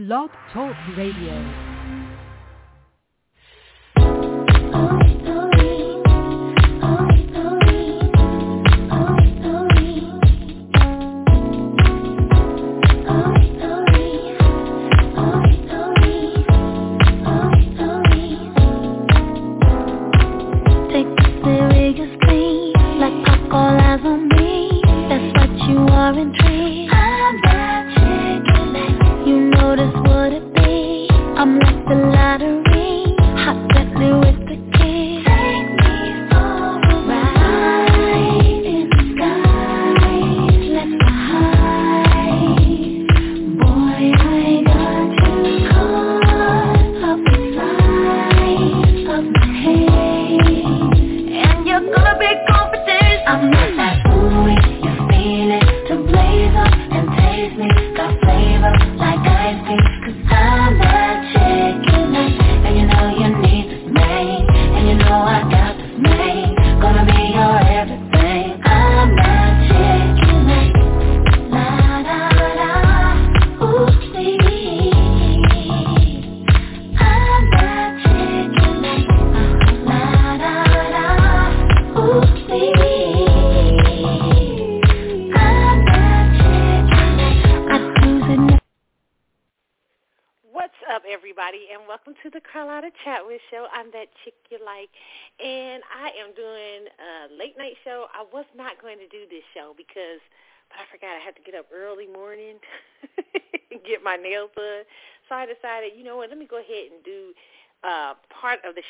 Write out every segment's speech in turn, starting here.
Blog Talk Radio.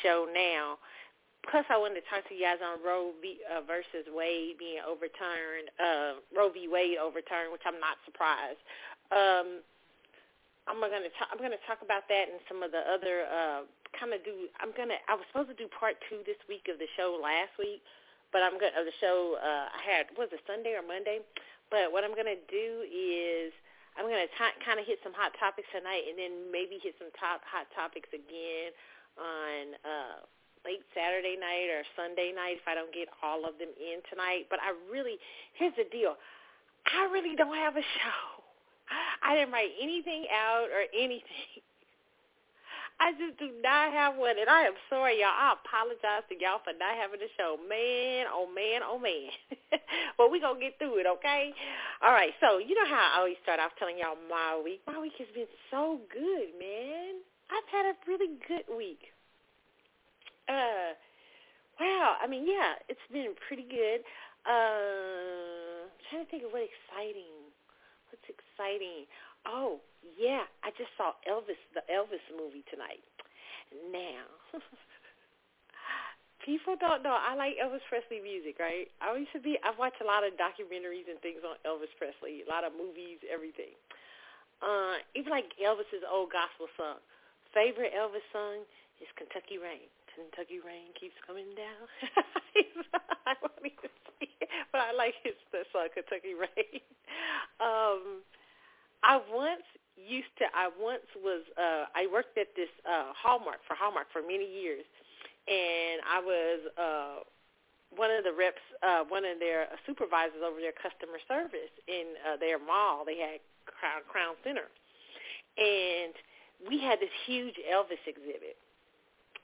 Show now. Plus, I wanted to talk to you guys on Roe v. Uh, versus Wade being overturned, uh, Roe v. Wade overturned, which I'm not surprised. Um, I'm gonna talk, I'm gonna talk about that and some of the other uh, kind of do. I'm gonna. I was supposed to do part two this week of the show last week, but I'm gonna of the show. Uh, I had was it Sunday or Monday? But what I'm gonna do is I'm gonna t- kind of hit some hot topics tonight, and then maybe hit some top hot topics again on uh, late Saturday night or Sunday night if I don't get all of them in tonight. But I really, here's the deal. I really don't have a show. I didn't write anything out or anything. I just do not have one, and I am sorry, y'all. I apologize to y'all for not having a show. Man, oh man, oh man. but we to get through it, okay? All right, so you know how I always start off telling y'all my week. My week has been so good, man. I've had a really good week. Uh, wow. I mean, yeah, it's been pretty good. Uh, I'm trying to think of what exciting. What's exciting? Oh, yeah, I just saw Elvis, the Elvis movie tonight. Now, people don't know I like Elvis Presley music, right? I used to be. I've watched a lot of documentaries and things on Elvis Presley, a lot of movies, everything. Uh, even like Elvis's old gospel song favorite Elvis song is Kentucky Rain. Kentucky Rain keeps coming down. I won't even see it, but I like his the song Kentucky Rain. Um, I once used to. I once was. Uh, I worked at this uh, Hallmark for Hallmark for many years, and I was uh, one of the reps, uh, one of their supervisors over their customer service in uh, their mall. They had Crown, Crown Center, and we had this huge Elvis exhibit.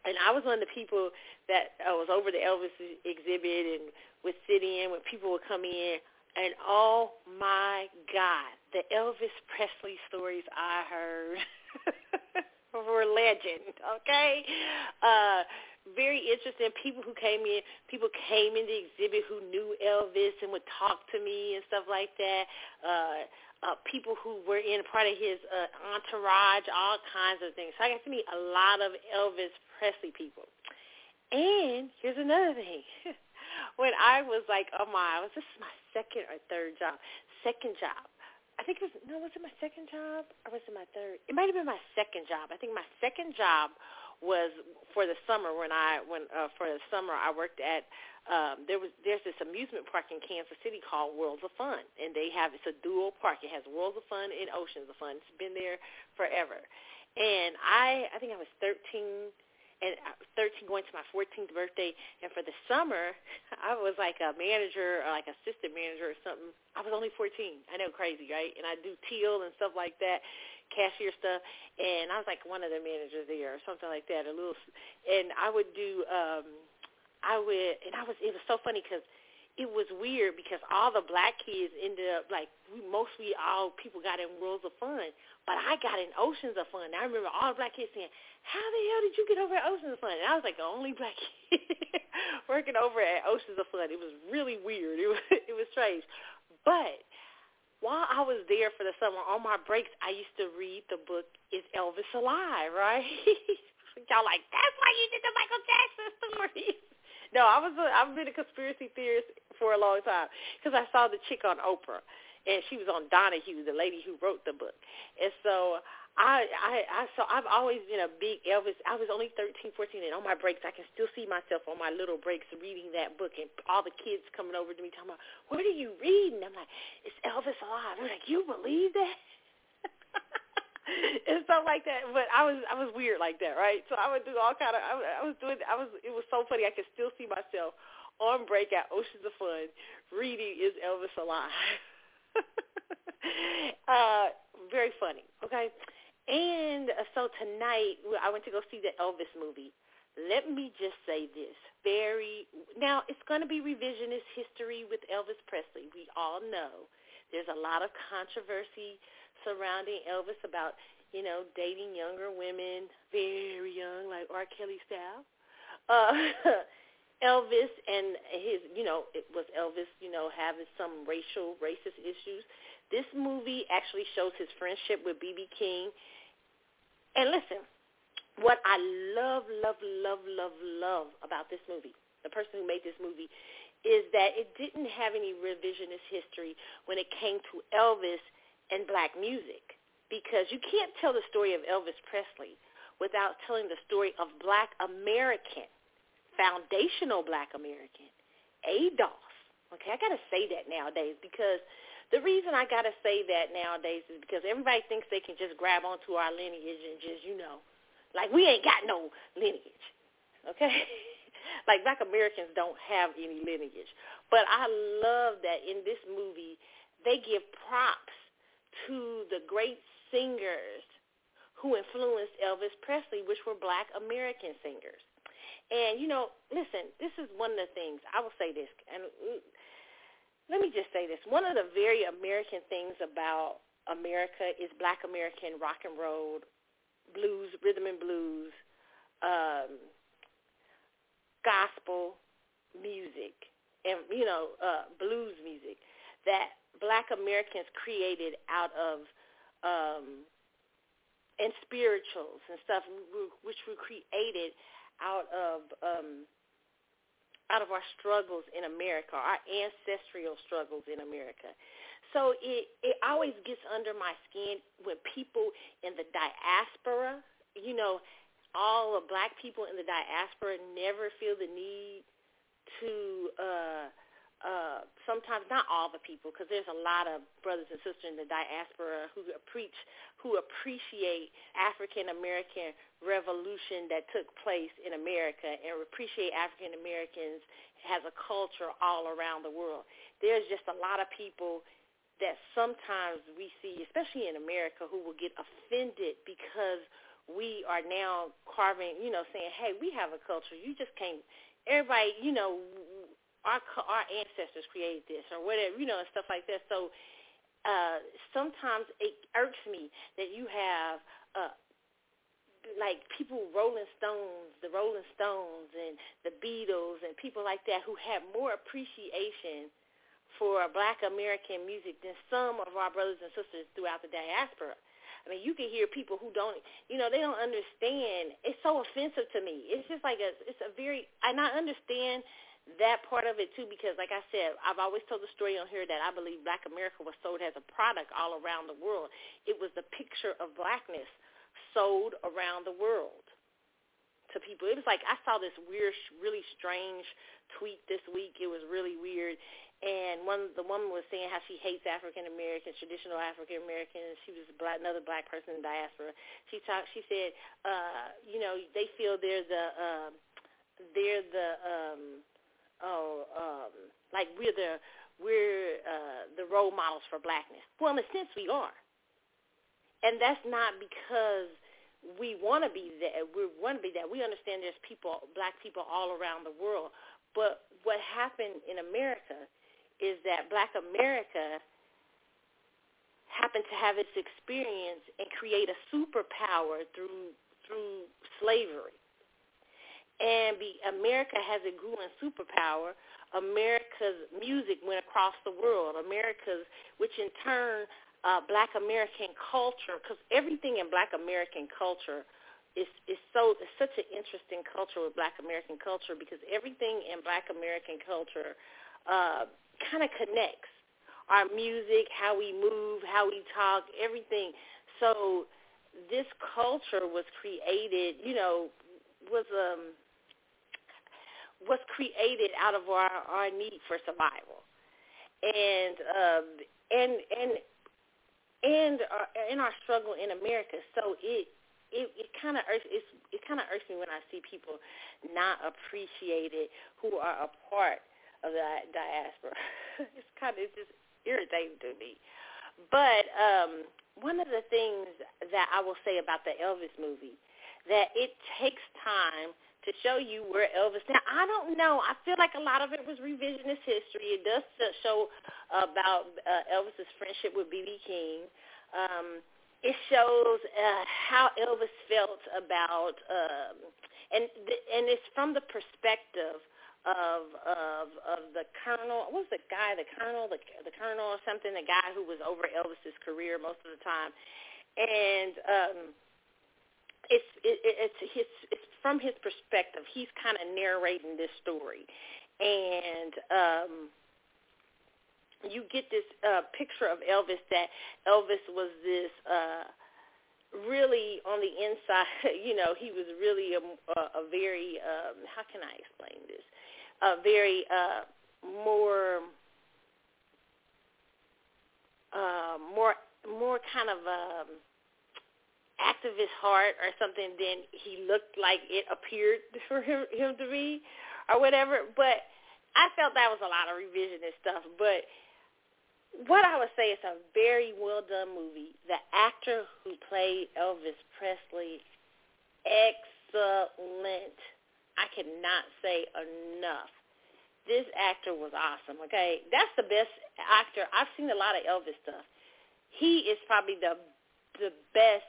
And I was one of the people that uh, was over the Elvis exhibit and would sit in when people would come in. And oh my God, the Elvis Presley stories I heard were legend, okay? Uh, very interesting. People who came in, people came in the exhibit who knew Elvis and would talk to me and stuff like that. Uh, uh, people who were in part of his uh, entourage, all kinds of things. So I got to meet a lot of Elvis Presley people. And here's another thing. when I was like, oh my, was this my second or third job? Second job. I think it was, no, was it my second job or was it my third? It might have been my second job. I think my second job was for the summer when I, when, uh, for the summer I worked at um, there was there's this amusement park in Kansas City called Worlds of Fun, and they have it's a dual park. It has Worlds of Fun and Oceans of Fun. It's been there forever, and I I think I was 13, and 13 going to my 14th birthday. And for the summer, I was like a manager or like assistant manager or something. I was only 14. I know, crazy, right? And I do teal and stuff like that, cashier stuff. And I was like one of the managers there or something like that. A little, and I would do. um I would, and I was. It was so funny because it was weird because all the black kids ended up like we mostly all people got in worlds of fun, but I got in oceans of fun. I remember all the black kids saying, "How the hell did you get over at oceans of fun?" And I was like the only black kid working over at oceans of fun. It was really weird. It was it was strange, but while I was there for the summer on my breaks, I used to read the book "Is Elvis Alive?" Right? Y'all like that's why you did the Michael Jackson story. No, I was a, I've been a conspiracy theorist for a long time because I saw the chick on Oprah, and she was on Donahue, the lady who wrote the book, and so I I I so I've always been a big Elvis. I was only thirteen, fourteen, and on my breaks I can still see myself on my little breaks reading that book, and all the kids coming over to me talking about, "What are you reading?" I'm like, "It's Elvis alive." They're like, "You believe that?" and stuff like that. But I was I was weird like that, right? So I would do all kind of. I, I was doing. I was. It was so funny. I could still see myself on break at Oceans of Fun reading "Is Elvis Alive?" uh, very funny. Okay. And uh, so tonight I went to go see the Elvis movie. Let me just say this. Very now it's going to be revisionist history with Elvis Presley. We all know there's a lot of controversy surrounding Elvis about, you know, dating younger women, very young, like R. Kelly style. Uh, Elvis and his, you know, it was Elvis, you know, having some racial, racist issues. This movie actually shows his friendship with B.B. King. And listen, what I love, love, love, love, love about this movie, the person who made this movie, is that it didn't have any revisionist history when it came to Elvis and black music because you can't tell the story of Elvis Presley without telling the story of black American, foundational black American, Adolf. Okay, I got to say that nowadays because the reason I got to say that nowadays is because everybody thinks they can just grab onto our lineage and just, you know, like we ain't got no lineage. Okay? like black Americans don't have any lineage. But I love that in this movie they give props to the great singers who influenced Elvis Presley, which were black American singers. And, you know, listen, this is one of the things, I will say this, and let me just say this. One of the very American things about America is black American rock and roll, blues, rhythm and blues, um, gospel music, and, you know, uh, blues music that black Americans created out of um, and spirituals and stuff which were created out of um, out of our struggles in America, our ancestral struggles in America. So it it always gets under my skin when people in the diaspora, you know, all the black people in the diaspora never feel the need to uh uh, sometimes not all the people, because there's a lot of brothers and sisters in the diaspora who preach, who appreciate African American revolution that took place in America and appreciate African Americans as a culture all around the world. There's just a lot of people that sometimes we see, especially in America, who will get offended because we are now carving, you know, saying, hey, we have a culture. You just can't, everybody, you know, our our ancestors created this or whatever, you know, and stuff like that. So uh, sometimes it irks me that you have uh, like people, Rolling Stones, the Rolling Stones, and the Beatles, and people like that who have more appreciation for Black American music than some of our brothers and sisters throughout the diaspora. I mean, you can hear people who don't, you know, they don't understand. It's so offensive to me. It's just like a, it's a very, and I understand that part of it too because like I said, I've always told the story on here that I believe black America was sold as a product all around the world. It was the picture of blackness sold around the world to people. It was like I saw this weird really strange tweet this week. It was really weird and one the woman was saying how she hates African Americans, traditional African Americans. She was black, another black person in diaspora. She talked. She said, uh, you know, they feel they're the uh, they're the um, oh um, like we're the we're uh, the role models for blackness. Well, in a sense, we are, and that's not because we want to be that. We want to be that. We understand there's people, black people, all around the world. But what happened in America is that black America happened to have its experience and create a superpower through through slavery. And be, America has a growing superpower. America's music went across the world. America's, which in turn, uh, Black American culture, because everything in Black American culture is is so it's such an interesting culture with Black American culture because everything in Black American culture uh, kind of connects our music, how we move, how we talk, everything. So this culture was created, you know, was um was created out of our our need for survival, and um and and and our, in our struggle in America. So it it, kind of it kind of irks me when I see people not appreciate it who are a part of the diaspora. it's kind of it's just irritating to me. But um, one of the things that I will say about the Elvis movie that it takes time to show you where Elvis. Now I don't know. I feel like a lot of it was revisionist history. It does show about uh, Elvis's friendship with B.B. King. Um, it shows uh, how Elvis felt about, um, and th- and it's from the perspective of of of the colonel. What was the guy? The colonel, the the colonel or something. The guy who was over Elvis's career most of the time, and um, it's it, it's his it's from his perspective. He's kind of narrating this story, and um, you get this uh, picture of Elvis that Elvis was this. Uh, really on the inside, you know, he was really a, a, very um, how can I explain this? a very uh, more uh, more more kind of um, activist heart or something than he looked like it appeared for him, him to be or whatever. But I felt that was a lot of revisionist stuff. But what I would say is a very well done movie. The actor who played Elvis Presley, excellent. I cannot say enough. This actor was awesome. Okay, that's the best actor. I've seen a lot of Elvis stuff. He is probably the the best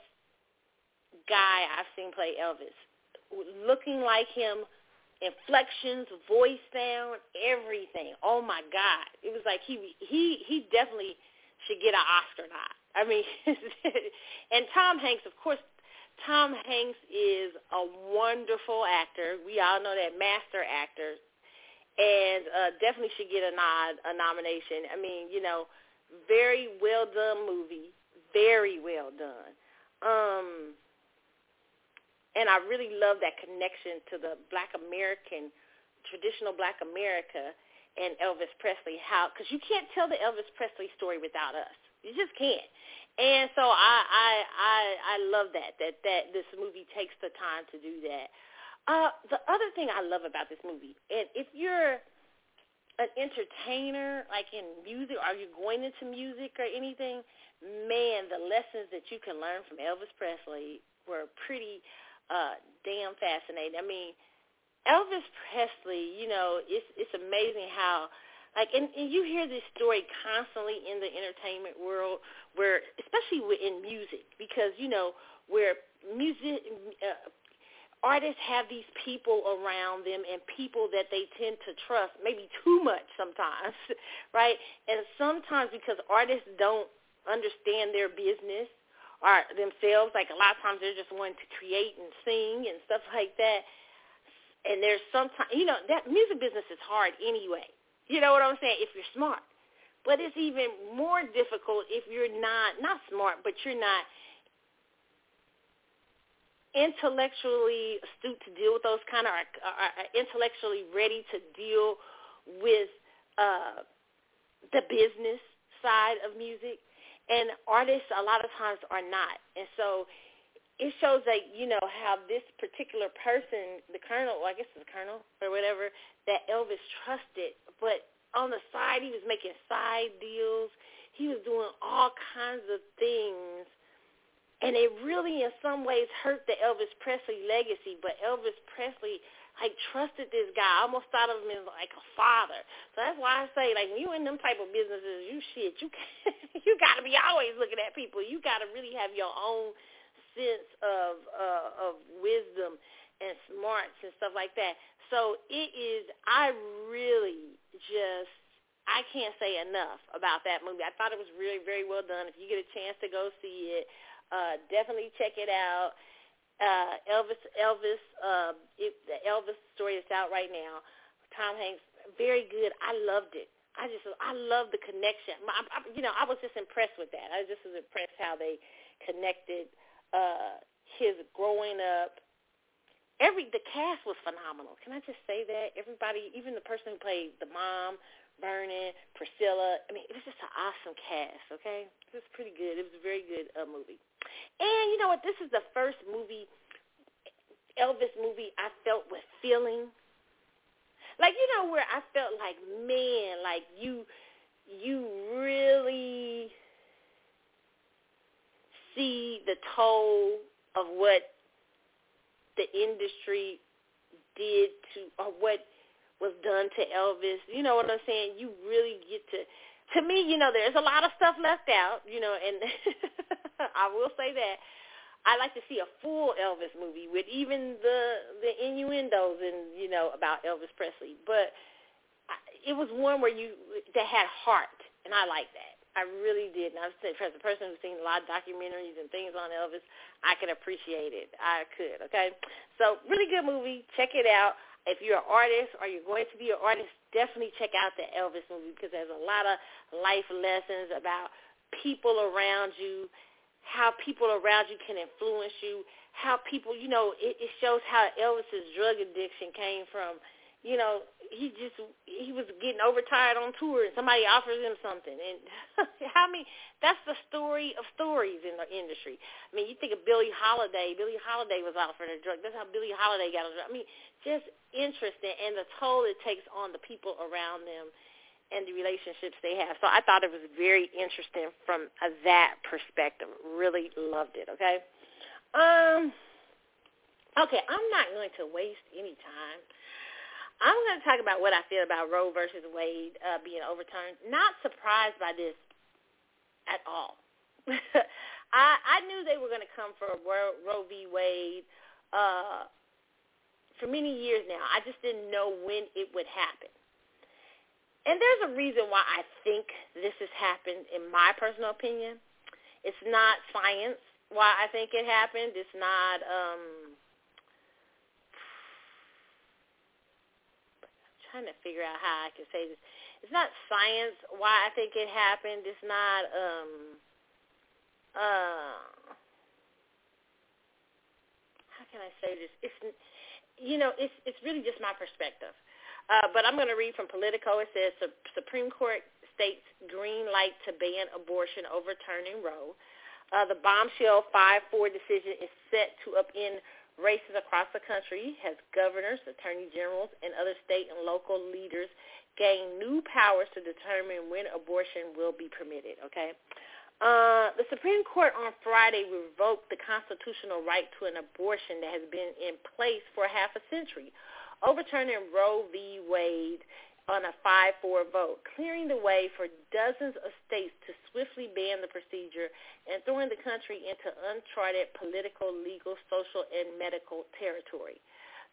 guy I've seen play Elvis. Looking like him, inflections, voice sound, everything. Oh my God! It was like he he he definitely should get an Oscar nod. I mean, and Tom Hanks, of course, Tom Hanks is a wonderful actor. We all know that master actor, and uh, definitely should get a nod, a nomination. I mean, you know, very well done movie, very well done. Um, and I really love that connection to the Black American, traditional Black America, and Elvis Presley. How? Because you can't tell the Elvis Presley story without us. You just can't. And so I I I I love that that that this movie takes the time to do that. Uh, the other thing I love about this movie, and if you're an entertainer, like in music, are you going into music or anything? Man, the lessons that you can learn from Elvis Presley were pretty uh, damn fascinating. I mean, Elvis Presley, you know, it's it's amazing how like, and, and you hear this story constantly in the entertainment world, where especially in music, because you know where music uh, artists have these people around them and people that they tend to trust, maybe too much sometimes, right? And sometimes because artists don't understand their business or themselves, like a lot of times they're just wanting to create and sing and stuff like that. And there's sometimes, you know, that music business is hard anyway. You know what I'm saying? If you're smart. But it's even more difficult if you're not, not smart, but you're not intellectually astute to deal with those kind of, are, are intellectually ready to deal with uh, the business side of music, and artists a lot of times are not. And so it shows that you know how this particular person, the colonel, well, I guess it's the colonel or whatever, that Elvis trusted, but on the side he was making side deals. He was doing all kinds of things and it really in some ways hurt the Elvis Presley legacy. But Elvis Presley like trusted this guy. I almost thought of him as like a father. So that's why I say like when you in them type of businesses, you shit, you you got to be always looking at people. You got to really have your own sense of uh, of wisdom and smarts and stuff like that. So it is. I really just. I can't say enough about that movie. I thought it was really very well done. If you get a chance to go see it, uh, definitely check it out. Uh, Elvis, Elvis, uh, it, the Elvis story is out right now. Tom Hanks, very good. I loved it. I just, I love the connection. I, I, you know, I was just impressed with that. I just was impressed how they connected uh, his growing up. Every the cast was phenomenal. Can I just say that everybody, even the person who played the mom, Vernon, Priscilla. I mean, it was just an awesome cast. Okay, it was pretty good. It was a very good uh, movie. And you know what? This is the first movie, Elvis movie, I felt with feeling. Like you know where I felt like, man, like you, you really see the toll of what the industry did to, or what was done to Elvis. You know what I'm saying? You really get to to me, you know, there's a lot of stuff left out, you know, and I will say that I like to see a full Elvis movie with even the the innuendos and you know about Elvis Presley. But it was one where you that had heart, and I like that. I really did. And said, as a person who's seen a lot of documentaries and things on Elvis, I can appreciate it. I could. Okay, so really good movie. Check it out if you're an artist or you're going to be an artist, definitely check out the Elvis movie because there's a lot of life lessons about people around you, how people around you can influence you, how people, you know, it, it shows how Elvis's drug addiction came from you know, he just he was getting overtired on tour and somebody offers him something and how many that's the story of stories in the industry. I mean, you think of Billie Holiday. Billie Holiday was offered a drug. That's how Billie Holiday got a drug. I mean, just interesting and the toll it takes on the people around them and the relationships they have. So I thought it was very interesting from that perspective. Really loved it, okay? Um okay, I'm not going to waste any time I'm going to talk about what I feel about Roe versus Wade uh, being overturned. Not surprised by this at all. I, I knew they were going to come for Roe, Roe v. Wade uh, for many years now. I just didn't know when it would happen. And there's a reason why I think this has happened, in my personal opinion. It's not science why I think it happened. It's not um, I'm trying to figure out how I can say this. It's not science why I think it happened. It's not um uh how can I say this? It's you know, it's it's really just my perspective. Uh, but I'm going to read from Politico. It says Supreme Court states green light to ban abortion overturning Roe. Uh, the bombshell 5-4 decision is set to upend races across the country as governors, attorney generals, and other state and local leaders gain new powers to determine when abortion will be permitted, okay? Uh, the Supreme Court on Friday revoked the constitutional right to an abortion that has been in place for half a century, overturning Roe v. Wade on a 5-4 vote, clearing the way for dozens of states to swiftly ban the procedure and throwing the country into uncharted political, legal, social, and medical territory.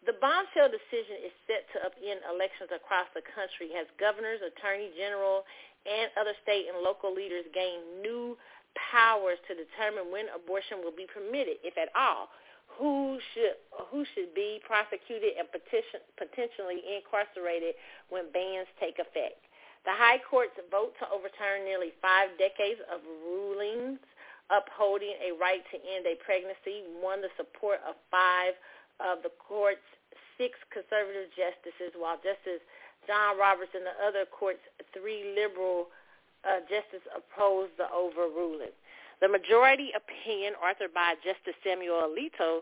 The bombshell decision is set to upend elections across the country as governors, attorney general, and other state and local leaders gain new powers to determine when abortion will be permitted, if at all, who should who should be prosecuted and petition, potentially incarcerated when bans take effect. The High Court's vote to overturn nearly five decades of rulings upholding a right to end a pregnancy won the support of five of the court's six conservative justices, while Justice John Roberts and the other court's three liberal uh, justices opposed the overruling. The majority opinion, authored by Justice Samuel Alito,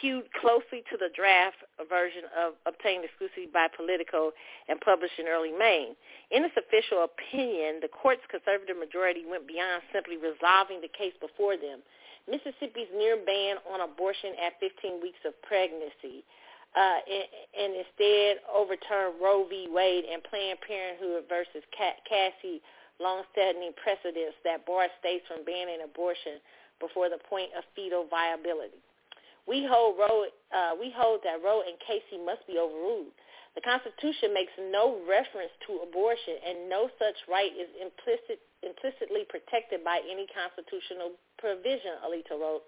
hewed closely to the draft version of obtained exclusively by Politico and published in early May. In its official opinion, the court's conservative majority went beyond simply resolving the case before them. Mississippi's near ban on abortion at 15 weeks of pregnancy uh, and, and instead overturned Roe v. Wade and Planned Parenthood versus Casey long-standing precedents that bar states from banning abortion before the point of fetal viability. We hold Roe, uh, we hold that Roe and Casey must be overruled. The Constitution makes no reference to abortion, and no such right is implicit, implicitly protected by any constitutional provision, Alito wrote.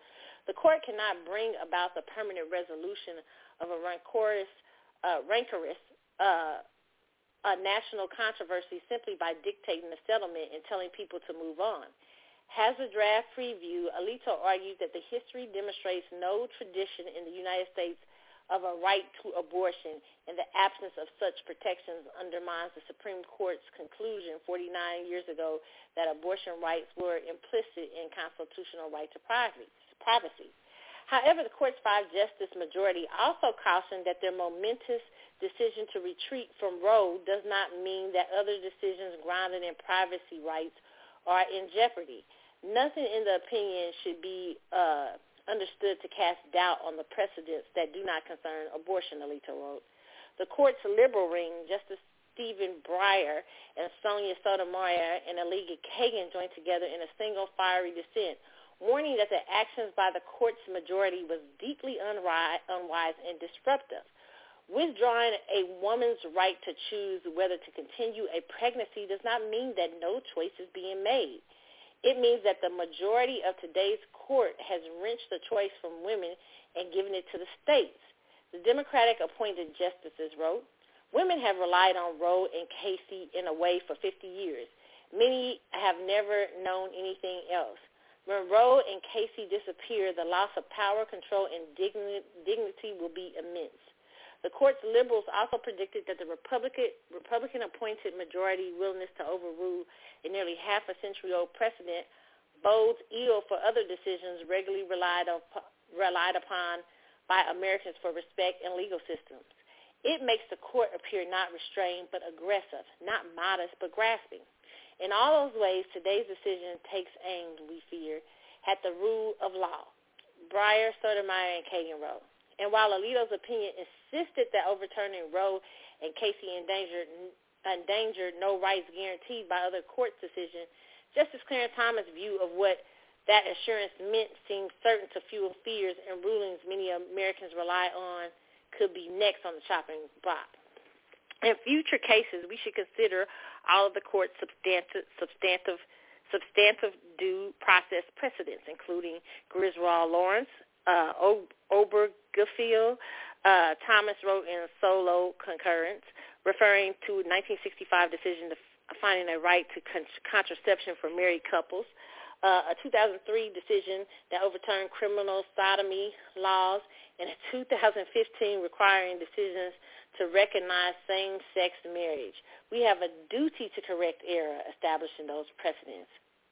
The court cannot bring about the permanent resolution of a rancorous, uh, rancorous uh, a national controversy simply by dictating the settlement and telling people to move on. Has a draft preview, Alito argued that the history demonstrates no tradition in the United States of a right to abortion, and the absence of such protections undermines the Supreme Court's conclusion 49 years ago that abortion rights were implicit in constitutional right to privacy. However, the court's five-justice majority also cautioned that their momentous decision to retreat from Roe does not mean that other decisions grounded in privacy rights are in jeopardy. Nothing in the opinion should be uh, understood to cast doubt on the precedents that do not concern abortion, Alito wrote. The court's liberal ring, Justice Stephen Breyer and Sonia Sotomayor and Elena Kagan joined together in a single fiery dissent, warning that the actions by the court's majority was deeply unwise and disruptive. Withdrawing a woman's right to choose whether to continue a pregnancy does not mean that no choice is being made. It means that the majority of today's court has wrenched the choice from women and given it to the states. The Democratic appointed justices wrote, Women have relied on Roe and Casey in a way for 50 years. Many have never known anything else. When Roe and Casey disappear, the loss of power, control, and dignity will be immense. The court's liberals also predicted that the Republican, Republican appointed majority willingness to overrule a nearly half a century old precedent bodes ill for other decisions regularly relied, relied upon by Americans for respect in legal systems. It makes the court appear not restrained but aggressive, not modest but grasping. In all those ways, today's decision takes aim, we fear, at the rule of law. Breyer, Sotomayor, and Kagan wrote. And while Alito's opinion insisted that overturning Roe and Casey endangered, endangered no rights guaranteed by other court decisions, Justice Clarence Thomas' view of what that assurance meant seemed certain to fuel fears and rulings many Americans rely on could be next on the chopping block. In future cases, we should consider all of the court's substantive, substantive, substantive due process precedents, including Griswold Lawrence, uh, Obergefell. Uh, Thomas wrote in a solo concurrence, referring to 1965 decision to finding a right to con- contraception for married couples, uh, a 2003 decision that overturned criminal sodomy laws, and a 2015 requiring decisions to recognize same-sex marriage. We have a duty to correct error establishing those precedents.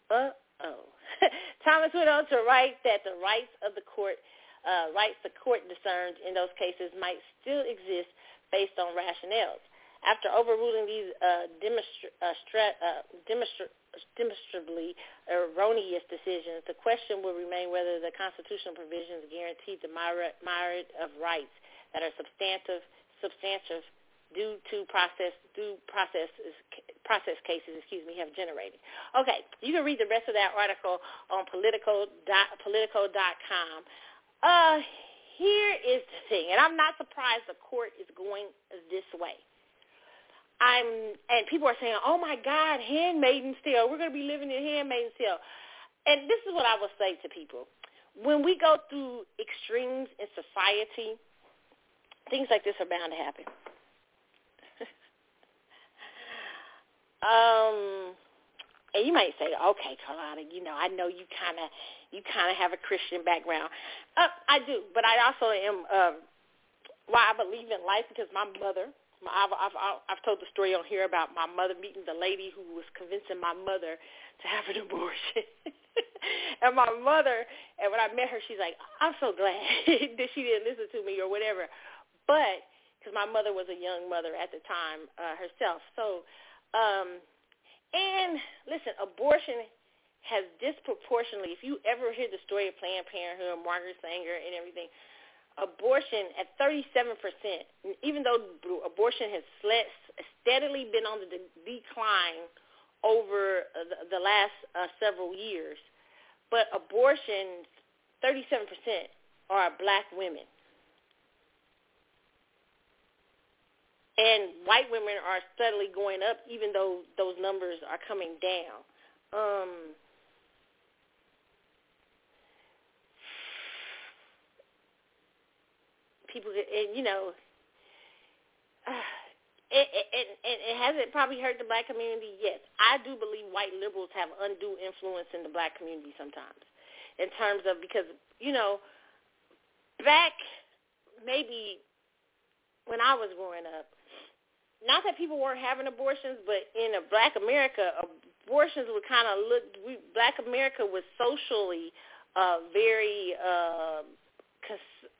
Uh-oh. Thomas went on to write that the rights of the court, uh, rights the court discerned in those cases might still exist based on rationales. After overruling these uh, demonstra- uh, stra- uh, demonstra- demonstrably erroneous decisions, the question will remain whether the constitutional provisions guarantee the myriad of rights that are substantive, substantive due to process due process process cases, excuse me, have generated. Okay, you can read the rest of that article on politico dot, politico.com. Uh, here is the thing, and I'm not surprised the court is going this way. I'm, and people are saying, "Oh my God, Handmaid's Tale. We're going to be living in Handmaid's Tale." And this is what I will say to people: when we go through extremes in society, things like this are bound to happen. Um, and you might say, okay, Carlotta, you know, I know you kind of you kind of have a Christian background. Uh, I do, but I also am. Uh, why I believe in life because my mother I've, I've I've told the story on here about my mother meeting the lady who was convincing my mother to have an abortion. and my mother, and when I met her, she's like, I'm so glad that she didn't listen to me or whatever. But because my mother was a young mother at the time uh, herself, so um, and listen, abortion has disproportionately. If you ever hear the story of Planned Parenthood, Margaret Sanger, and everything, abortion at 37%, even though abortion has steadily been on the decline over the, the last uh, several years, but abortion, 37% are black women. And white women are steadily going up, even though those numbers are coming down. Um, people, and you know, it, it, it, it hasn't probably hurt the black community. Yes, I do believe white liberals have undue influence in the black community sometimes, in terms of because you know, back maybe when I was growing up, not that people weren't having abortions, but in a black America, abortions were kind of look. We, black America was socially uh, very. Uh,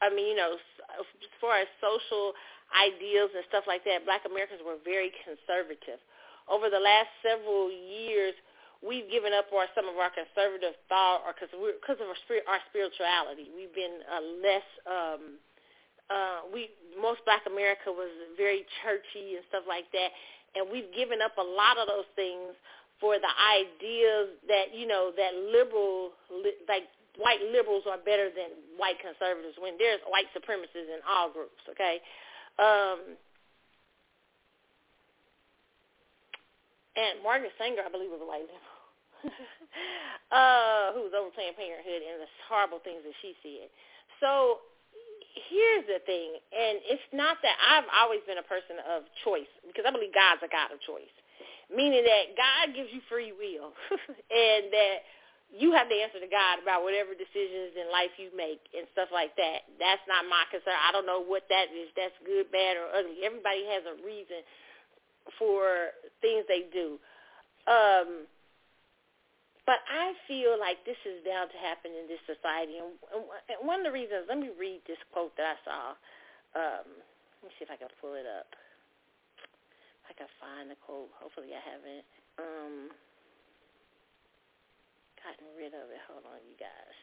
I mean, you know, as far as social ideals and stuff like that, black Americans were very conservative. Over the last several years, we've given up our, some of our conservative thought or because of our, spirit, our spirituality. We've been uh, less. Um, uh, we most Black America was very churchy and stuff like that, and we've given up a lot of those things for the ideas that you know that liberal like white liberals are better than white conservatives when there's white supremacists in all groups, okay? Um, and Margaret Sanger, I believe, was a white liberal, uh, who was over Planned Parenthood and the horrible things that she said. So here's the thing, and it's not that I've always been a person of choice because I believe God's a God of choice, meaning that God gives you free will, and that you have to answer to God about whatever decisions in life you make and stuff like that. That's not my concern. I don't know what that is. That's good, bad, or ugly. Everybody has a reason for things they do. Um, but I feel like this is bound to happen in this society. And one of the reasons, let me read this quote that I saw. Um, let me see if I can pull it up. If I can find the quote. Hopefully I haven't. Um, gotten rid of it. Hold on, you guys.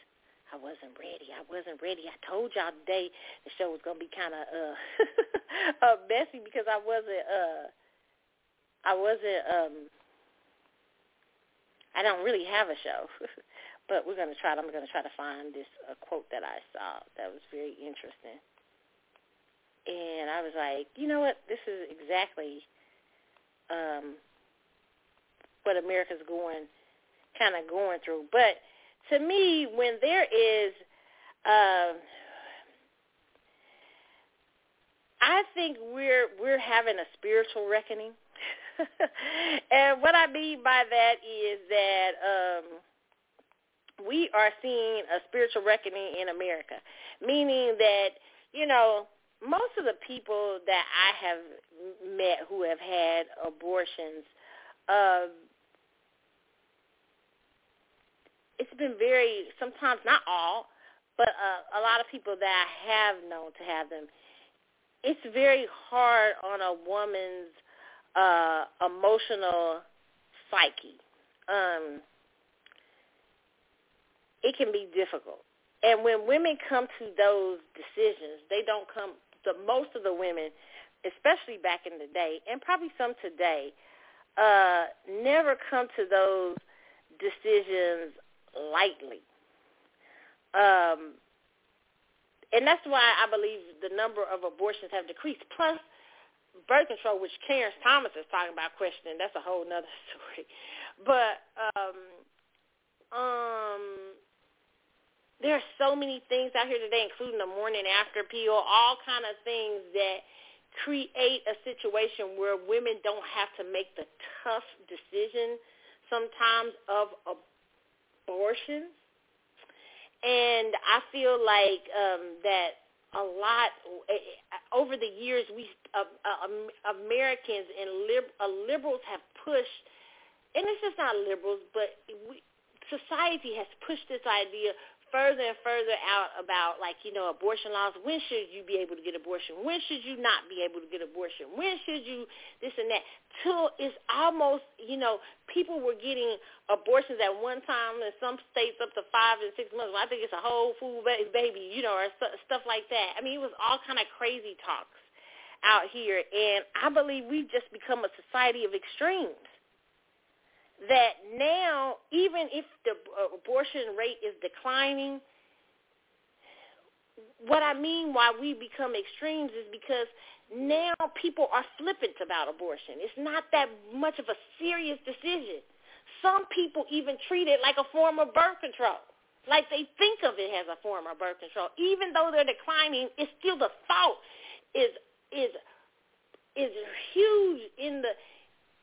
I wasn't ready. I wasn't ready. I told y'all today the show was gonna be kind of uh, uh messy because I wasn't uh I wasn't um I don't really have a show. but we're gonna try. I'm gonna try to find this uh, quote that I saw that was very interesting. And I was like, you know what? This is exactly um, what America's going kind of going through. But to me, when there is, uh, I think we're we're having a spiritual reckoning, and what I mean by that is that um, we are seeing a spiritual reckoning in America, meaning that you know most of the people that I have met who have had abortions. Uh, it's been very sometimes not all, but uh, a lot of people that I have known to have them. It's very hard on a woman's uh, emotional psyche. Um, it can be difficult. And when women come to those decisions, they don't come. The most of the women, especially back in the day, and probably some today, uh, never come to those decisions lightly. Um, and that's why I believe the number of abortions have decreased. Plus, birth control, which Clarence Thomas is talking about questioning, that's a whole other story. But um, um, there are so many things out here today, including the morning after pill, all kind of things that create a situation where women don't have to make the tough decision sometimes of abortion. And I feel like um, that a lot over the years. We uh, uh, Americans and lib- uh, liberals have pushed, and it's just not liberals, but we, society has pushed this idea further and further out about like you know abortion laws. When should you be able to get abortion? When should you not be able to get abortion? When should you this and that? Till it's almost you know people were getting abortions at one time in some states up to five and six months. Well, i think it's a whole food baby you know or stuff like that. I mean it was all kind of crazy talks out here. And i believe we've just become a society of extremes that now, even if the abortion rate is declining, what I mean why we become extremes is because now people are flippant about abortion. It's not that much of a serious decision. Some people even treat it like a form of birth control. Like they think of it as a form of birth control. Even though they're declining, it's still the thought is is is huge in the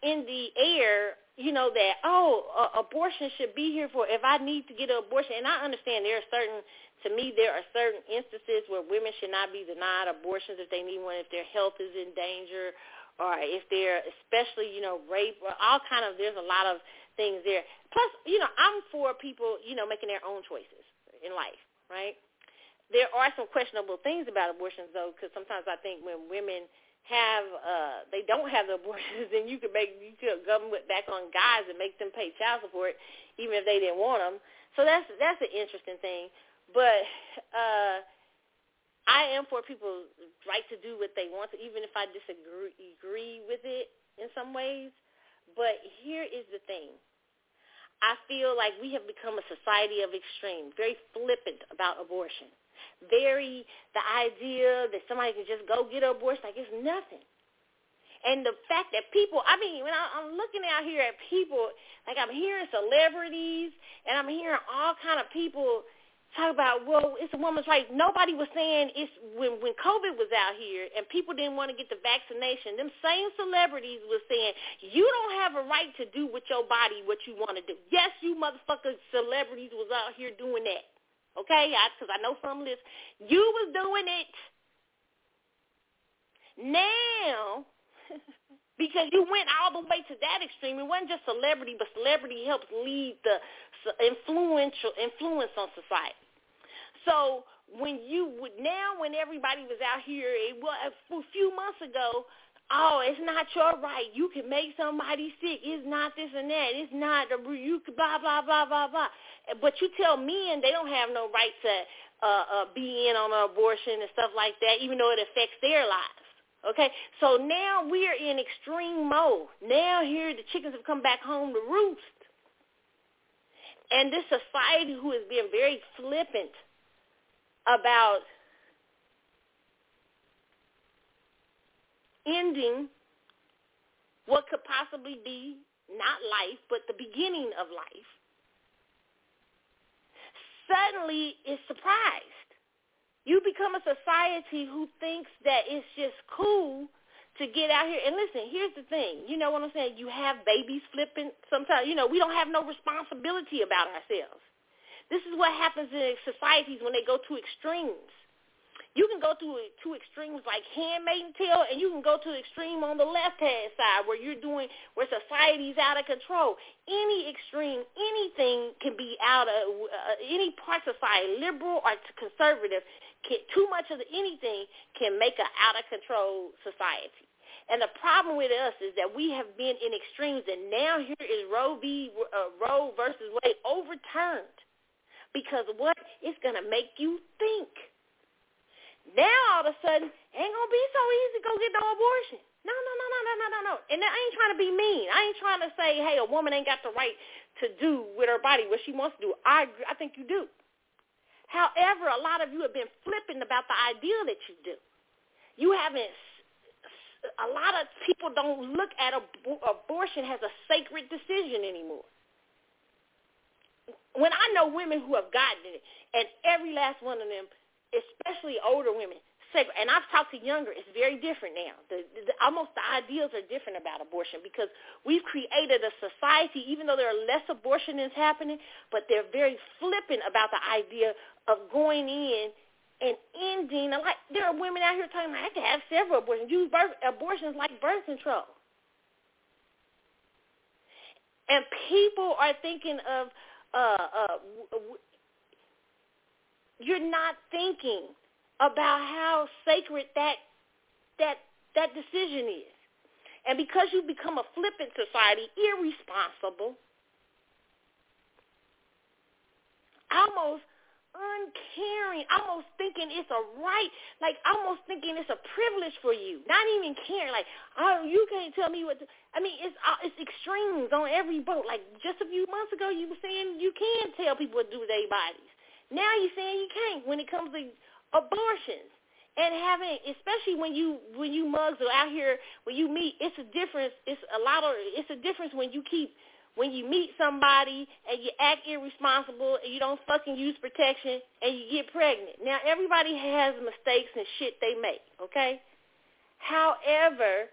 in the air you know that oh uh, abortion should be here for if I need to get an abortion. And I understand there are certain to me there are certain instances where women should not be denied abortions if they need one if their health is in danger or if they're especially you know rape or all kind of there's a lot of things there. Plus you know I'm for people you know making their own choices in life right? There are some questionable things about abortions though because sometimes I think when women have uh they don't have the abortions then you could make you could government back on guys and make them pay child support even if they didn't want them so that's that's an interesting thing. But uh I am for people's right to do what they want to even if I disagree agree with it in some ways. But here is the thing. I feel like we have become a society of extreme very flippant about abortion very the idea that somebody can just go get an abortion like it's nothing. And the fact that people, I mean, when I, I'm looking out here at people, like I'm hearing celebrities and I'm hearing all kind of people talk about, well, it's a woman's right. Nobody was saying it's when when COVID was out here and people didn't want to get the vaccination. Them same celebrities was saying you don't have a right to do with your body what you want to do. Yes, you motherfuckers celebrities was out here doing that. Okay, because I, I know some list. You was doing it now because you went all the way to that extreme. It wasn't just celebrity, but celebrity helps lead the influential influence on society. So when you would now, when everybody was out here, it was a few months ago. Oh, it's not your right. You can make somebody sick. It's not this and that. It's not the you blah blah blah blah blah. But you tell men they don't have no right to uh, uh, be in on an abortion and stuff like that, even though it affects their lives. Okay, so now we're in extreme mode. Now here the chickens have come back home to roost. And this society who is being very flippant about ending what could possibly be not life, but the beginning of life suddenly is surprised. You become a society who thinks that it's just cool to get out here. And listen, here's the thing. You know what I'm saying? You have babies flipping. Sometimes, you know, we don't have no responsibility about ourselves. This is what happens in societies when they go to extremes. You can go to two extremes like handmaiden tale, and you can go to the extreme on the left hand side where you're doing where society's out of control. Any extreme, anything can be out of uh, any part of society, liberal or conservative. Can, too much of anything can make an out of control society. And the problem with us is that we have been in extremes, and now here is Roe v. Uh, Roe versus Wade overturned because what? It's going to make you think. Now all of a sudden, ain't gonna be so easy to go get no abortion. No, no, no, no, no, no, no, no. And I ain't trying to be mean. I ain't trying to say, hey, a woman ain't got the right to do with her body what she wants to do. I. I think you do. However, a lot of you have been flipping about the idea that you do. You haven't. A lot of people don't look at ab- abortion as a sacred decision anymore. When I know women who have gotten it, and every last one of them especially older women, and I've talked to younger, it's very different now. The, the, almost the ideals are different about abortion because we've created a society, even though there are less abortions happening, but they're very flippant about the idea of going in and ending. Like there are women out here talking about I can have several abortions. Use birth, abortions like birth control. And people are thinking of uh, uh, you're not thinking about how sacred that that that decision is. And because you become a flippant society, irresponsible, almost uncaring, almost thinking it's a right, like almost thinking it's a privilege for you, not even caring, like, oh, you can't tell me what to, I mean, it's uh, it's extremes on every boat. Like just a few months ago, you were saying you can tell people what to do with their bodies. Now you're saying you can't when it comes to abortions and having, especially when you when you mugs are out here when you meet, it's a difference. It's a lot of it's a difference when you keep when you meet somebody and you act irresponsible and you don't fucking use protection and you get pregnant. Now everybody has mistakes and shit they make, okay? However,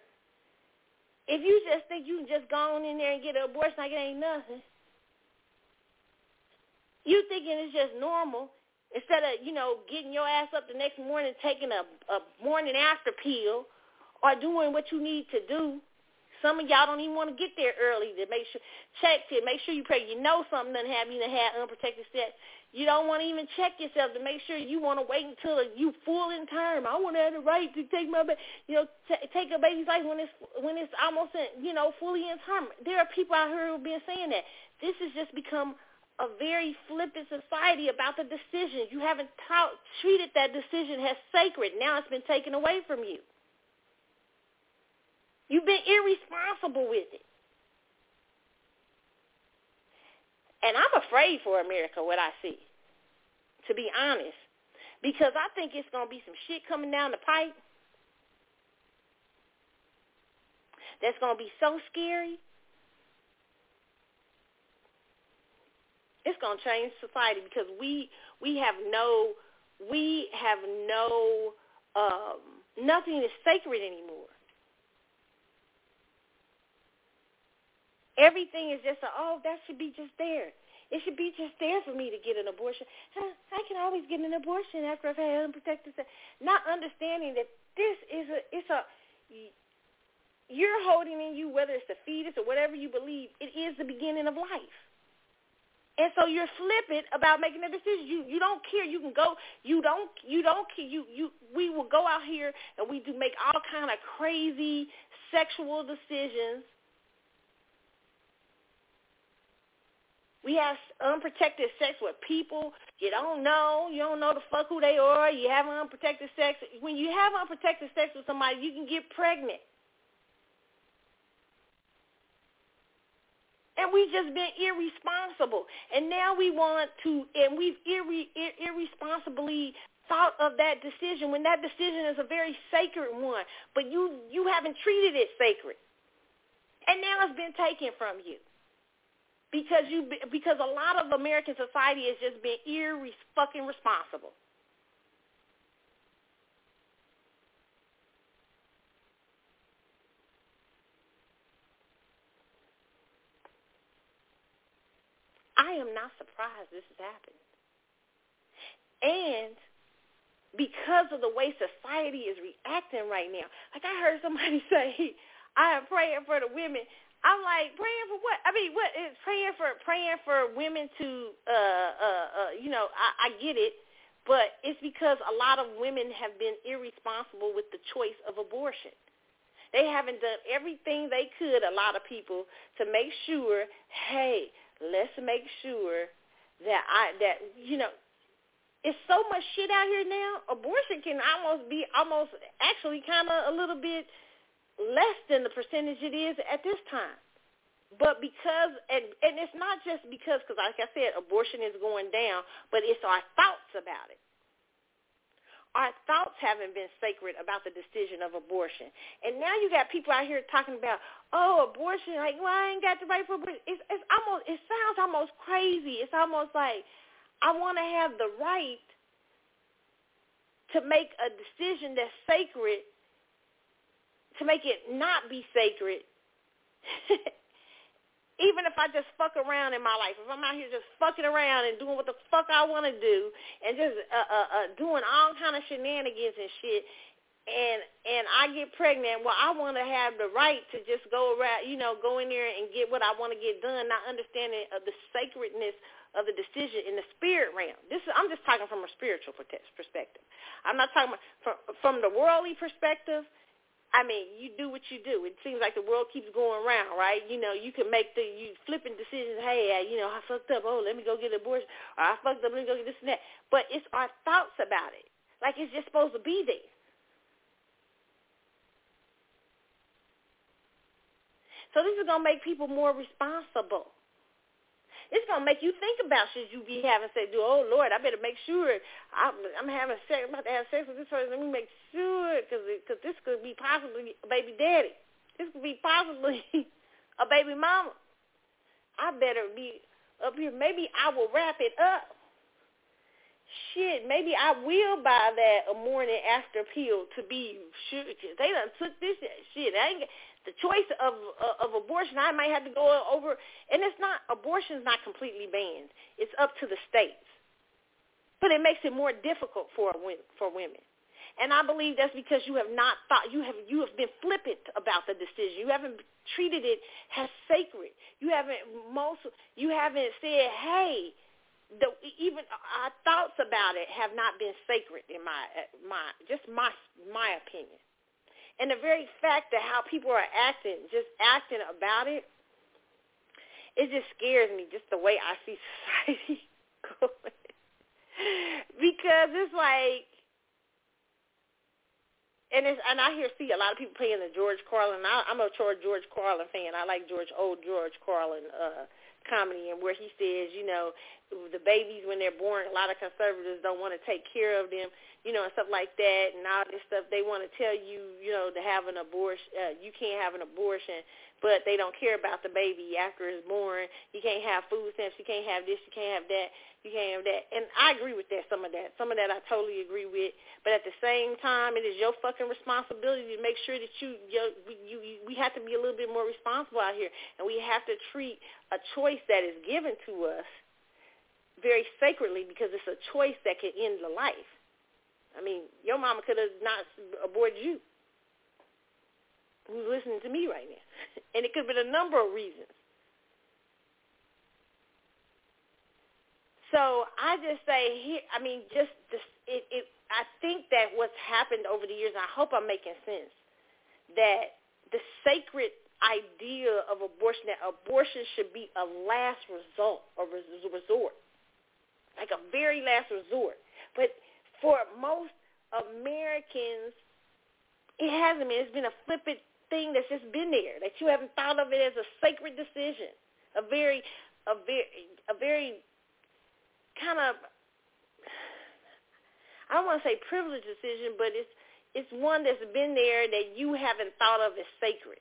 if you just think you can just go on in there and get an abortion like it ain't nothing, you thinking it's just normal instead of, you know, getting your ass up the next morning taking a, a morning after pill or doing what you need to do some of y'all don't even want to get there early to make sure check to make sure you pray. You know something doesn't have you to have unprotected sex. You don't want to even check yourself to make sure you want to wait until you full in term. I want to have the right to take my, you know, t- take a baby's life when it's when it's almost, in, you know, fully in term. There are people out here who have been saying that. This has just become a very flippant society about the decision. You haven't ta- treated that decision as sacred. Now it's been taken away from you. You've been irresponsible with it. And I'm afraid for America, what I see, to be honest, because I think it's going to be some shit coming down the pipe that's going to be so scary. It's going to change society because we we have no we have no um, nothing is sacred anymore. Everything is just a, oh, that should be just there. It should be just there for me to get an abortion. I can always get an abortion after I've had unprotected sex. Not understanding that this is a, it's a, you're holding in you, whether it's a fetus or whatever you believe, it is the beginning of life. And so you're flippant about making a decision. You you don't care. You can go. You don't you don't care. You you we will go out here and we do make all kind of crazy sexual decisions We have unprotected sex with people you don't know. You don't know the fuck who they are. You have unprotected sex. When you have unprotected sex with somebody, you can get pregnant. And we've just been irresponsible. And now we want to, and we've irre, ir, irresponsibly thought of that decision when that decision is a very sacred one. But you, you haven't treated it sacred. And now it's been taken from you because you because a lot of American society is just being irre fucking responsible. I am not surprised this is happening. And because of the way society is reacting right now, like I heard somebody say, I am praying for the women I'm like praying for what? I mean, what is praying for? Praying for women to, uh, uh, uh, you know, I, I get it, but it's because a lot of women have been irresponsible with the choice of abortion. They haven't done everything they could. A lot of people to make sure, hey, let's make sure that I that you know it's so much shit out here now. Abortion can almost be almost actually kind of a little bit less than the percentage it is at this time. But because, and, and it's not just because, because like I said, abortion is going down, but it's our thoughts about it. Our thoughts haven't been sacred about the decision of abortion. And now you got people out here talking about, oh, abortion, like, well, I ain't got the right for abortion. It's, it's almost, it sounds almost crazy. It's almost like I want to have the right to make a decision that's sacred to make it not be sacred even if I just fuck around in my life, if I'm out here just fucking around and doing what the fuck I want to do, and just uh, uh, uh, doing all kind of shenanigans and shit, and and I get pregnant, well, I want to have the right to just go around, you know, go in there and get what I want to get done, not understanding of the sacredness of the decision in the spirit realm. This is, I'm just talking from a spiritual perspective. I'm not talking from from the worldly perspective. I mean, you do what you do. It seems like the world keeps going around, right? You know, you can make the you flipping decisions. Hey, you know, I fucked up. Oh, let me go get an abortion. Or I fucked up. Let me go get this and that. But it's our thoughts about it. Like it's just supposed to be there. So this is gonna make people more responsible. It's gonna make you think about should you be having sex. Do oh Lord, I better make sure I'm, I'm having sex. I'm about to have sex with this person. Let me make sure because because this could be possibly a baby daddy. This could be possibly a baby mama. I better be up here. Maybe I will wrap it up. Shit, maybe I will buy that a morning after pill to be sure. They done took this shit. I ain't the choice of uh, of abortion, I might have to go over, and it's not abortion is not completely banned. It's up to the states, but it makes it more difficult for for women. And I believe that's because you have not thought you have you have been flippant about the decision. You haven't treated it as sacred. You haven't most you haven't said, hey, the, even our thoughts about it have not been sacred in my my just my my opinion. And the very fact that how people are acting, just acting about it, it just scares me, just the way I see society going. because it's like, and it's and I hear see a lot of people playing the George Carlin. I, I'm a George Carlin fan. I like George old George Carlin uh, comedy, and where he says, you know, the babies when they're born, a lot of conservatives don't want to take care of them you know, and stuff like that, and all this stuff. They want to tell you, you know, to have an abortion. Uh, you can't have an abortion, but they don't care about the baby after it's born. You can't have food stamps. You can't have this. You can't have that. You can't have that. And I agree with that. Some of that. Some of that I totally agree with. But at the same time, it is your fucking responsibility to make sure that you, you, you, you we have to be a little bit more responsible out here, and we have to treat a choice that is given to us very sacredly because it's a choice that can end the life. I mean, your mama could have not aborted you. Who's listening to me right now? And it could have been a number of reasons. So I just say here, I mean, just this, it, it. I think that what's happened over the years, I hope I'm making sense, that the sacred idea of abortion, that abortion should be a last result or resort, like a very last resort. But for most Americans, it hasn't been. It's been a flippant thing that's just been there that you haven't thought of it as a sacred decision, a very, a very, a very kind of. I don't want to say privileged decision, but it's it's one that's been there that you haven't thought of as sacred.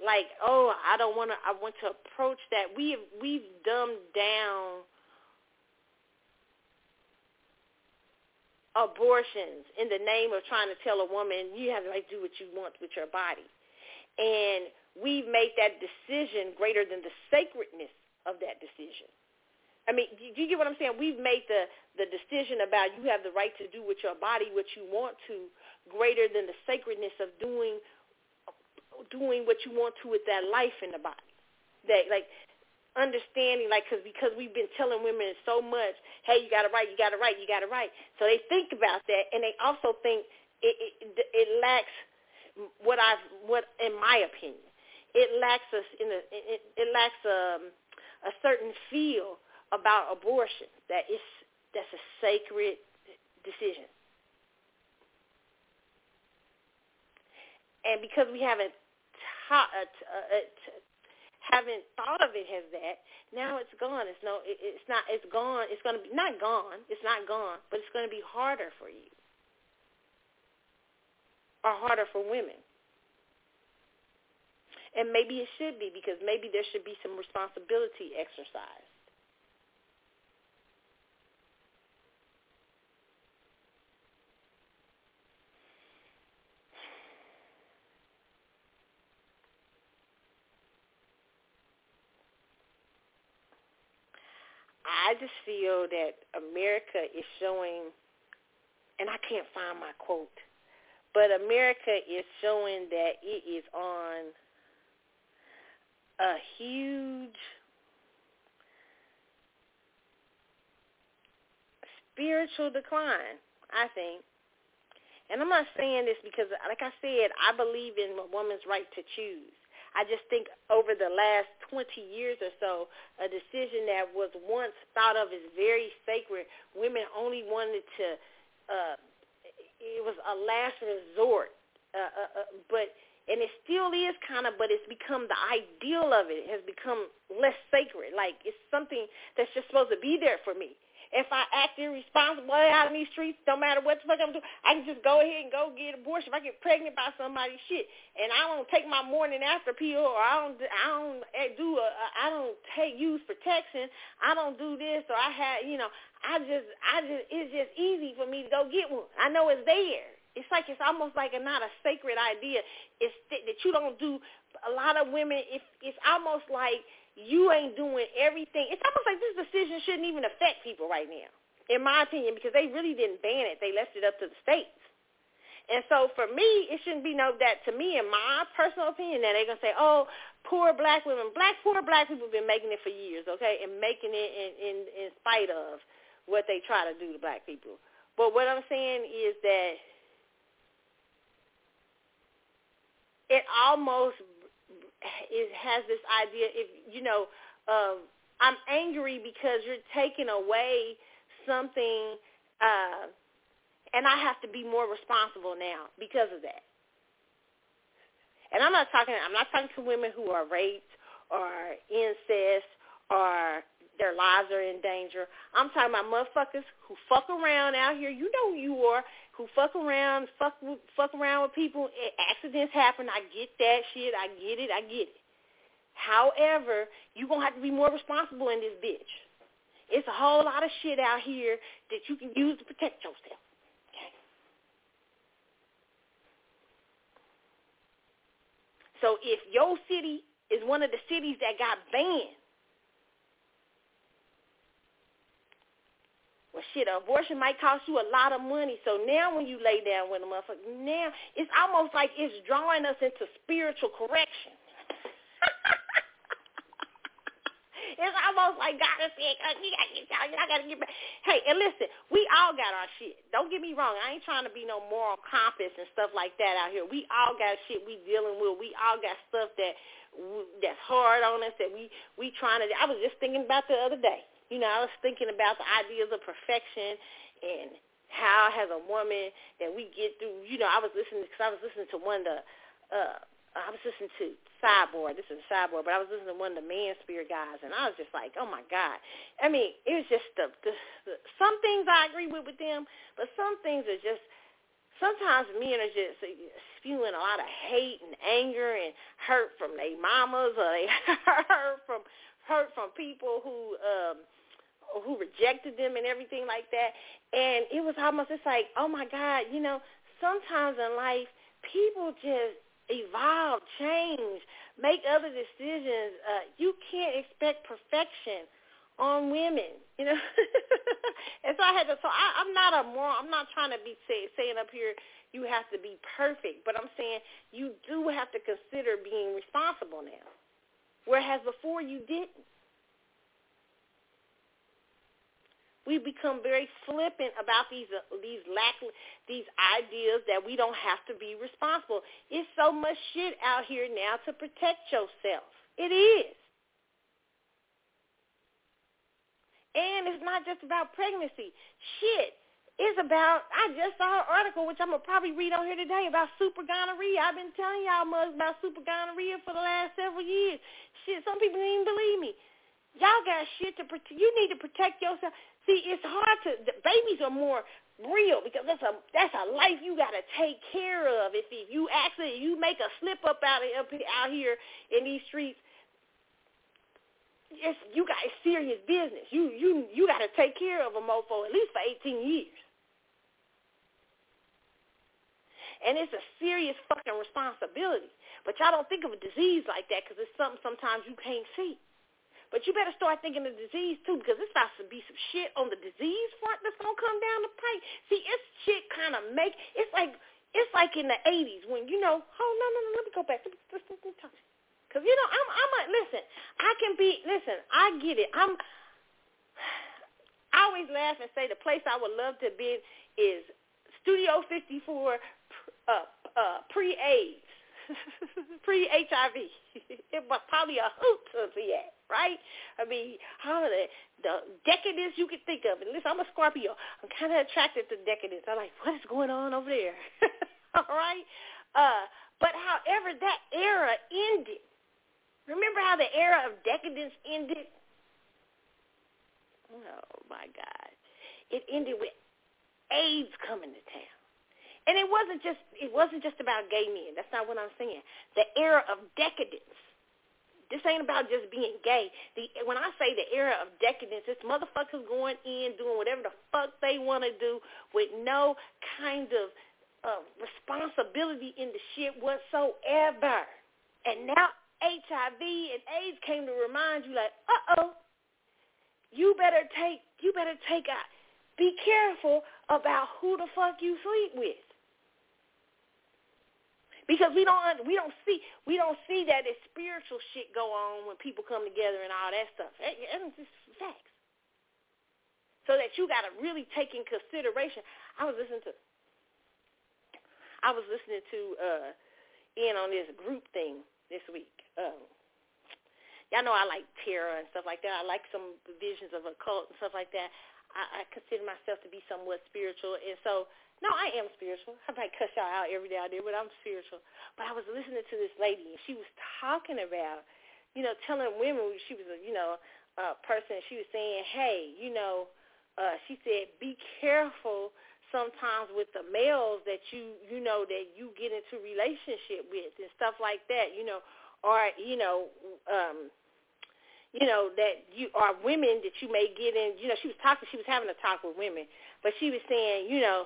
Like, oh, I don't want to. I want to approach that. We have we've dumbed down abortions in the name of trying to tell a woman you have the right to like do what you want with your body. And we've made that decision greater than the sacredness of that decision. I mean, do you get what I'm saying? We've made the the decision about you have the right to do with your body what you want to greater than the sacredness of doing doing what you want to with that life in the body. That like understanding, like, cause, because we've been telling women so much, hey, you got to write, you got to write, you got to write. So they think about that, and they also think it, it, it lacks what I've, what in my opinion, it lacks us in a, it, it lacks um, a certain feel about abortion that is that's a sacred decision. And because we haven't taught, uh, uh, haven't thought of it as that. Now it's gone. It's no. It, it's not. It's gone. It's going to be not gone. It's not gone, but it's going to be harder for you, or harder for women. And maybe it should be because maybe there should be some responsibility exercised. I just feel that America is showing, and I can't find my quote, but America is showing that it is on a huge spiritual decline, I think. And I'm not saying this because, like I said, I believe in a woman's right to choose. I just think over the last 20 years or so, a decision that was once thought of as very sacred, women only wanted to, uh, it was a last resort. Uh, uh, uh, but and it still is kind of, but it's become the ideal of it. It has become less sacred. Like it's something that's just supposed to be there for me. If I act irresponsible out in these streets, no matter what the fuck I'm doing, I can just go ahead and go get abortion. If I get pregnant by somebody's shit, and I don't take my morning after pill, or I don't, I don't eh, do a, I don't take use protection. I don't do this, or I have, you know, I just, I just, it's just easy for me to go get one. I know it's there. It's like it's almost like a not a sacred idea. It's th- that you don't do. A lot of women, if it's almost like you ain't doing everything. It's almost like this decision shouldn't even affect people right now, in my opinion, because they really didn't ban it. They left it up to the states. And so for me, it shouldn't be no that to me, in my personal opinion, that they're gonna say, oh, poor black women, black poor black people have been making it for years, okay, and making it in in, in spite of what they try to do to black people. But what I'm saying is that it almost it has this idea if you know um I'm angry because you're taking away something uh and I have to be more responsible now because of that. And I'm not talking I'm not talking to women who are raped or incest or their lives are in danger. I'm talking about motherfuckers who fuck around out here. You know who you are who fuck around, fuck fuck around with people. Accidents happen. I get that shit. I get it. I get it. However, you gonna have to be more responsible in this bitch. It's a whole lot of shit out here that you can use to protect yourself. Okay. So if your city is one of the cities that got banned Well, shit, abortion might cost you a lot of money. So now when you lay down with a motherfucker, now it's almost like it's drawing us into spiritual correction. it's almost like God is saying, oh, you gotta get y'all, y'all gotta get back. Hey, and listen, we all got our shit. Don't get me wrong. I ain't trying to be no moral compass and stuff like that out here. We all got shit we dealing with. We all got stuff that that's hard on us that we we trying to. I was just thinking about the other day you know, I was thinking about the ideas of perfection and how as a woman that we get through, you know, I was listening because I was listening to one of the, uh, I was listening to Cyborg. This is Cyborg, but I was listening to one of the man spirit guys, and I was just like, oh my god. I mean, it was just the, the, the some things I agree with with them, but some things are just sometimes men are just spewing a lot of hate and anger and hurt from their mamas or they hurt from hurt from people who um who rejected them and everything like that. And it was almost it's like, oh my God, you know, sometimes in life people just evolve, change, make other decisions. Uh, you can't expect perfection on women, you know. and so I had to. So I, I'm not a moral. I'm not trying to be say, saying up here you have to be perfect, but I'm saying you do have to consider being responsible now, whereas before you didn't. We become very flippant about these uh, these lack these ideas that we don't have to be responsible. It's so much shit out here now to protect yourself. It is. And it's not just about pregnancy. Shit. It's about, I just saw an article, which I'm going to probably read on here today, about super gonorrhea. I've been telling y'all much about super gonorrhea for the last several years. Shit, some people didn't even believe me. Y'all got shit to protect. You need to protect yourself. See, it's hard to. Babies are more real because that's a that's a life you got to take care of. If, if you actually you make a slip up out of up out here in these streets, it's you got serious business. You you you got to take care of a mofo at least for 18 years. And it's a serious fucking responsibility. But y'all don't think of a disease like that because it's something sometimes you can't see. But you better start thinking of disease too, because it's about to be some shit on the disease front that's gonna come down the pipe. See, it's shit kind of make it's like it's like in the '80s when you know. Oh no no no, let me go back. Cause you know I'm I'm a listen. I can be listen. I get it. I'm. I always laugh and say the place I would love to be is Studio 54 uh, uh, pre-AIDS, pre-HIV. it was probably a hoot to be at, right? I mean, how the, the decadence you could think of. And listen, I'm a Scorpio. I'm kind of attracted to decadence. I'm like, what is going on over there? All right? Uh, but however, that era ended. Remember how the era of decadence ended? Oh, my God. It ended with AIDS coming to town. And it wasn't just it wasn't just about gay men. That's not what I'm saying. The era of decadence. This ain't about just being gay. The when I say the era of decadence, it's motherfuckers going in doing whatever the fuck they want to do with no kind of uh, responsibility in the shit whatsoever. And now HIV and AIDS came to remind you, like, uh oh, you better take you better take out. Be careful about who the fuck you sleep with because we don't we don't see we don't see that it's spiritual shit go on when people come together and all that stuff. It's just facts. So that you got to really take in consideration. I was listening to I was listening to uh in on this group thing this week. Um, y'all know I like tarot and stuff like that. I like some visions of occult and stuff like that. I, I consider myself to be somewhat spiritual, and so no, I am spiritual. I might cuss y'all out every day I do, but I'm spiritual. But I was listening to this lady, and she was talking about, you know, telling women she was a, you know, a person. She was saying, hey, you know, uh, she said, be careful sometimes with the males that you, you know, that you get into relationship with and stuff like that, you know, or you know, um, you know that you are women that you may get in. You know, she was talking. She was having a talk with women, but she was saying, you know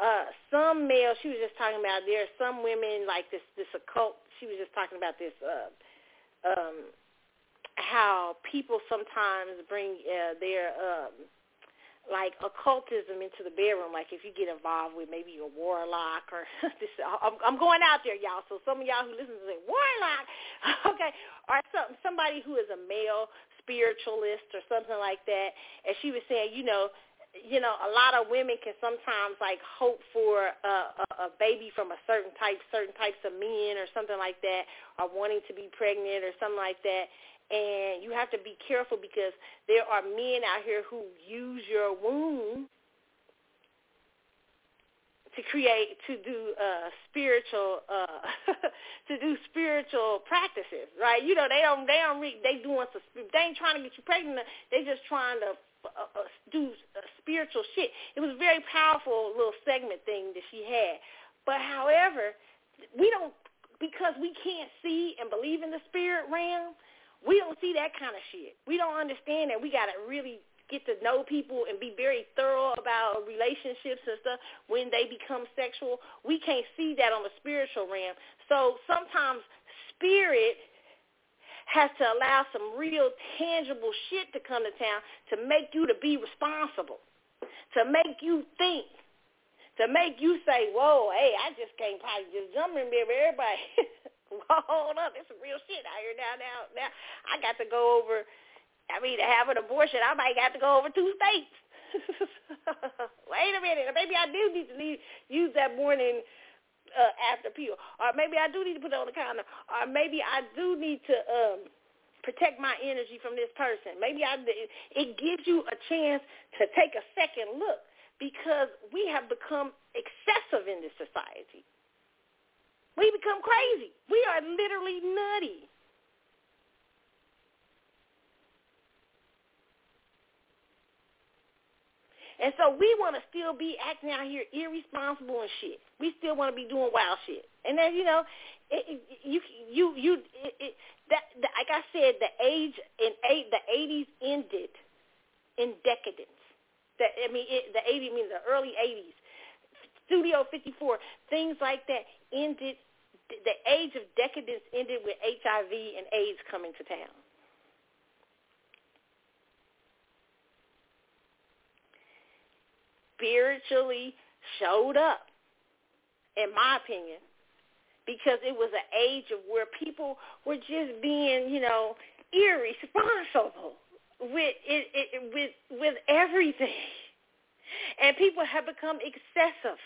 uh some males she was just talking about there are some women like this this occult she was just talking about this uh um how people sometimes bring uh, their um like occultism into the bedroom. Like if you get involved with maybe a warlock or this I'm, I'm going out there y'all. So some of y'all who listen to say warlock okay or some somebody who is a male spiritualist or something like that. And she was saying you know you know, a lot of women can sometimes like hope for a, a, a baby from a certain type, certain types of men or something like that, or wanting to be pregnant or something like that. And you have to be careful because there are men out here who use your womb to create to do uh spiritual uh to do spiritual practices right you know they don't they don't re- they doing some they ain't trying to get you pregnant they just trying to uh, uh, do uh, spiritual shit. It was a very powerful little segment thing that she had. But however, we don't because we can't see and believe in the spirit realm. We don't see that kind of shit. We don't understand that we got to really get to know people and be very thorough about relationships and stuff when they become sexual. We can't see that on the spiritual realm. So sometimes spirit has to allow some real tangible shit to come to town to make you to be responsible, to make you think, to make you say, whoa, hey, I just can't probably just jump in there with everybody. Hold up, it's some real shit out here now. Now, now, I got to go over. I mean, to have an abortion, I might have to go over two states. Wait a minute, maybe I do need to leave, use that morning uh, after pill, or maybe I do need to put on the counter, or maybe I do need to um, protect my energy from this person. Maybe I it gives you a chance to take a second look because we have become excessive in this society. We become crazy. We are literally nutty. And so we want to still be acting out here irresponsible and shit. We still want to be doing wild shit. And then you know, it, it, you you you it, it, that, that like I said, the age in eight the eighties ended in decadence. That I mean, it, the eighties means the early eighties. Studio 54, things like that ended. The age of decadence ended with HIV and AIDS coming to town. Spiritually showed up, in my opinion, because it was an age of where people were just being, you know, irresponsible with it, it with with everything, and people have become excessive.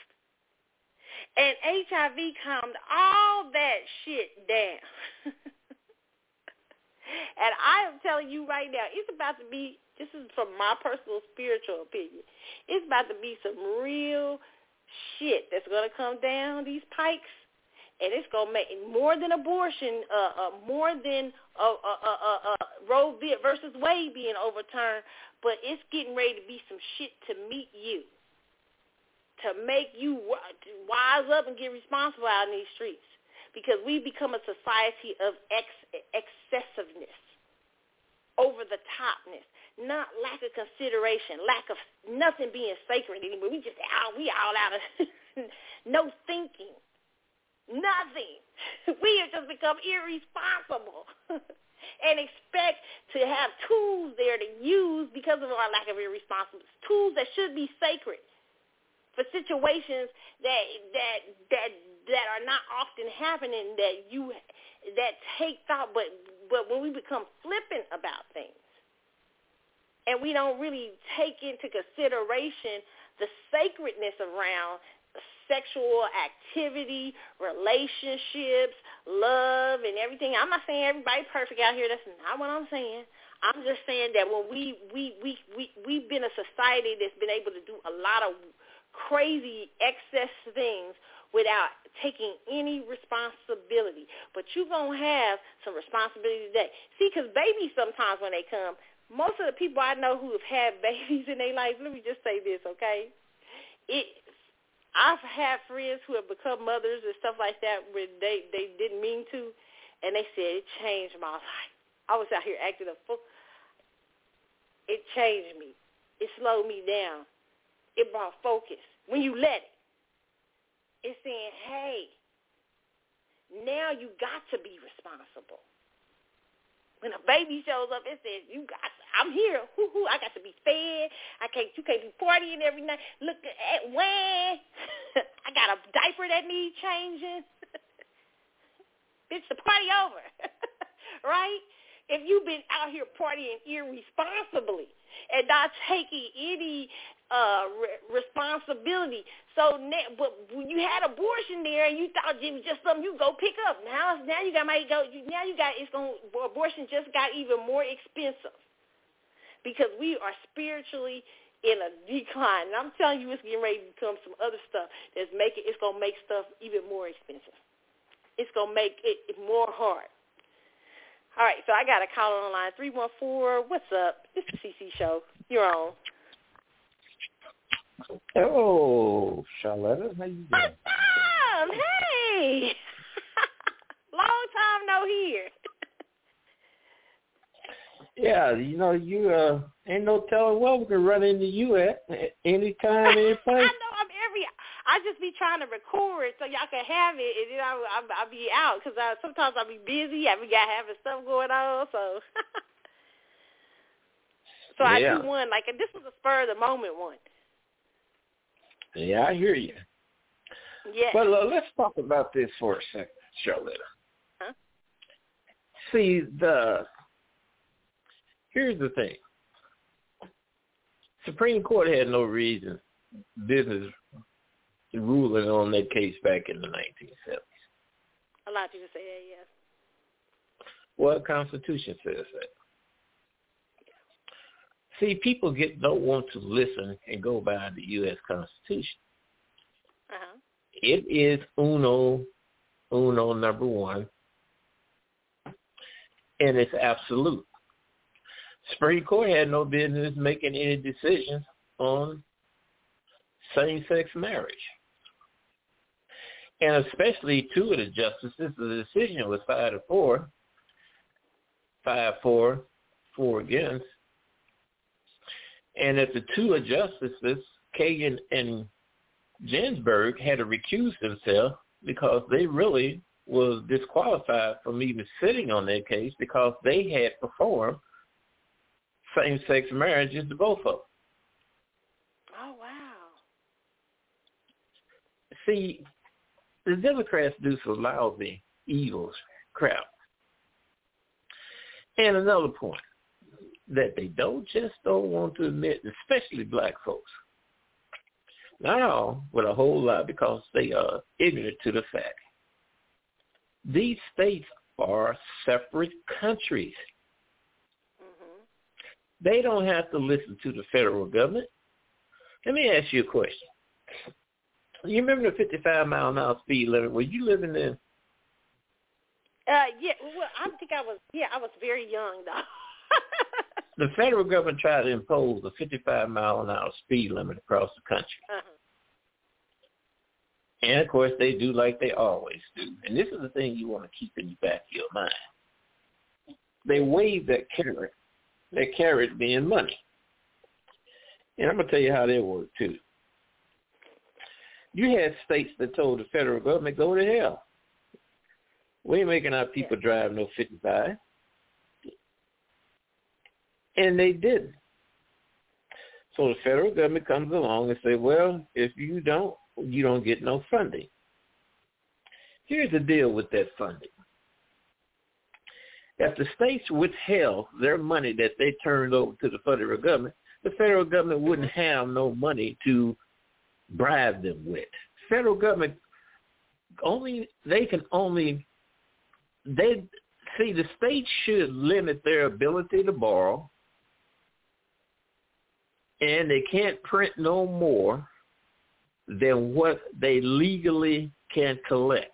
And HIV calmed all that shit down. and I am telling you right now, it's about to be. This is from my personal spiritual opinion. It's about to be some real shit that's gonna come down these pikes and it's gonna make more than abortion, uh, uh, more than uh, uh, uh, uh, uh, Roe versus Wade being overturned, but it's getting ready to be some shit to meet you, to make you wise up and get responsible out in these streets, because we become a society of ex- excessiveness, over the topness, not lack of consideration, lack of nothing being sacred anymore. We just out, we all out of no thinking Nothing. We have just become irresponsible and expect to have tools there to use because of our lack of irresponsibility. Tools that should be sacred for situations that that that that are not often happening that you that take thought but but when we become flippant about things and we don't really take into consideration the sacredness around sexual activity, relationships, love, and everything. I'm not saying everybody's perfect out here. That's not what I'm saying. I'm just saying that when we we we we we've been a society that's been able to do a lot of crazy excess things without taking any responsibility. But you're going to have some responsibility today. See, because babies sometimes when they come, most of the people I know who have had babies in their life, let me just say this, okay? It I've had friends who have become mothers and stuff like that where they they didn't mean to, and they said it changed my life. I was out here acting a fool. It changed me. It slowed me down. It brought focus. When you let it, it's saying, hey, now you got to be responsible. When a baby shows up, it says, you got, to, I'm here. Hoo-hoo, I got to be fed. I can't, you can't be partying every night. Look at when. I got a diaper that needs changing. Bitch, the party over. right? If you've been out here partying irresponsibly and not taking any uh re- responsibility. So ne- but you had abortion there and you thought it was just something you go pick up. Now now you got might go now you got it's going abortion just got even more expensive. Because we are spiritually in a decline. And I'm telling you it's getting ready to become some other stuff that's making it's gonna make stuff even more expensive. It's gonna make it more hard. All right, so I got a call on line. 314, what's up? It's the CC show. You're on. Oh, Charlotta, how you doing? What's up? Hey. Long time no hear. yeah, you know, you uh ain't no telling what we can run into you at anytime, any place. I know I'm every. I just be trying to record so y'all can have it, and then I I, I be out because I sometimes I be busy. I be got having stuff going on, so. so yeah. I do one like, and this was a spur of the moment one. Yeah, I hear you. Yeah. But uh, let's talk about this for a second, Charlotte. Huh? See, the here's the thing. Supreme Court had no reason business ruling on that case back in the 1970s. A lot of people say that, yes. Well, Constitution says that. See, people get don't want to listen and go by the U.S. Constitution. Uh-huh. It is uno, uno number one, and it's absolute. Supreme Court had no business making any decisions on same-sex marriage. And especially two of the justices, the decision was five to four, five four, four against. And if the two of justices, Kagan and Ginsburg, had to recuse themselves because they really was disqualified from even sitting on that case because they had performed same-sex marriages to both of them. Oh wow! see, the Democrats do some lousy, evil crap. And another point that they don't just don't want to admit, especially black folks. Now, with a whole lot because they are ignorant to the fact. These states are separate countries. Mm-hmm. They don't have to listen to the federal government. Let me ask you a question. You remember the 55 mile an hour speed limit? Were you living in? Uh, yeah. Well, I think I was. Yeah, I was very young though. the federal government tried to impose a 55 mile an hour speed limit across the country. Uh-huh. And of course, they do like they always do. And this is the thing you want to keep in the back of your mind. They wave that carrot, that carrot being money. And I'm going to tell you how that worked, too. You had states that told the federal government, go to hell. We ain't making our people drive no 55. And they didn't. So the federal government comes along and say, well, if you don't, you don't get no funding. Here's the deal with that funding. If the states withheld their money that they turned over to the federal government, the federal government wouldn't have no money to bribe them with. Federal government only they can only they see the states should limit their ability to borrow and they can't print no more than what they legally can collect.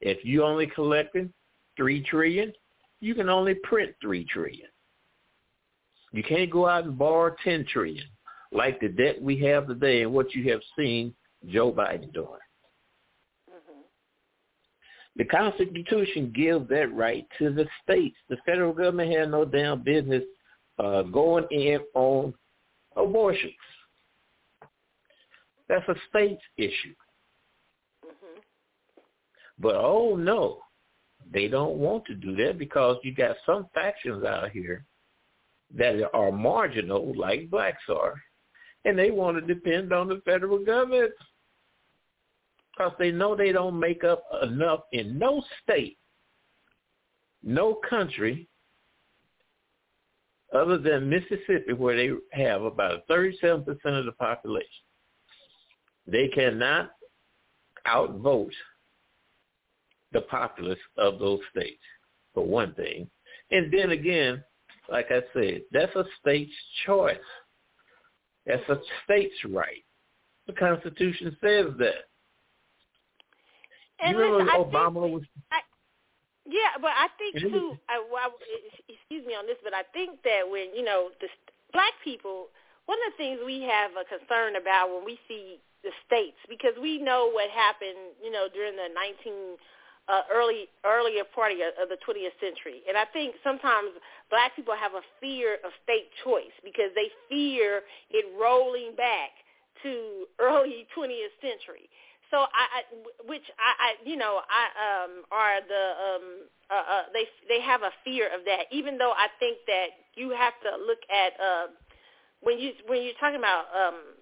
If you only collecting three trillion, you can only print three trillion. You can't go out and borrow ten trillion like the debt we have today and what you have seen Joe Biden doing. Mm-hmm. The Constitution gives that right to the states. The federal government has no damn business uh, going in on abortions. That's a state issue. Mm-hmm. But oh no, they don't want to do that because you got some factions out here that are marginal, like blacks are, and they want to depend on the federal government because they know they don't make up enough in no state, no country other than Mississippi, where they have about 37% of the population. They cannot outvote the populace of those states, for one thing. And then again, like I said, that's a state's choice. That's a state's right. The Constitution says that. And you remember listen, Obama think, was... I, yeah, but I think too. I, I- excuse me on this, but I think that when you know the black people, one of the things we have a concern about when we see the states, because we know what happened, you know, during the 19 uh, early earlier part of, of the 20th century, and I think sometimes black people have a fear of state choice because they fear it rolling back to early 20th century. So I, I which I, I, you know, I um are the um uh, uh they they have a fear of that. Even though I think that you have to look at uh when you when you're talking about um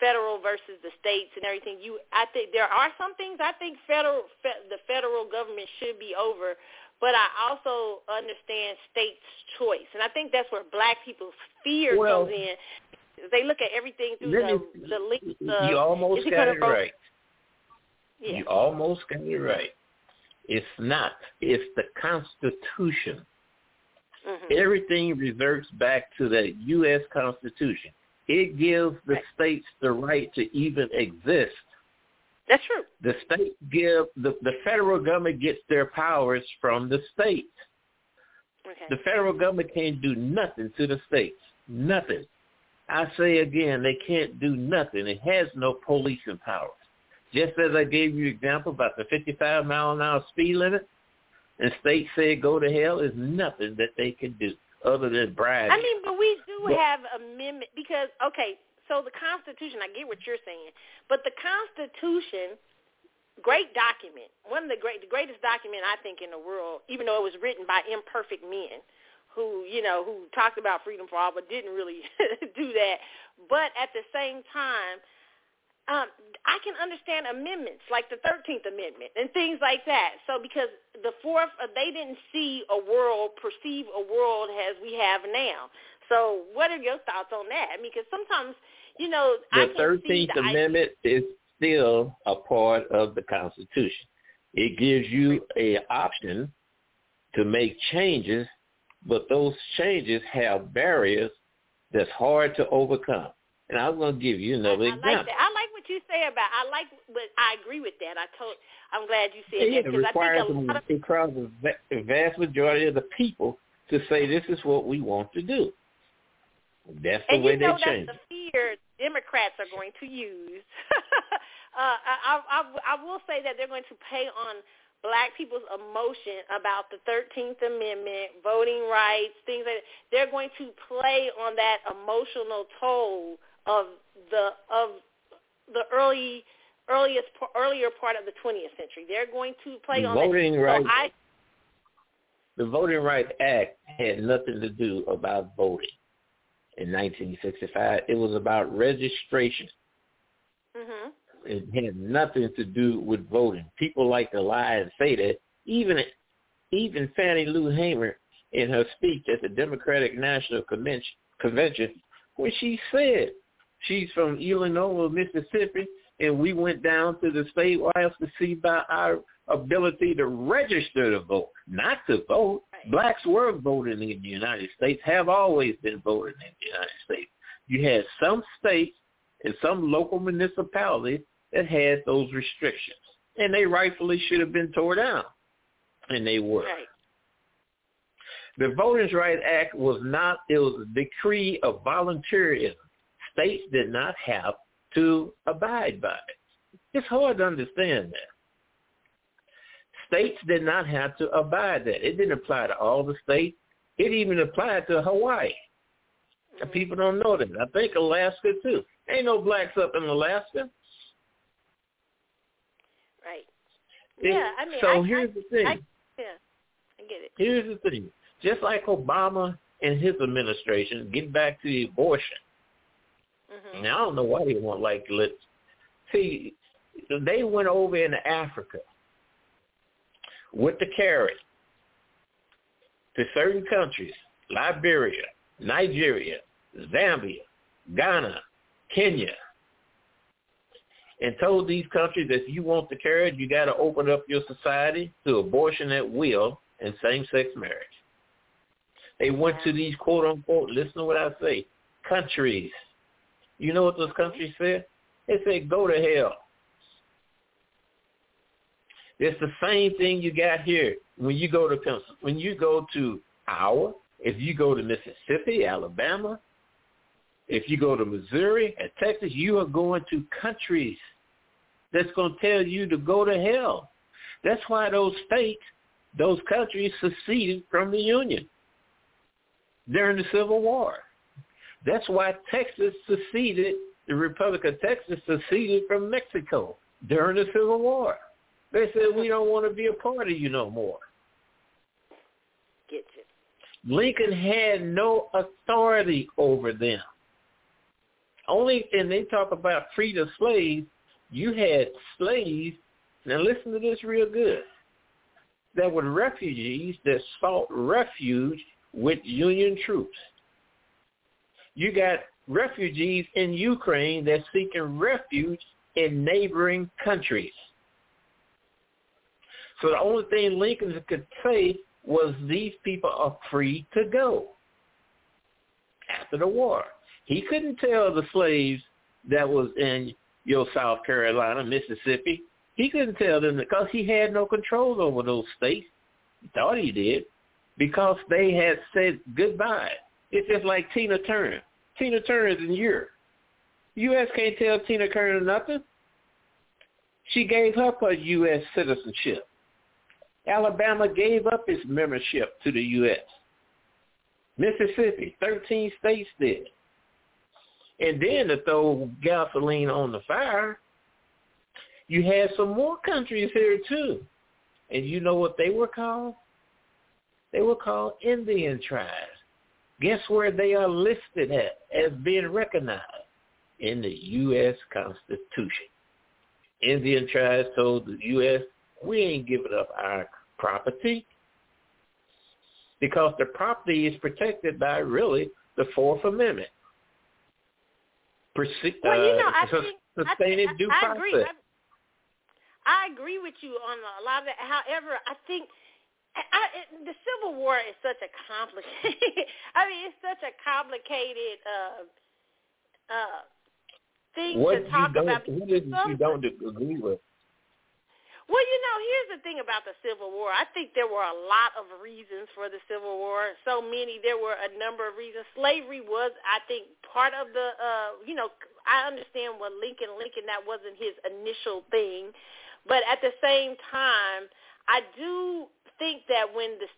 federal versus the states and everything. You I think there are some things I think federal fe, the federal government should be over. But I also understand states' choice, and I think that's where black people's fear Well, comes in. They look at everything through the me- the lens of you almost got it right. Yeah. You almost got it right. It's not. It's the Constitution. Mhm. Everything reverts back to the U.S. Constitution. It gives the Right. states the right to even exist. That's true. The state give the, the federal government gets their powers from the states. Okay. The federal government can't do nothing to the states. Nothing. I say again, they can't do nothing. It has no policing powers. Just as I gave you example about the 55 mile an hour speed limit, and states said go to hell, is nothing that they can do other than bribe. I mean, but we do But- have amendment because okay, so the Constitution. I get what you're saying, but the Constitution, great document, one of the great, the greatest document I think in the world, even though it was written by imperfect men, who you know who talked about freedom for all, but didn't really do that. But at the same time, um, I can understand amendments like the 13th Amendment and things like that. So because the fourth, uh, they didn't see a world, perceive a world as we have now. So what are your thoughts on that? I mean, because sometimes, you know, the 13th see the Amendment is still a part of the Constitution. It gives you a option to make changes, but those changes have barriers that's hard to overcome. And I'm going to give you another I, I example. like that. I like what you say about. I like, but I agree with that. I told. I'm glad you said Yeah, that it because I think a lot of it requires the the vast majority of the people to say this is what we want to do. That's the and way you know they change. that's the fear Democrats are going to use. uh, I, I, I will say that they're going to pay on black people's emotion about the 13th Amendment, voting rights, things like that. They're going to play on that emotional toll of the of the early earliest earlier part of the 20th century. They're going to play The on voting that. rights- So I, The Voting Rights Act had nothing to do about voting in 1965. It was about registration. mhm. It had nothing to do with voting. People like to lie and say that. Even even Fannie Lou Hamer in her speech at the Democratic National Convention, Convention when she said she's from Illinois, Mississippi, and we went down to the state house to see about our ability to register to vote, not to vote. Blacks were voting in the United States, have always been voting in the United States. You had some states and some local municipalities that had those restrictions, and they rightfully should have been tore down, and they were. Right. The Voting Rights Act was not, it was a decree of voluntarism. States did not have to abide by it. It's hard to understand that. States did not have to abide that. It didn't apply to all the states. It even applied to Hawaii. And People don't know that. I think Alaska too. Ain't no blacks up in Alaska. Right. It- yeah, I mean, so I, here's I, the thing. I, yeah, I get it. Here's the thing. Just like Obama and his administration, get back to the abortion. Hmm Now I don't know why they won't like let see they went over into Africa with the carrot to certain countries, Liberia, Nigeria, Zambia, Ghana, Kenya, and told these countries that if you want the carrot, you got to open up your society to abortion at will and same-sex marriage. They went to these quote-unquote, listen to what I say, countries. You know what those countries said? They said, go to hell. It's the same thing you got here when you go to when you go to Iowa, if you go to Mississippi, Alabama, if you go to Missouri and Texas, you are going to countries that's going to tell you to go to hell. That's why those states, those countries seceded from the Union during the Civil War. That's why Texas seceded, the Republic of Texas seceded from Mexico during the Civil War. They said, we don't want to be a part of you no more. Get you. Lincoln had no authority over them. Only, and they talk about freed slaves, you had slaves, now listen to this real good, that were refugees that sought refuge with Union troops. You got refugees in Ukraine that's seeking refuge in neighboring countries. So the only thing Lincoln could say was these people are free to go after the war. He couldn't tell the slaves that was in your South Carolina, Mississippi. He couldn't tell them because he had no control over those states. He thought he did because they had said goodbye. It's just like Tina Turner. Tina Turner is in Europe. U.S. can't tell Tina Turner nothing. She gave up her U.S. citizenship. Alabama gave up its membership to the U.S. Mississippi, 13 states did. And then to throw gasoline on the fire, you had some more countries here too. And you know what they were called? They were called Indian tribes. Guess where they are listed at as being recognized? in the U.S. Constitution. Indian tribes told the U.S., we ain't giving up our property because the property is protected by really the Fourth Amendment. Perse- well, you know, I uh, think, sustained I, due I, process. I agree. I, I agree with you on a lot of that. However, I think I, it, the Civil War is such a complicated. I mean, it's such a complicated uh, uh, thing what to talk about. What is it you don't agree with? Well, you know, here's the thing about the Civil War. I think there were a lot of reasons for the Civil War. So many. There were a number of reasons. Slavery was, I think, part of the. uh You know, I understand what Lincoln. Lincoln that wasn't his initial thing, but at the same time, I do think that when the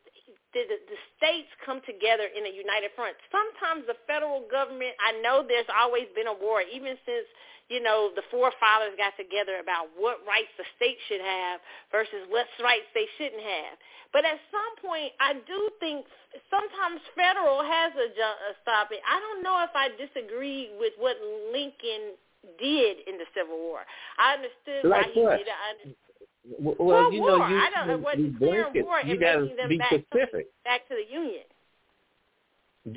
the, the states come together in a united front, sometimes the federal government. I know there's always been a war, even since you know, the forefathers got together about what rights the state should have versus what rights they shouldn't have. But at some point, I do think sometimes federal has a, a stop it. I don't know if I disagree with what Lincoln did in the Civil War. I understood like why he what? did it. I understood. Well, well, you war. know, you, I don't know what declaring blanket. war and making them to be back, specific. back to the Union.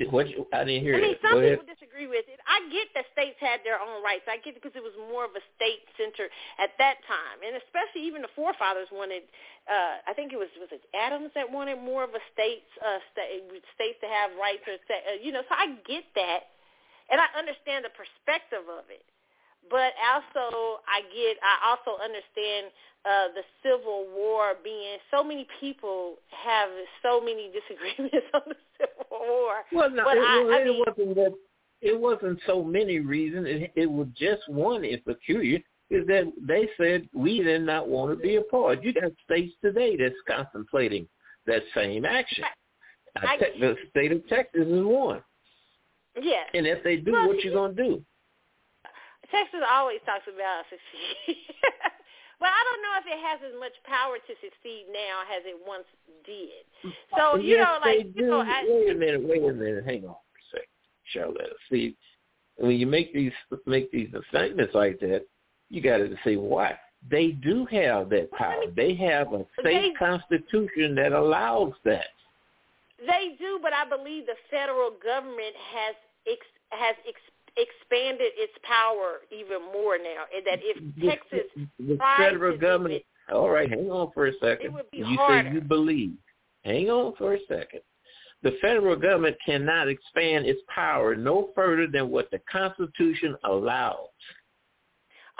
What you, I didn't hear I mean, some people disagree with it. I get that states had their own rights. I get it because it was more of a state center at that time, and especially even the forefathers wanted. Uh, I think it was was it Adams that wanted more of a states uh, state, states to have rights or uh, you know. So I get that, and I understand the perspective of it. But also, I get. I also understand uh, the Civil War being so many people have so many disagreements on the Civil War. Well, no, but it, I, well, I it wasn't that. It wasn't so many reasons. It, it was just one. It's peculiar. Is that they said we did not want to be a part. You got states today that's contemplating that same action. I- I the state of Texas is one. yeah. And if they do, Well, what you gonna do? Texas always talks about succeed. but I don't know if it has as much power to succeed now as it once did. So you yes, know, like you know, I, wait a minute. Wait a minute. Hang on for a second, Charlotte. See, when you make these make these statements like that, you got to say why. They do have that power. They have a state They- constitution that allows that. they do, but I believe the federal government has ex, has ex, expanded its power even more now. And that if Texas the federal government. it- all right, hang on for a second. It would be you harder. say you believe. Hang on for a second. The federal government cannot expand its power no further than what the Constitution allows.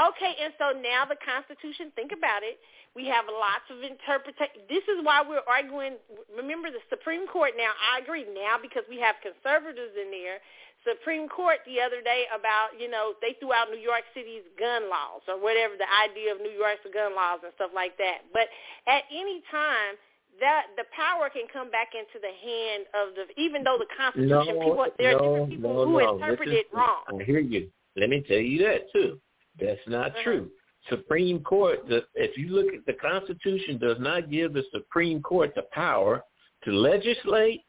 Okay, and so now the Constitution, think about it. We have lots of interpretation. This is why we're arguing. Remember, the Supreme Court now, I agree now because we have conservatives in there. Supreme Court the other day about, you know, they threw out New York City's gun laws or whatever, the idea of New York's gun laws and stuff like that. But at any time, that the power can come back into the hand of the, even though the Constitution, No, people, there are no, different people no, who no. interpret Listen, it wrong. I hear you. Let me tell you that too. That's not Uh-huh. true. Supreme Court, the, if you look at the Constitution, does not give the Supreme Court the power to legislate,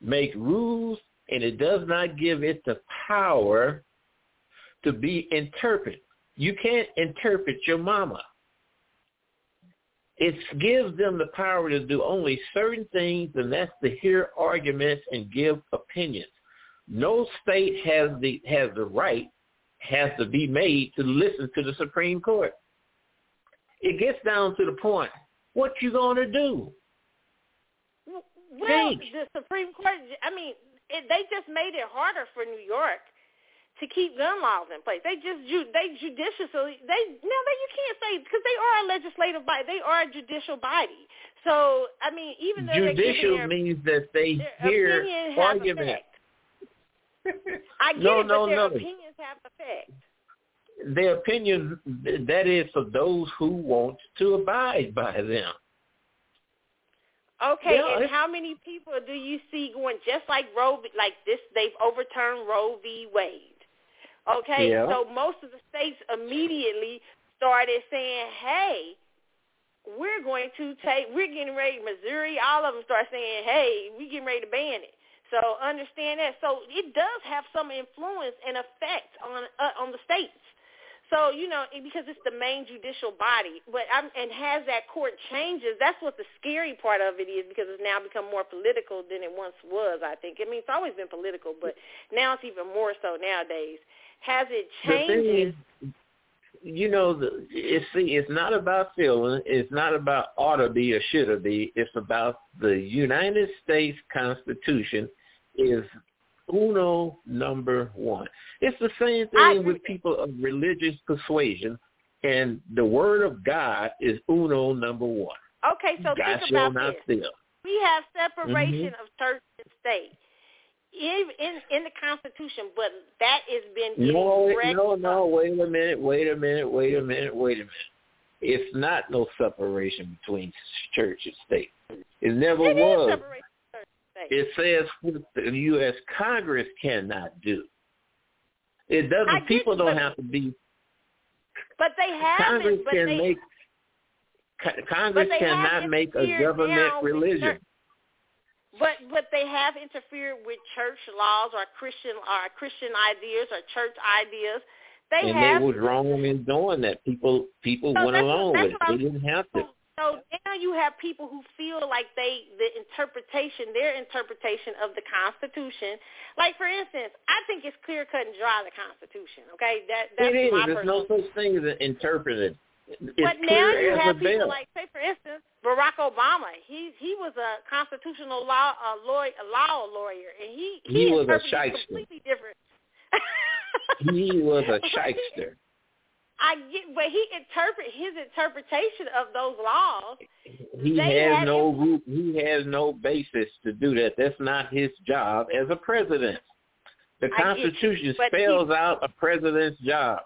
make rules, and it does not give it the power to be interpreted. You can't interpret your mama. It gives them the power to do only certain things, and that's to hear arguments and give opinions. No state has the has the right has to be made to listen to the Supreme Court. It gets down to the point. What you gonna do? Well, Think. the Supreme Court, I mean, it, they just made it harder for New York to keep gun laws in place. They just ju- they judiciously they no they you can't say because they are a legislative body. They are a judicial body. So I mean, even though they're Judicial their, means that they hear argument. I get No, it, no, but their no. opinions have effect. Their opinion that is for those who want to abide by them. Okay, Yeah, and how many people do you see going just like Roe, like this? They've overturned Roe v. Wade. Okay, Yeah. so most of the states immediately started saying, "Hey, we're going to take. We're getting ready. Missouri, all of them start saying, "Hey, we getting ready to ban it." So understand that. So it does have some influence and effect on uh, on the states. So you know because it's the main judicial body, but I'm, and has that court changes. That's what the scary part of it is because it's now become more political than it once was. I think. I mean, it's always been political, but now it's even more so nowadays. Has it changes? you know, the, it's see, it's not about feeling. It's not about ought to be or should be. It's about the United States Constitution is uno number one. It's the same thing with people of religious persuasion, and the Word of God is uno number one. Okay, so God think shall about not this. steal. We have separation Mhm. of church and state in, in in the Constitution, but that has been No, no, no. Wait a minute. Wait a minute. Wait a minute. Wait a minute. It's not no separation between church and state. It never It is was. separation of church and state. It says what the U.S. Congress cannot do. It doesn't. I people don't have to be. but they haven't. Congress can they, make. Co- Congress cannot make a government religion. But but they have interfered with church laws or Christian or Christian ideas or church ideas. They and have they was wrong in doing that. People people So went along with it. They didn't have to. Oh, So, now you have people who feel like they the interpretation, their interpretation of the Constitution. Like for instance, I think it's clear cut and dry the Constitution. Okay, that that's It is. my There's no such thing as interpreted. It's but now you have people bell. like, say for instance, Barack Obama. He he was a constitutional law a lawyer, a law lawyer, and he He was a interpreted it shyster. completely different. he was a shyster. I get, but he interpret his interpretation of those laws. He has no root. He has no basis to do that. That's not his job as a president. The I get you, Constitution he- spells out a president's job,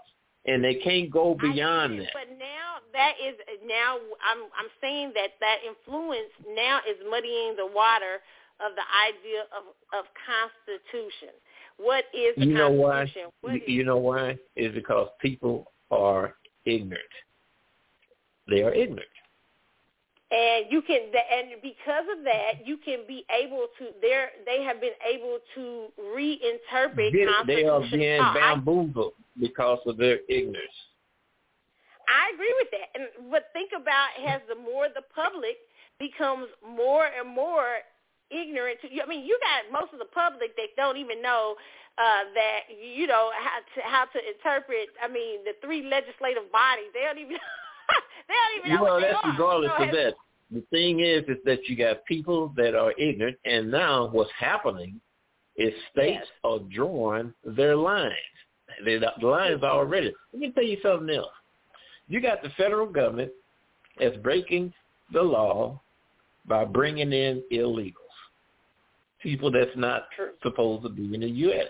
and they can't go beyond that. But now that is now I'm I'm saying that that influence now is muddying the water of the idea of of constitution. What is the You know why? What You, is- you know why? Is because people are ignorant. They are ignorant. and you can and because of that you can be able to they they have been able to reinterpret They- They are being law. Bamboozled because of their ignorance. I agree with that. And but think about as the more the public becomes more and more ignorant to you. I mean, you got most of the public that don't even know uh that you know how to how to interpret I mean, the three legislative bodies. They don't even they don't even know Well, what that's regardless of that. The thing is, is that you got people that are ignorant, and now what's happening is states Yes. are drawing their lines. They, the lines are already. Let me tell you something else. You got the federal government that's breaking the law by bringing in illegals, people that's not supposed to be in the U.S.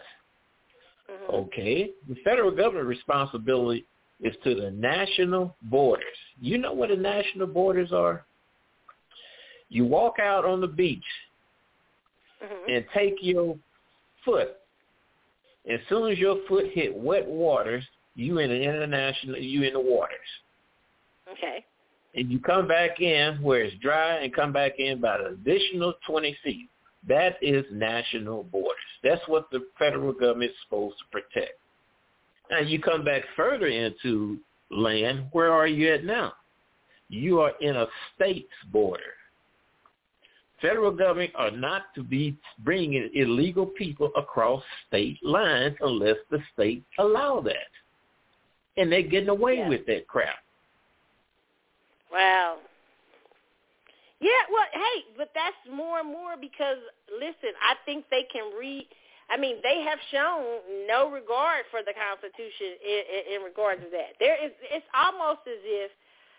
Mhm. Okay, the federal government responsibility is to the national borders. You know what the national borders are? You walk out on the beach Mhm. and take your foot. As soon as your foot hit wet waters, you in the international, you in the waters. Okay. And you come back in where it's dry and come back in about an additional 20 feet. That is national borders. That's what the federal government is supposed to protect. Now you come back further into land, where are you at now? You are in a state's border. Federal government are not to be bringing illegal people across state lines unless the state allow that. And they're getting away Yeah. with that crap. Wow. Yeah, well, hey, but that's more and more because listen, I think they can read. I mean, they have shown no regard for the Constitution in, in, in regard to that. There is, it's almost as if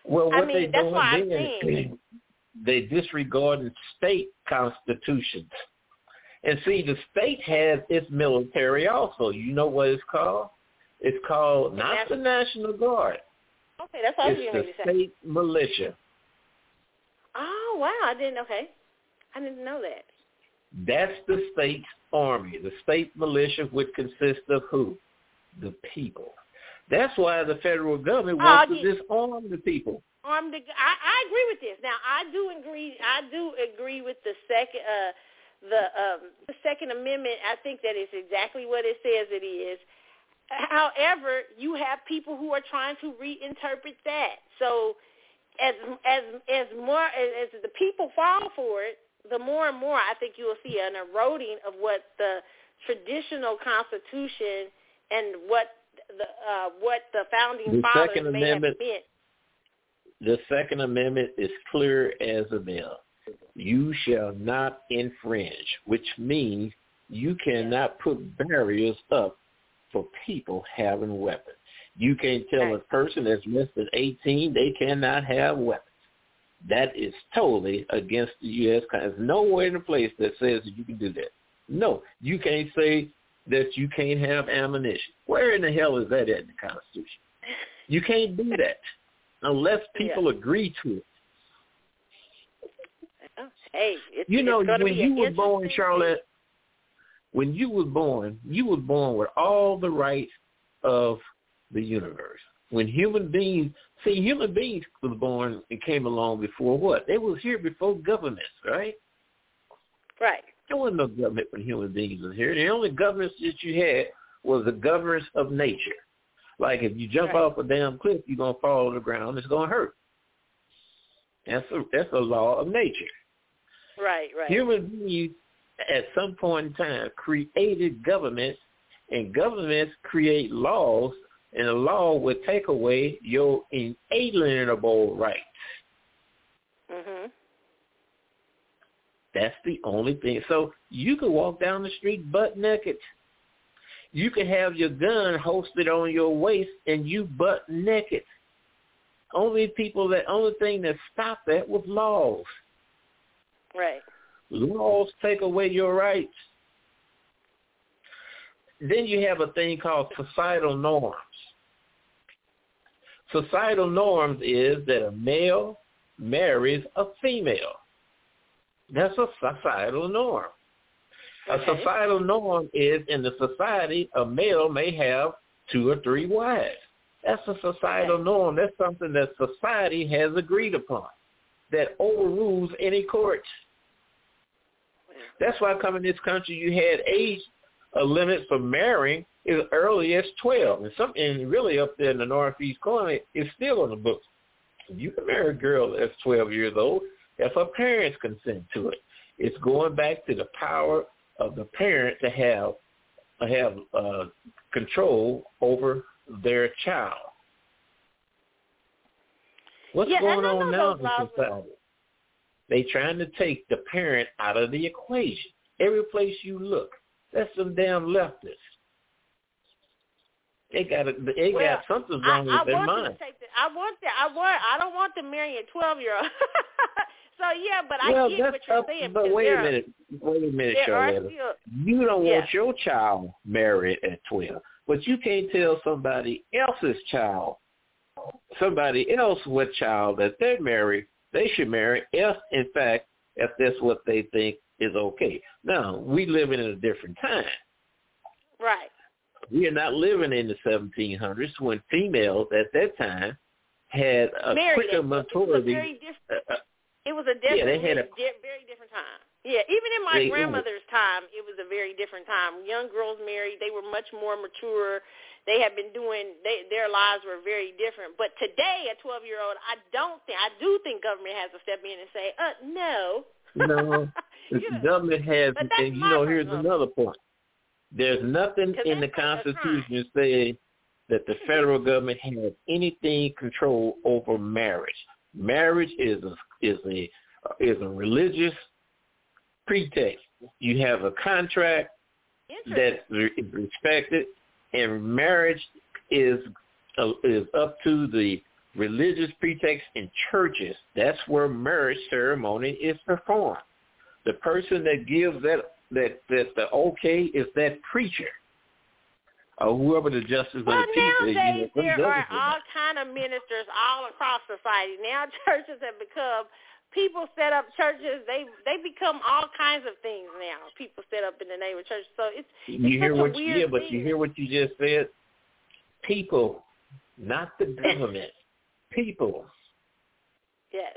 Well, I what mean, they that's why I'm saying- they disregarding state constitutions. And see, the state has its military also. You know what it's called? It's called not the National Guard. okay, that's all It's you the need to say. state militia. Oh wow, I didn't. Okay, I didn't know that. That's the state's army. The state militia would consist of who? The people. That's why the federal government Oh, wants yeah. to disarm the people. Armed. I, I agree with this. Now, I do agree. I do agree with the second. Uh, the um, the Second Amendment, I think that is exactly what it says it is. However, you have people who are trying to reinterpret that. So, as as as more as, as the people fall for it, the more and more I think you will see an eroding of what the traditional Constitution and what the uh, what the founding the fathers Second may Amendment, have meant. The Second Amendment is clear as a bell. You shall not infringe, which means you cannot put barriers up for people having weapons. You can't tell a person that's less than 18 they cannot have weapons. That is totally against the U.S. There's nowhere in the place that says that you can do that. No, you can't say that you can't have ammunition. Where in the hell is that in the Constitution? You can't do that unless people agree to it. Oh, Hey, it's, You know, when you were born, Charlotte, when you were born, you were born with all the rights of the universe. When human beings, see, human beings was born and came along before what? They was here before governments, right? Right. There wasn't no government when human beings was here. The only governments that you had was the governance of nature. Like if you jump Right. off a damn cliff, you're gonna fall on the ground. It's gonna hurt. That's a that's a law of nature. Right. Right. Human beings at some point in time created governments, and governments create laws, and the law would take away your inalienable rights. mhm. That's the only thing. So you could walk down the street butt naked. You could have your gun hosted on your waist and you butt naked. Only people that only thing that stopped that was laws. Right. Laws take away your rights. Then you have a thing called societal norms. Societal norms is that a male marries a female. That's a societal norm. A societal norm is in the society a male may have two or three wives. That's a societal Okay. norm. That's something that society has agreed upon that overrules any courts. That's why coming to this country you had age a limit for marrying as early as twelve. And some and really up there in the northeast corner it's still on the books. You can marry a girl that's twelve years old if her parents consent to it. It's going back to the power of the parent to have have uh, control over their child. What's Yeah, going on now in society? They trying to take the parent out of the equation. Every place you look, that's some damn leftists. They got a, they Well, got something wrong I with their want mind. to take the, I want that. I want. I don't want to marry a twelve year old. so yeah, but I well, get what you're up, saying. but wait a minute. Wait a minute, Charlotte. You don't Yeah. want your child married at 12, but you can't tell somebody else's child, somebody else what child that they're married, they should marry if, in fact, if that's what they think is okay. Now, we live in a different time. Right. We are not living in the 1700s when females at that time had a Married. quicker It was a maturity. very different. uh, uh, It was a Yeah, they different, had a- di- very different time. Yeah, even in my They- grandmother's time, it was a very different time. Young girls married; they were much more mature. They had been doing; they, their lives were very different. But today, a twelve-year-old, I don't think, I do think government has to step in and say, "Uh, no." No, the government has, and you know, here's another point. There's nothing in the that's Constitution saying that the federal government has anything control over marriage. Marriage is a is a is a religious pretext. You have a contract that is respected, and marriage is uh, is up to the religious pretext in churches. That's where marriage ceremony is performed. The person that gives that that that the okay is that preacher or whoever the justice Well, of the peace is. You know, there are all kind of ministers all across society. Now churches have become people set up churches. They they become all kinds of things now. People set up in the name of church. So it's You hear what weird yeah, but you hear what you just said. People, not the government. People. yes.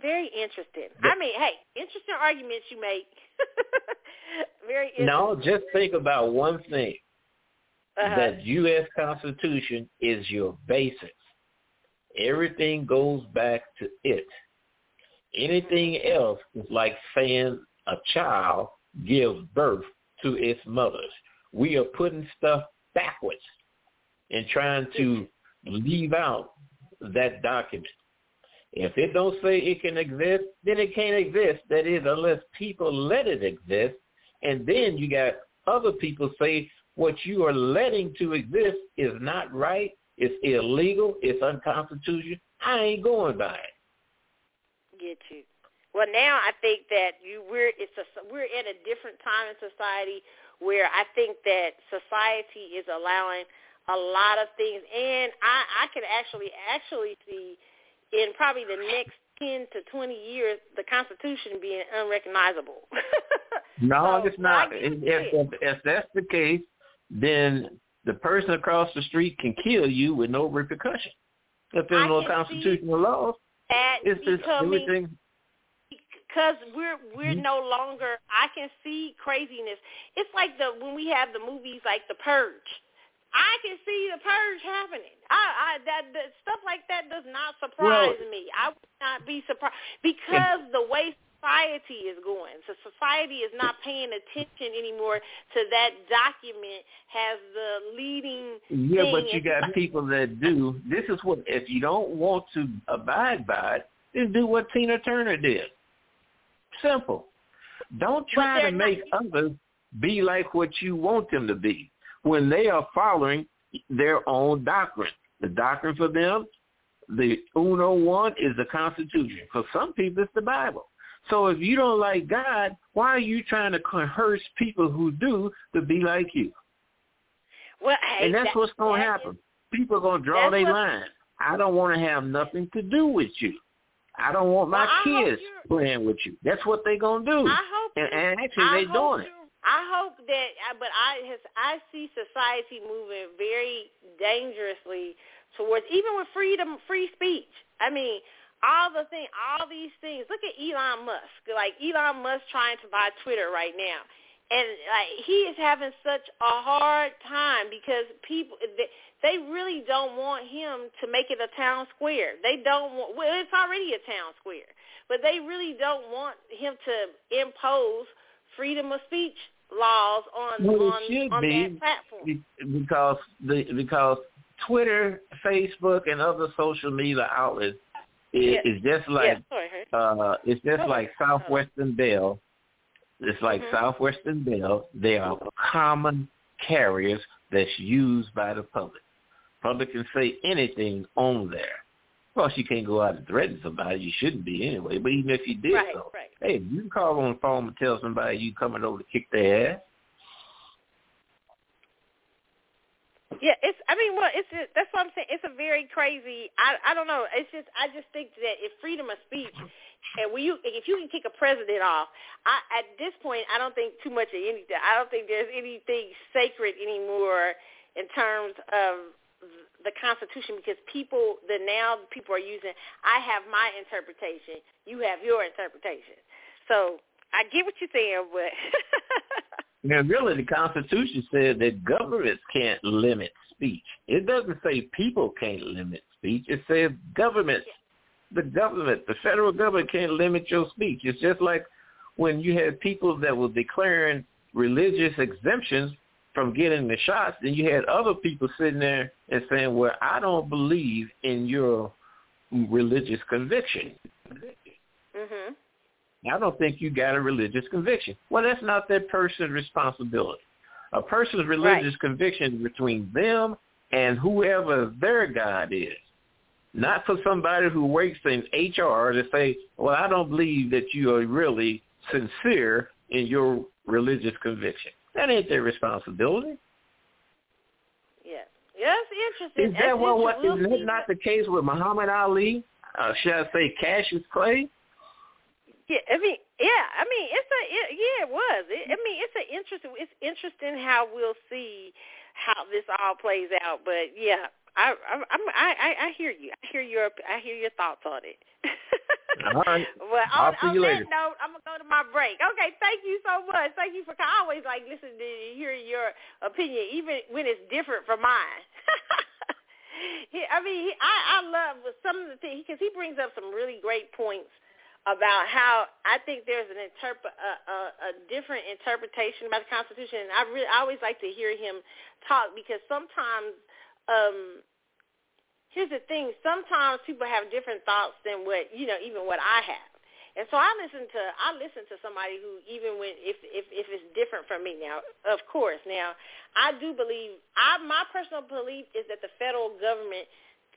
Very interesting. I mean, hey, interesting arguments you make. very interesting. No, just think about one thing. Uh-huh. That U.S. Constitution is your basis. Everything goes back to it. Anything else is like saying a child gives birth to its mothers. We are putting stuff backwards and trying to leave out that document. If it don't say it can exist, then it can't exist. That is, unless people let it exist. And then you got other people say what you are letting to exist is not right, it's illegal, it's unconstitutional. I ain't going by it. Get you. Well, now I think that you we're it's a we're in a different time in society where I think that society is allowing a lot of things, and I I can actually actually see in probably the next 10 to 20 years, the Constitution being unrecognizable. no, so, it's not. If, if, if that's the case, then the person across the street can kill you with no repercussion. If there's no constitutional laws, it's just everything. Because we're we're mm-hmm. no longer. I can see craziness. It's like the when we have the movies like The Purge I can see the purge happening. I, I that, that stuff like that does not surprise well, me. I would not be surprised because the way society is going. So society is not paying attention anymore to that document has the leading Yeah, but you got people that do. This is what if you don't want to abide by it, then do what Tina Turner did. Simple. Don't try to make not, others be like what you want them to be when they are following their own doctrine. The doctrine for them, the uno one is the Constitution. For some people, it's the Bible. So if you don't like God, why are you trying to coerce people who do to be like you? Well, hey, and that's that, what's going to happen. People are going to draw their line. I don't want to have nothing to do with you. I don't want my well, kids playing with you. That's what they're going to do. I hope and, and actually, they're doing it. I hope that, but I has I see society moving very dangerously towards even with freedom, free speech. I mean, all the thing, all these things. Look at Elon Musk. Like Elon Musk trying to buy Twitter right now, and like he is having such a hard time because people they, really don't want him to make it a town square. They don't want. Well, it's already a town square, but they really don't want him to impose freedom of speech laws on well, on, on that platform. Because the because Twitter, Facebook, and other social media outlets is, yes. is just like yes, uh, it's just like Southwestern Bell. It's like mm-hmm. Southwestern Bell. They are common carriers that's used by the public. Public can say anything on there. Course, you can't go out and threaten somebody. You shouldn't be anyway. But even if you did right, so, right. hey, you can call on the phone and tell somebody you coming over to kick their ass. Yeah, it's. I mean, well, it's. Just, that's what I'm saying. It's a very crazy. I. I don't know. It's just. I just think that if freedom of speech, and when you, if you can kick a president off, I at this point, I don't think too much of anything. I don't think there's anything sacred anymore in terms of the Constitution because people the now people are using I have my interpretation, you have your interpretation. So I get what you're saying, but Now really the Constitution says that governments can't limit speech. It doesn't say people can't limit speech. It says governments the government, the federal government can't limit your speech. It's just like when you had people that were declaring religious exemptions from getting the shots, then you had other people sitting there and saying, well, I don't believe in your religious conviction. Mhm. I don't think you got a religious conviction. Well, that's not that person's responsibility. A person's religious right. conviction is between them and whoever their God is. Not for somebody who works in HR to say, well, I don't believe that you are really sincere in your religious conviction. That ain't their responsibility. Yes. Yeah, that's interesting. Is that what, what we'll that not the case with Muhammad Ali? Uh, should I say Cassius Clay? Yeah, I mean, yeah, I mean, it's a, it, yeah, it was. It, I mean, it's an interesting. It's interesting how we'll see how this all plays out. But yeah, I, I, I'm, I, I hear you. I hear your, I hear your thoughts on it. All right. well, I'll on, see on you that later. note, I'm gonna go to my break. Okay, thank you so much. Thank you for I always like listening to hear your opinion, even when it's different from mine. he, I mean, he, I I love some of the things because he brings up some really great points about how I think there's an interpret a, a, a different interpretation about the Constitution, and I really I always like to hear him talk because sometimes. um Here's the thing: sometimes people have different thoughts than what you know, even what I have. And so I listen to I listen to somebody who even when if if if it's different from me now, of course. Now, I do believe I my personal belief is that the federal government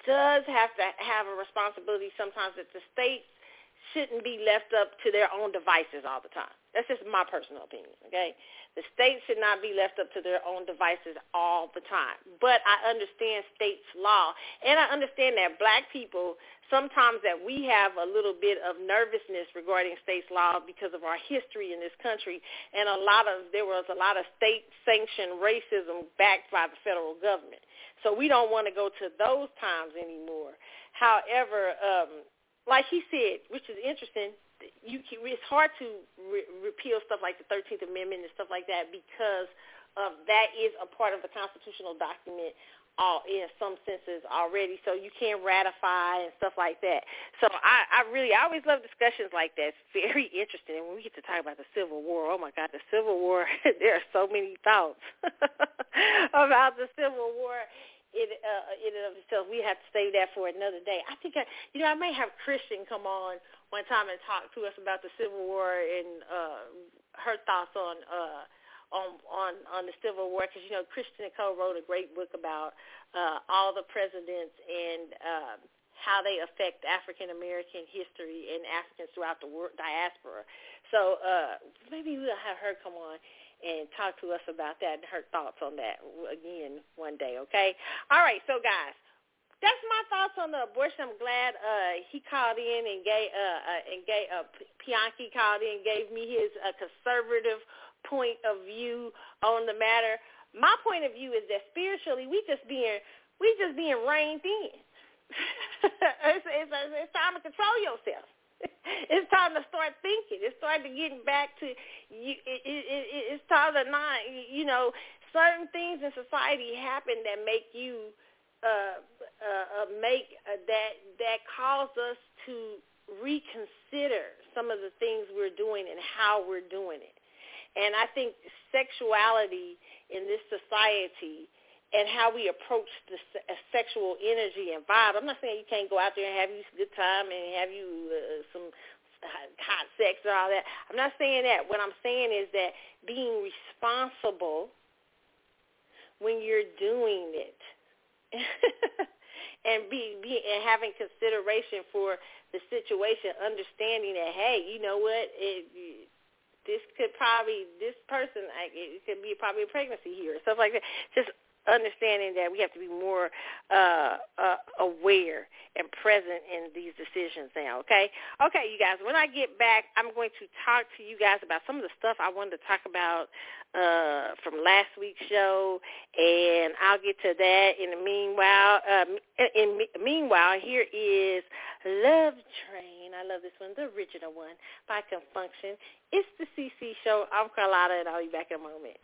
does have to have a responsibility sometimes that the states shouldn't be left up to their own devices all the time. That's just my personal opinion, okay? The states should not be left up to their own devices all the time. But I understand states' law, and I understand that black people sometimes that we have a little bit of nervousness regarding states' law because of our history in this country, and a lot of there was a lot of state-sanctioned racism backed by the federal government. So we don't want to go to those times anymore. However, um, like he said, which is interesting, you can, it's hard to re- repeal stuff like the 13th Amendment and stuff like that because um, that is a part of the constitutional document all in some senses already, so you can ratify and stuff like that. So I, I really, I always love discussions like that. It's very interesting. And when we get to talk about the Civil War, oh my God, the Civil War, there are so many thoughts about the Civil War in, uh, in and of itself. We have to save that for another day. I think, I, you know, I may have Christian come on one time and talk to us about the Civil War and uh, her thoughts on uh, on on on the Civil War because you know Christian Cole wrote a great book about uh, all the presidents and um, how they affect African American history and Africans throughout the world, diaspora. So uh, maybe we'll have her come on and talk to us about that and her thoughts on that again one day. Okay. All right. So guys, that's my thoughts on the abortion. I'm glad uh, he called in and gave uh, uh, and gave uh, Pianki called in and gave me his uh, conservative point of view on the matter. My point of view is that spiritually we just being we just being reined in. it's, it's, it's time to control yourself. It's time to start thinking. It's time to getting back to you. It, it, it, it's time to not, you know, certain things in society happen that make you uh, uh, uh, make uh, that that cause us to reconsider some of the things we're doing and how we're doing it. And I think sexuality in this society and how we approach the sexual energy and vibe. I'm not saying you can't go out there and have you good time and have you uh, some hot sex and all that. I'm not saying that. What I'm saying is that being responsible when you're doing it and be, be and having consideration for the situation, understanding that hey, you know what, it, this could probably this person it could be probably a pregnancy here, or stuff like that. Just understanding that we have to be more uh, uh, aware and present in these decisions now, okay? Okay, you guys, when I get back, I'm going to talk to you guys about some of the stuff I wanted to talk about uh, from last week's show, and I'll get to that in the meanwhile. Um, in, in meanwhile, here is Love Train. I love this one, the original one by Con Funk Shun. It's the CC show. I'm Carlotta, and I'll be back in a moment.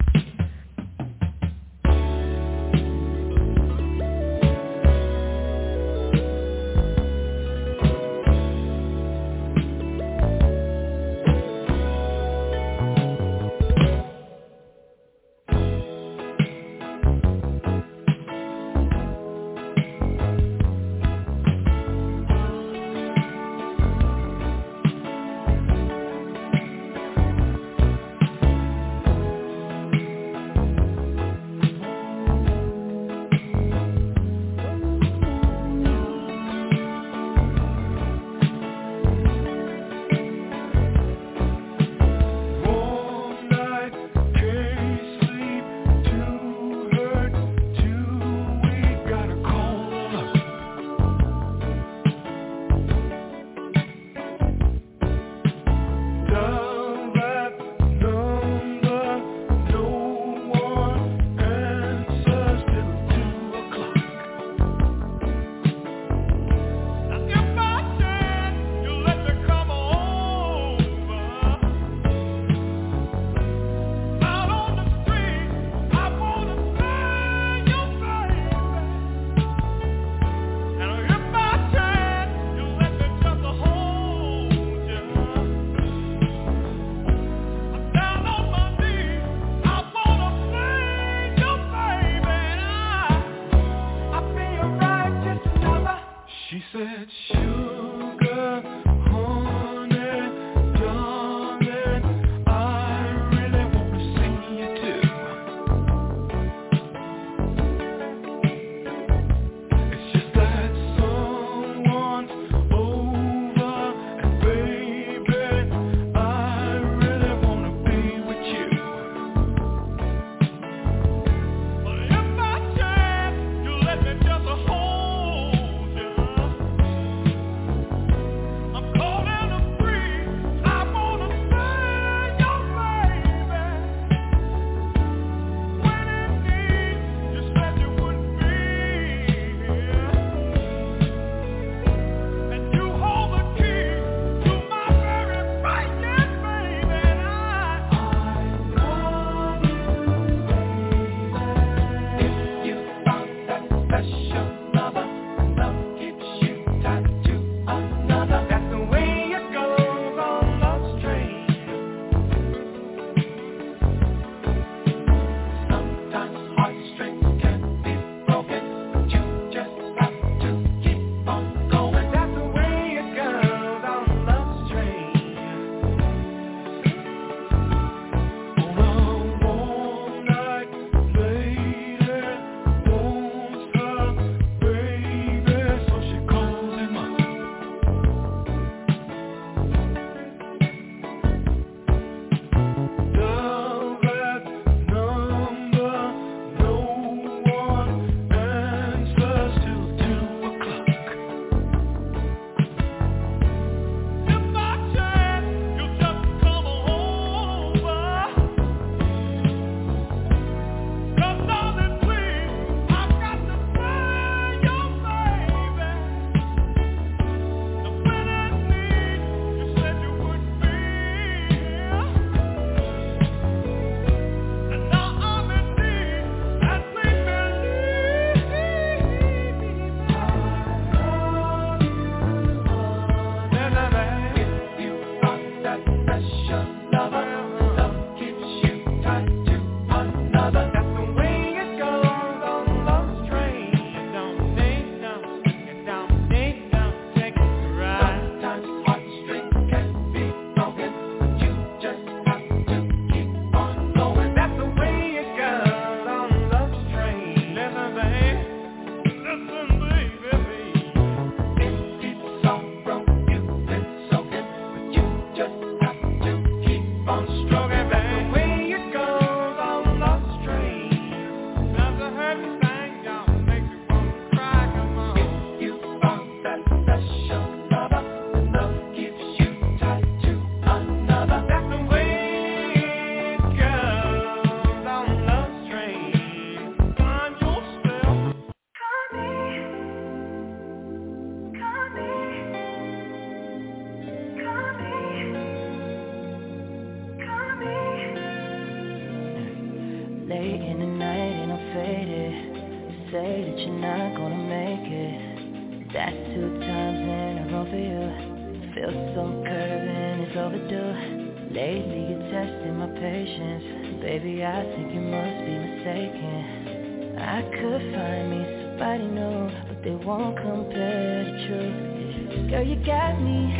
Won't compare the truth. Girl, you got me,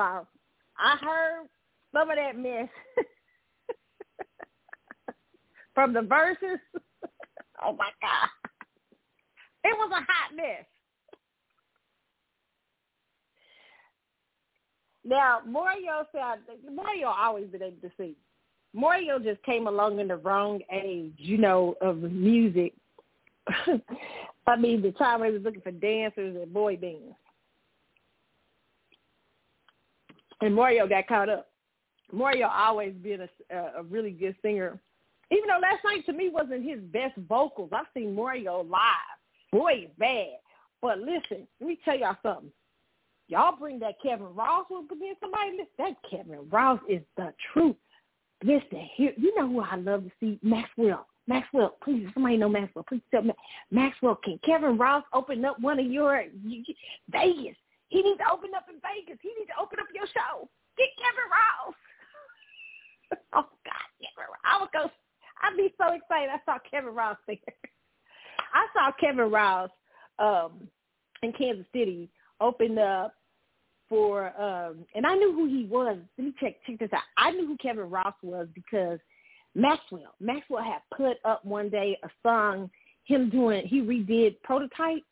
something. First of all, I heard some of that mess from the verses. oh my God. It was a hot mess. Now, Mario said, Mario always been able to sing. Mario just came along in the wrong age, you know, of music. I mean, the time he was looking for dancers and boy bands. And Mario got caught up. Mario always been a, a really good singer. Even though last night to me wasn't his best vocals. I've seen Mario live. Boy, it's bad. But listen, let me tell y'all something. Y'all bring that Kevin Ross with then somebody listen. That Kevin Ross is the truth. Listen, here you know who I love to see? Maxwell. Maxwell, please, somebody know Maxwell. Please tell me. Maxwell, can Kevin Ross open up one of your you, you- Vegas? He needs to open up in Vegas. He needs to open up your show. Get Kevin Ross. oh God, Kevin Ross. I would go. I'd be so excited. I saw Kevin Ross there. I saw Kevin Ross um, in Kansas City open up for, um, and I knew who he was. Let me check check this out. I knew who Kevin Ross was because Maxwell. Maxwell had put up one day a song, him doing, he redid Prototype.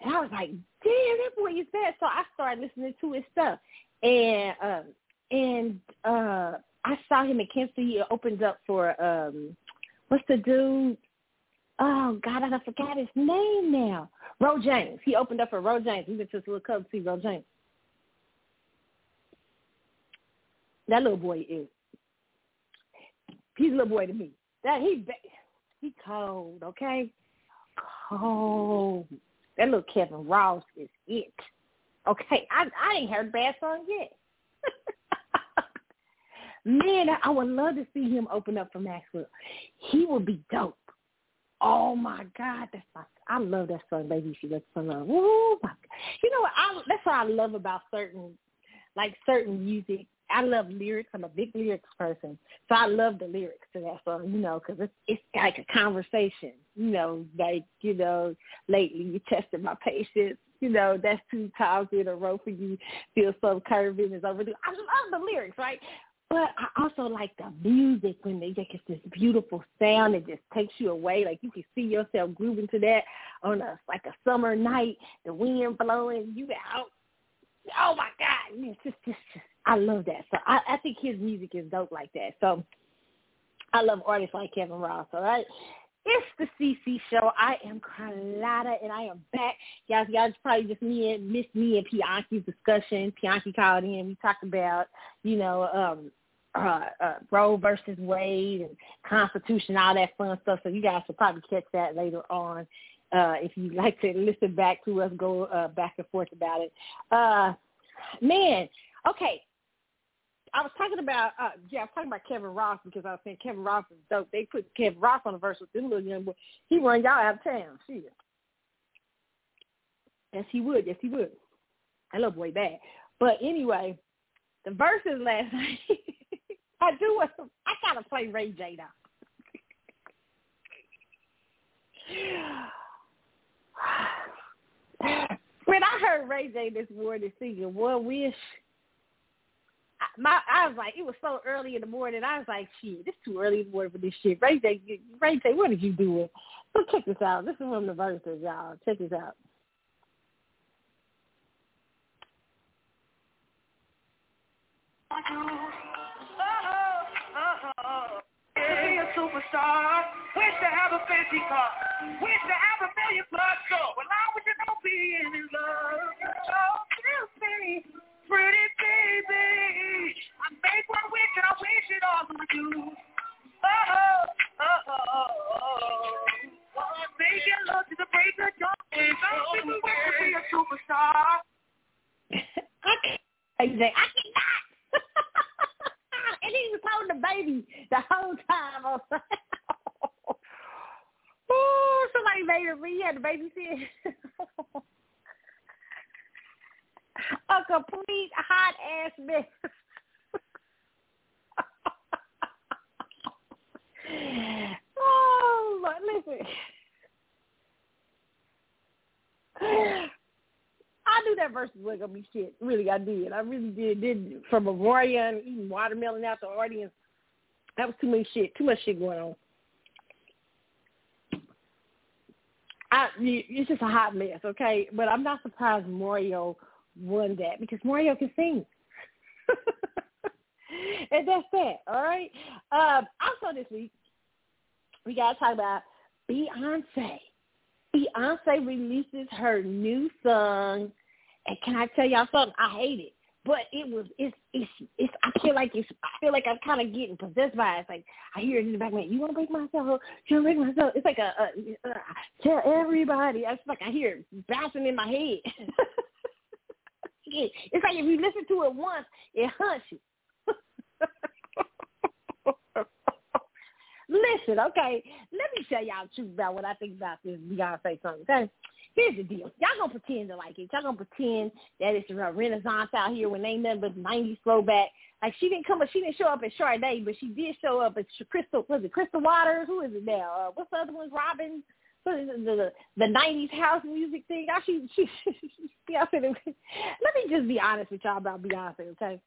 And I was like, damn, that boy is bad. So I started listening to his stuff. And um and uh I saw him in Kansas He opened up for um what's the dude? Oh God, I forgot his name now. Ro James. He opened up for Ro James. We went to this little club to see Ro James. That little boy is he's a little boy to me. That he he cold, okay? Cold. That little Kevin Ross is it. Okay, I I ain't heard bad song yet. Man, I, would love to see him open up for Maxwell. He would be dope. Oh my God, that's my I love that song, baby. She looks so love. Oh my, God. you know what? I that's what I love about certain, like certain music I love lyrics. I'm a big lyrics person, so I love the lyrics to that song. You know, because it's it's like a conversation. You know, like you know, lately you tested my patience. You know, that's two times in a row for you. Feel so curving is overdue. I love the lyrics, right? But I also like the music when they like it's this beautiful sound that just takes you away. Like you can see yourself grooving to that on a like a summer night, the wind blowing, you out. Oh my God. It's just just, just I love that. So I, I think his music is dope like that. So I love artists like Kevin Ross, all right? It's the CC show. I am Carlotta, and I am back. Y'all, y'all probably just me and missed me and Pianki's discussion. Pianki called in. We talked about, you know, um, uh, uh, Roe versus Wade and Constitution, all that fun stuff. So you guys should probably catch that later on. Uh, if you'd like to listen back to us, go uh, back and forth about it. Uh, man, okay. I was talking about uh yeah, I was talking about Kevin Ross because I was saying Kevin Ross is dope. They put Kevin Ross on the verse with them little young boy. He run y'all out of town. Shit. Yes, he would. Yes, he would. I love boy bad. But anyway, the verses last night. I do. Want to, I gotta play Ray J now. when I heard Ray J this morning singing "One Wish," my I was like, it was so early in the morning. I was like, shit, it's too early in the morning for this shit. Ray J, Ray J, what did you do? So check this out. This is one of the verses, y'all. Check this out. be superstar. Wish to have a fancy car. Wish to have a million plus. So, well, I wish I know being in love. Oh, me, pretty baby. Make one wish and I wish it all on you. Oh, oh, oh, oh. oh, oh, oh. Making love to the break of dawn. Some people wish to be a superstar. I can't. I cannot. and he was holding the baby the whole time. oh, somebody made him. He had the baby sit. A complete hot ass mess. oh, Lord, listen. I knew that verse was gonna be shit. Really, I did. I really did. Did from a and eating watermelon out the audience. That was too much shit. Too much shit going on. I, it's just a hot mess, okay? But I'm not surprised Mario won that because Mario can sing. and that's that, all right? Um, also this week, we got to talk about Beyonce. Beyonce releases her new song and can I tell y'all something? I hate it. But it was it's it's it's I feel like it's I feel like I'm kinda getting possessed by it. It's like I hear it in the back, man, you wanna break myself, you wanna break myself it's like a, a, a tell everybody. It's like I hear it bouncing in my head. it's like if you listen to it once, it haunts you. Listen, okay, let me tell y'all the truth about what I think about this Beyonce song, okay? Here's the deal. Y'all gonna pretend to like it. Y'all gonna pretend that it's a renaissance out here when ain't nothing but 90s throwback. Like she didn't come, up, she didn't show up at Sade, but she did show up at Crystal, was it Crystal Waters? Who is it now? Uh, what's the other one? Robin? The, the 90s house music thing? I she, she, Beyonce. Let me just be honest with y'all about Beyonce, okay?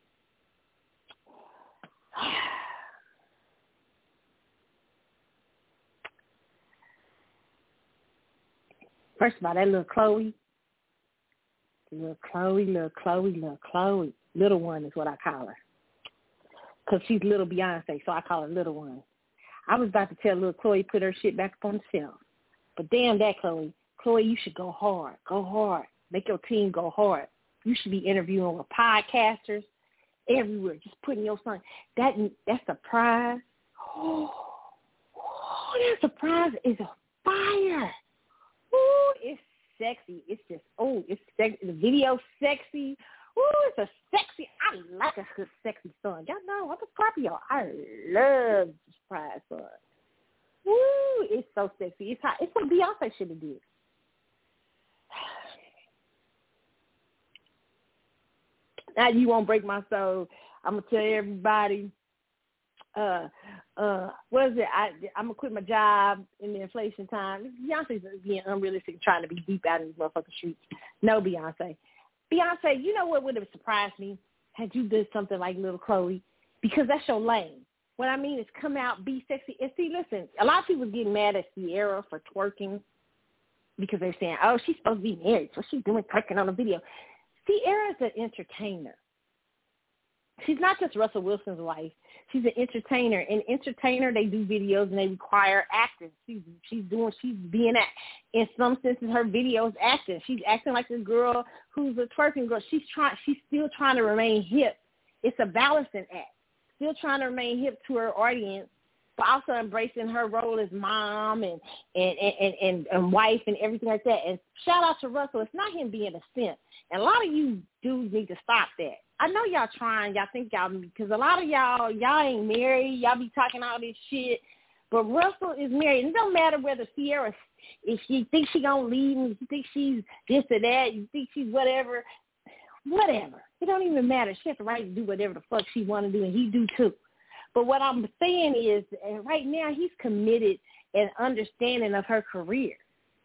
First of all, that little Chloe, little Chloe, little Chloe, little Chloe, little one is what I call her. Because she's little Beyonce, so I call her little one. I was about to tell little Chloe to put her shit back up on the shelf. But damn that, Chloe. Chloe, you should go hard. Go hard. Make your team go hard. You should be interviewing with podcasters everywhere, just putting your son. That that's a surprise. Oh, oh that surprise is a fire. Sexy. It's just oh, it's sexy. The video sexy. Ooh, it's a sexy. I like a good sexy song. Y'all know I'm a Scorpio. I love surprise song. Ooh, it's so sexy. It's hot. It's what Beyonce should have did. Now you won't break my soul. I'm gonna tell everybody. Uh, uh, what is it? I I'm gonna quit my job in the inflation time. Beyonce's being unrealistic, trying to be deep out in these motherfucking streets. No, Beyonce. Beyonce, you know what would have surprised me had you did something like Little Chloe, because that's your lane. What I mean is come out, be sexy. And see, listen, a lot of people getting mad at Ciara for twerking because they're saying, oh, she's supposed to be married, so she's doing twerking on a video. Ciara's an entertainer. She's not just Russell Wilson's wife. She's an entertainer. And entertainer, they do videos and they require acting. She's she's doing she's being act. In some senses, her videos acting. She's acting like a girl who's a twerking girl. She's trying. She's still trying to remain hip. It's a balancing act. Still trying to remain hip to her audience, but also embracing her role as mom and and and and, and wife and everything like that. And shout out to Russell. It's not him being a simp. And a lot of you dudes need to stop that. I know y'all trying. Y'all think y'all because a lot of y'all y'all ain't married. Y'all be talking all this shit. But Russell is married. It don't matter whether Ciara if she thinks she gonna leave me, you think she's this or that, you think she's whatever, whatever. It don't even matter. She has the right to do whatever the fuck she want to do, and he do too. But what I'm saying is, and right now he's committed and understanding of her career.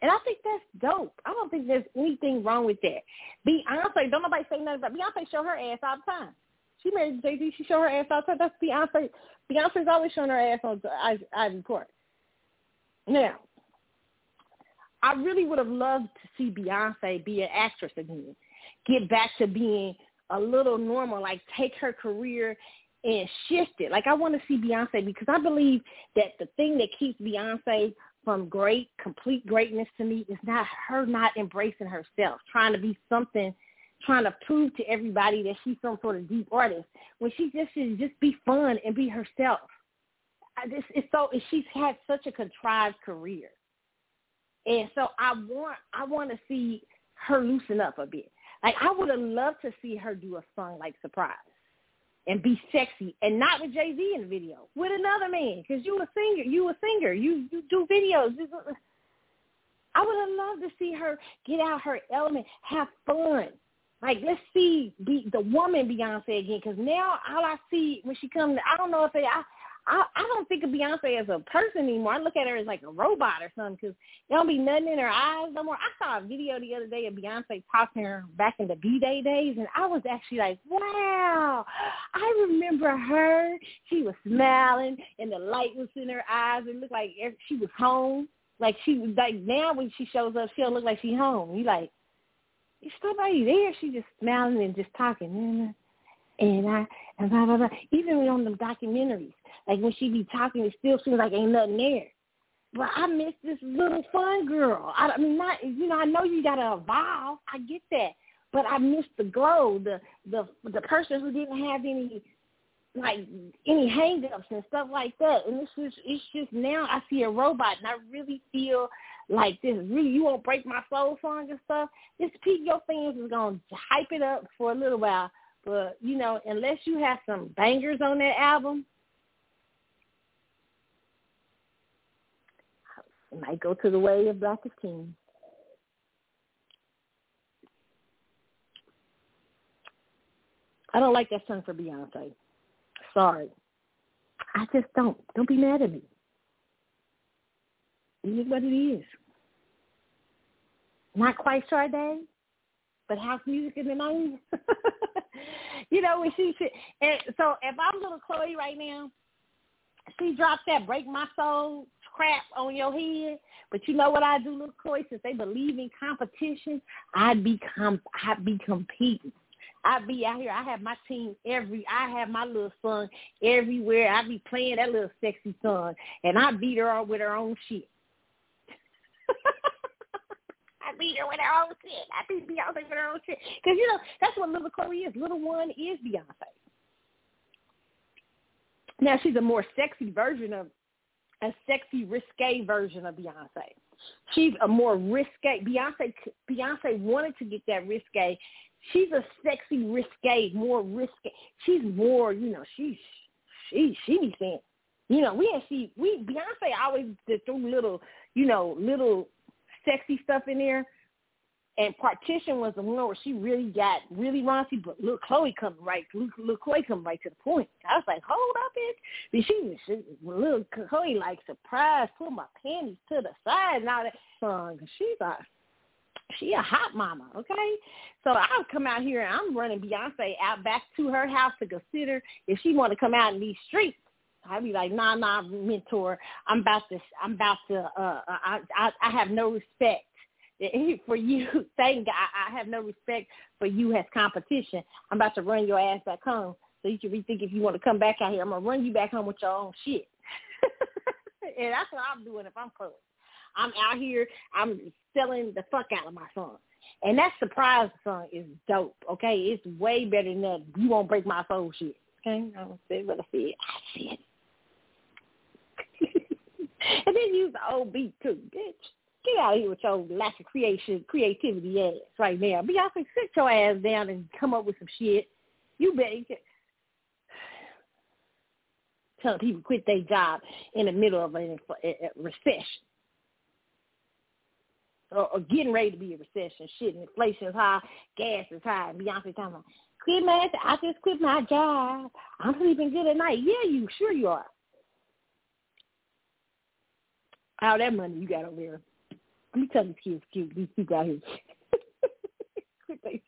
And I think that's dope. I don't think there's anything wrong with that. Beyonce, don't nobody say nothing about Beyonce show her ass all the time. She married Jay Z, she show her ass all the time. That's Beyonce. Beyonce's always showing her ass on Ivy Court. Now, I really would have loved to see Beyonce be an actress again. Get back to being a little normal, like take her career and shift it. Like I want to see Beyonce because I believe that the thing that keeps Beyonce from great, complete greatness to me is not her not embracing herself, trying to be something, trying to prove to everybody that she's some sort of deep artist. When she just should just be fun and be herself. I just it's so she's had such a contrived career, and so I want I want to see her loosen up a bit. Like I would have loved to see her do a song like Surprise and be sexy and not with Jay Z in the video, with another man because you a singer, you a singer, you you do videos. I would have loved to see her get out her element, have fun. Like let's see be the woman Beyonce again because now all I see when she comes, I don't know if they, I I, I don't think of Beyonce as a person anymore. I look at her as like a robot or something because there don't be nothing in her eyes no more. I saw a video the other day of Beyonce talking her back in the B-Day days, and I was actually like, wow, I remember her. She was smiling, and the light was in her eyes. It looked like er, she was home. Like she was like now when she shows up, she don't look like she home. You like, is somebody there? She just smiling and just talking. And I and blah blah blah. Even on the documentaries, like when she be talking, it still seems like ain't nothing there. But I miss this little fun girl. I, I mean, not you know. I know you gotta evolve. I get that, but I miss the glow, the the the person who didn't have any like any hang-ups and stuff like that. And it's just it's just now I see a robot, and I really feel like this. Really, you won't break my soul song and stuff. This your fans is gonna hype it up for a little while. But you know, unless you have some bangers on that album, It might go to the way of Black King. I don't like that song for Beyonce. Sorry. I just don't. Don't be mad at me. It is what it is. Not quite Sade, but house music in the 90s. you know, when she, she and so if I'm little Chloe right now, she drops that break my soul crap on your head. But you know what I do, little Chloe? Since they believe in competition, I'd be com- I'd be competing. I'd be out here. I have my team every. I have my little son everywhere. I be playing that little sexy son, and I beat her up with her own shit. I beat her with her own shit. I beat Beyonce with her own shit. Because you know that's what little Chloe is. Little one is Beyonce. Now she's a more sexy version of a sexy, risque version of Beyonce. She's a more risque. Beyonce, Beyonce wanted to get that risque. She's a sexy, risque, more risque. She's more, you know, she's she she be saying, you know, we and she we Beyonce always threw little, you know, little sexy stuff in there. And Partition was the one where she really got really raunchy, but look, Chloe come right, look, Chloe come right to the point. I was like, hold up, bitch. But she, she look, Chloe like surprise, pull my panties to the side and all that song. She's a, she a hot mama, okay? So I'll come out here and I'm running Beyonce out back to her house to consider if she want to come out in these streets. I'd be like, nah, nah, mentor. I'm about to, I'm about to, uh, I, I, I have no respect for you. Thank God, I have no respect for you as competition. I'm about to run your ass back home, so you can rethink if you want to come back out here. I'm gonna run you back home with your own shit, and that's what I'm doing if I'm close. I'm out here. I'm selling the fuck out of my song. And that surprise song is dope, okay? It's way better than that you won't break my soul shit. Okay? I don't say what I said. I said and then use the old beat too, bitch. Get out of here with your lack of creation, creativity ass right now. Beyonce, sit your ass down and come up with some shit. You better tell people quit their job in the middle of a, a, a recession. Or, or, getting ready to be a recession. Shit, inflation is high, gas is high. Beyonce talking about, quit man, I just quit my job. I'm sleeping good at night. Yeah, you sure you are. All that money you got over there. Let me tell these kids cute. These people out here.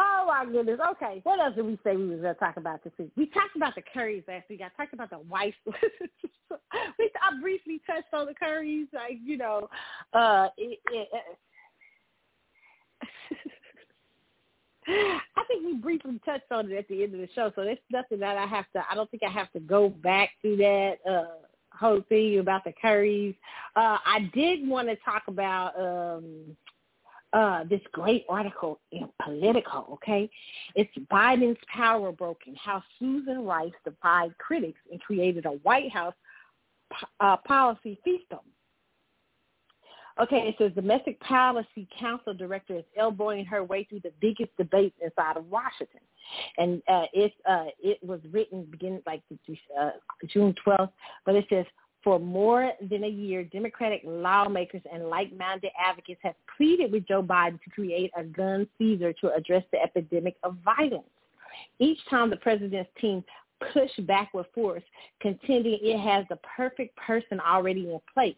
Oh my goodness. Okay. What else did we say we was gonna talk about this week? We talked about the Currys last week. I talked about the wife. we I briefly touched on the Currys, like, you know, uh it, it, I think we briefly touched on it at the end of the show, so there's nothing that I have to I don't think I have to go back to that. Uh whole thing about the Currys. Uh, I did want to talk about um, uh, this great article in Politico, okay? It's Biden's power broken, how Susan Rice defied critics and created a White House uh, policy fiefdom. Okay, it says domestic policy council director is elbowing her way through the biggest debates inside of Washington, and uh, it uh, it was written beginning like uh, June 12th, but it says for more than a year, Democratic lawmakers and like-minded advocates have pleaded with Joe Biden to create a gun czar to address the epidemic of violence. Each time the president's team pushed back with force, contending it has the perfect person already in place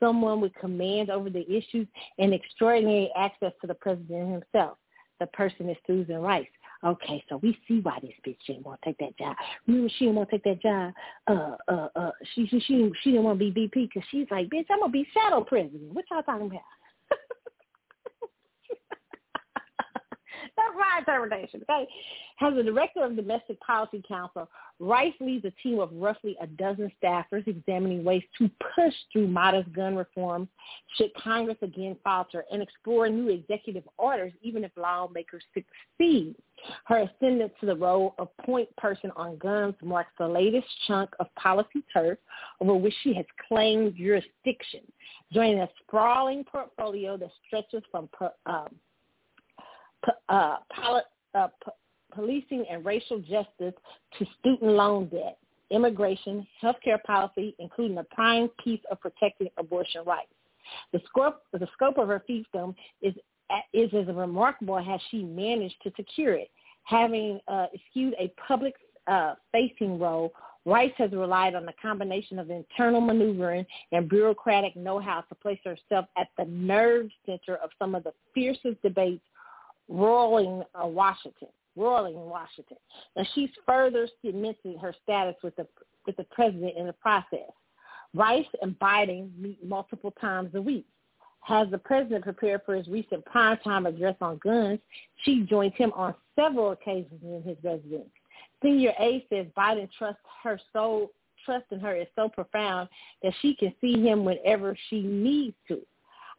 someone with command over the issues and extraordinary access to the president himself. The person is Susan Rice. Okay, so we see why this bitch didn't want to take that job. Remember, she didn't want to take that job. Uh, uh, uh, she she she, she didn't want to be VP because she's like, bitch, I'm gonna be shadow president. What y'all talking about? That's okay? As the director of Domestic Policy Council, Rice leads a team of roughly a dozen staffers examining ways to push through modest gun reforms should Congress again falter and explore new executive orders even if lawmakers succeed. Her ascendance to the role of point person on guns marks the latest chunk of policy turf over which she has claimed jurisdiction, joining a sprawling portfolio that stretches from um, uh, poli- uh, p- policing and racial justice to student loan debt, immigration, healthcare policy, including a prime piece of protecting abortion rights. The scope, the scope of her fiefdom is is as remarkable as she managed to secure it. Having uh, skewed a public uh, facing role, Rice has relied on a combination of internal maneuvering and bureaucratic know-how to place herself at the nerve center of some of the fiercest debates rolling uh, Washington, rolling Washington. And she's further cementing her status with the with the president in the process. Rice and Biden meet multiple times a week. Has the president prepared for his recent primetime address on guns, she joins him on several occasions in his residence. Senior A says Biden trusts her so trust in her is so profound that she can see him whenever she needs to.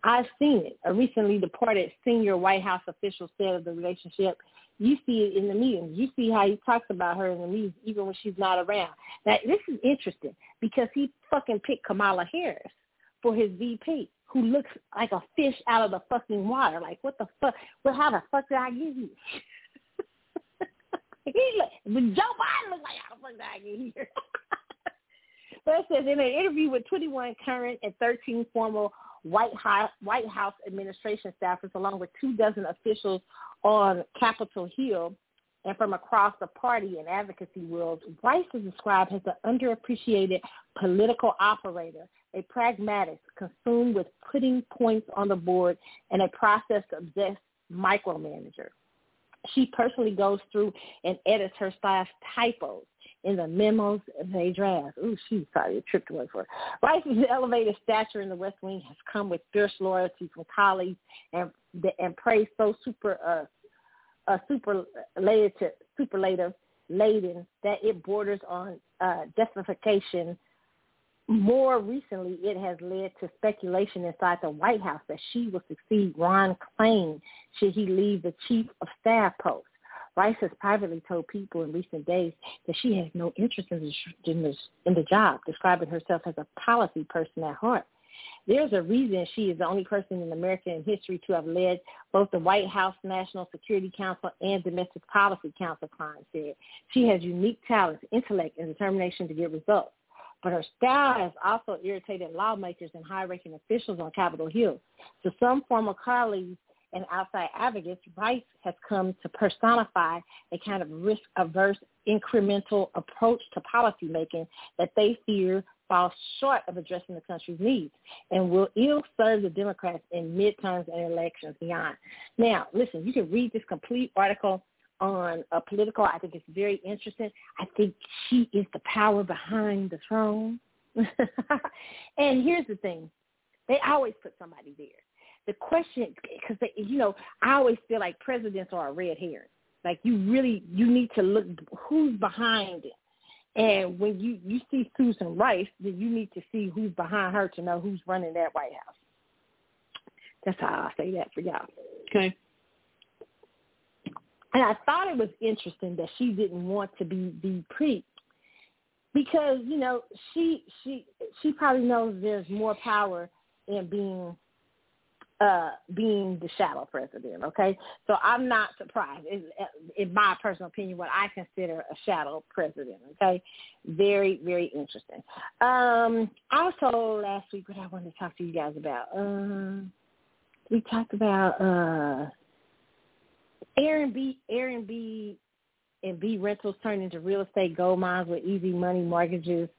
I've seen it. A recently departed senior White House official said of the relationship, you see it in the meetings. You see how he talks about her in the meetings, even when she's not around. Now, this is interesting because he fucking picked Kamala Harris for his VP, who looks like a fish out of the fucking water. Like, what the fuck? Well, how the fuck did I get here? he look, Joe Biden looks like how the fuck did I get here? but it says in an interview with 21 current and 13 former White House, White House administration staffers, along with two dozen officials on Capitol Hill, and from across the party and advocacy world, Rice is described as an underappreciated political operator, a pragmatic, consumed with putting points on the board, and a process-obsessed micromanager. She personally goes through and edits her staff's typos in the memos they draft. Ooh, she's probably a trip to work for. Rice's elevated stature in the West Wing has come with fierce loyalty from colleagues and and praise so super uh, uh superlative superlative laden that it borders on uh, justification more recently, it has led to speculation inside the White House that she will succeed Ron Klain should he leave the chief of staff post. Rice has privately told people in recent days that she has no interest in the, in, the, in the job, describing herself as a policy person at heart. There's a reason she is the only person in American history to have led both the White House National Security Council and Domestic Policy Council, Klain said. She has unique talents, intellect, and determination to get results but her style has also irritated lawmakers and high-ranking officials on Capitol Hill. To some former colleagues and outside advocates, Rice has come to personify a kind of risk-averse, incremental approach to policymaking that they fear falls short of addressing the country's needs and will ill serve the Democrats in midterms and elections beyond. Now, listen, you can read this complete article on a political. I think it's very interesting. I think she is the power behind the throne. and here's the thing. They always put somebody there. The question, because you know, I always feel like presidents are a red herring. Like you really, you need to look who's behind it. And when you you see Susan Rice, then you need to see who's behind her to know who's running that White House. That's how I say that for y'all. Okay. And I thought it was interesting that she didn't want to be be preached because you know she she she probably knows there's more power in being uh being the shadow president okay? So i'm not surprised. In, in my personal opinion what i consider a shadow president okay? Very very interesting. Um also last week what i wanted to talk to you guys about um we talked about uh Airbnb, Airbnb and B and B rentals turn into real estate gold mines with easy money mortgages.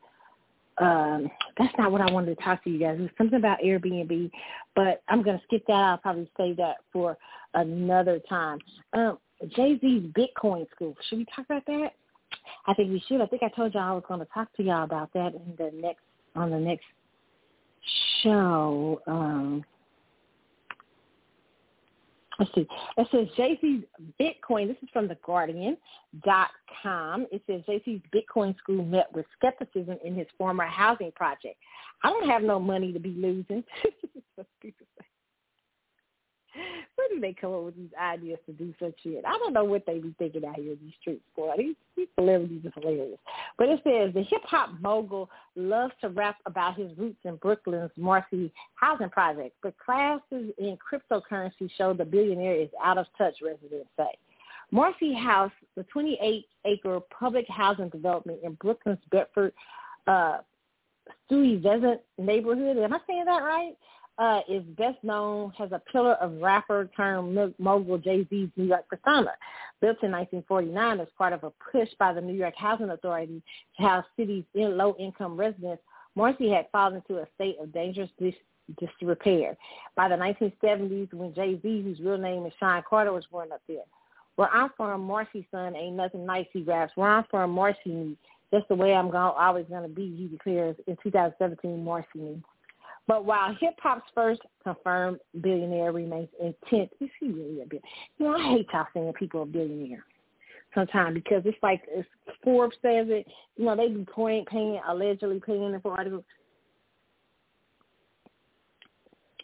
Um, that's not what I wanted to talk to you guys. It was something about Airbnb, but I'm going to skip that. I'll probably save that for another time. Um, Jay-Z's Bitcoin school. Should we talk about that? I think we should. I think I told y'all I was going to talk to y'all about that in the next on the next show. Um, Let's see. It says Jay-Z's Bitcoin. This is from the Guardian dot com. It says Jay-Z's Bitcoin school met with skepticism in his former housing project. I don't have no money to be losing. Where do they come up with these ideas to do such shit? I don't know what they be thinking out here in these streets, boy. These, these celebrities are hilarious. But it says the hip hop mogul loves to rap about his roots in Brooklyn's Marcy housing project, but classes in cryptocurrency show the billionaire is out of touch, residents say. Marcy House, the 28-acre public housing development in Brooklyn's Bedford uh, Stuyvesant neighborhood. Am I saying that right? Uh, is best known as a pillar of rapper turned mogul Jay-Z's New York persona. Built in 1949 as part of a push by the New York Housing Authority to house cities in low-income residents, Marcy had fallen into a state of dangerous dis- disrepair. By the 1970s, when Jay-Z, whose real name is Sean Carter, was born up there. Where I'm from, Marcy's son ain't nothing nice, he raps. Where I'm from, Marcy me. That's the way I'm go- always going to be, he declares in 2017, Marcy me. But while hip hop's first confirmed billionaire remains intent, is he really a billionaire? You know, I hate y'all saying people are billionaire sometimes because it's like it's, Forbes says it. You know, they be paying, paying allegedly paying for articles.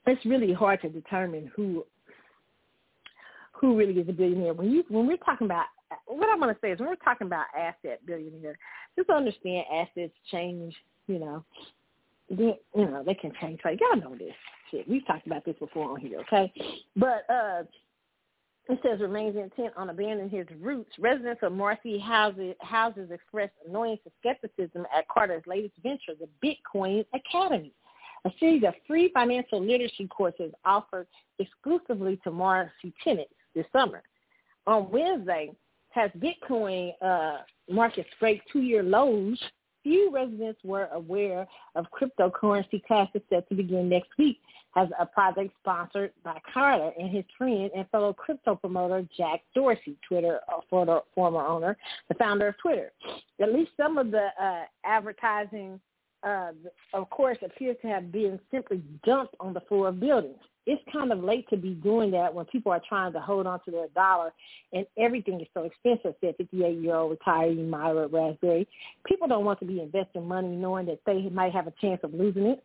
It's really hard to determine who who really is a billionaire. When you when we're talking about what I'm going to say is when we're talking about asset billionaire, just understand assets change. You know, they, you know, they can change. Like y'all know this shit. We've talked about this before on here, okay? But uh it says remains intent on abandoning his roots. Residents of Marcy houses, houses expressed annoyance and skepticism at Carter's latest venture, the Bitcoin Academy, a series of free financial literacy courses offered exclusively to Marcy tenants this summer. On Wednesday, has Bitcoin uh, market break two-year lows, few residents were aware of cryptocurrency classes set to begin next week as a project sponsored by Carter and his friend and fellow crypto promoter Jack Dorsey, Twitter uh, former owner, the founder of Twitter. At least some of the uh, advertising, uh, of course, appears to have been simply dumped on the floor of buildings it's kind of late to be doing that when people are trying to hold on to their dollar and everything is so expensive, said 58-year-old retiree Myra Raspberry. People don't want to be investing money knowing that they might have a chance of losing it.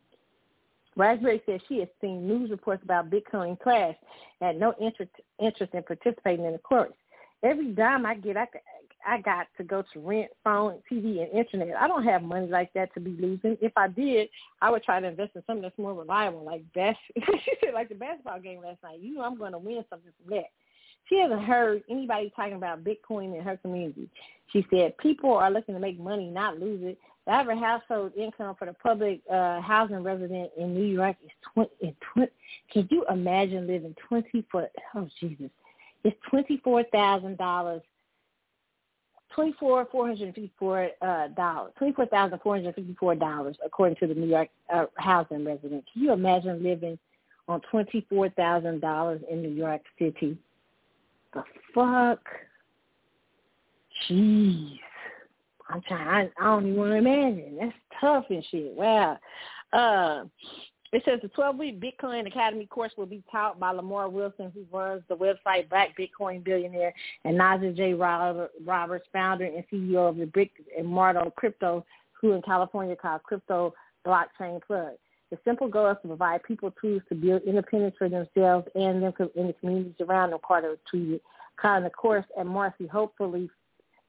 Raspberry says she has seen news reports about Bitcoin crash and no interest, interest in participating in the course. Every dime I get, I, I got to go to rent, phone, TV, and internet. I don't have money like that to be losing. If I did, I would try to invest in something that's more reliable, like best. she said, like the basketball game last night. You know, I'm going to win something from that. She hasn't heard anybody talking about Bitcoin in her community. She said people are looking to make money, not lose it. The average household income for the public uh, housing resident in New York is twenty. twenty can you imagine living twenty foot? Oh Jesus, it's twenty four thousand dollars twenty four hundred fifty four uh, dollars, twenty four thousand four hundred fifty four dollars, according to the New York uh, housing resident. Can you imagine living on twenty four thousand dollars in New York City? The fuck, jeez. I'm trying. I, I don't even want to imagine. That's tough and shit. Wow. Uh, it says the 12-week Bitcoin Academy course will be taught by Lamar Wilson, who runs the website Black Bitcoin Billionaire, and Nazir J. Roberts, founder and CEO of the Brick and Mortar Crypto, who in California called Crypto Blockchain Plug. The simple goal is to provide people tools to build independence for themselves and them in the communities around them, Carter tweeted, calling the course at Marcy hopefully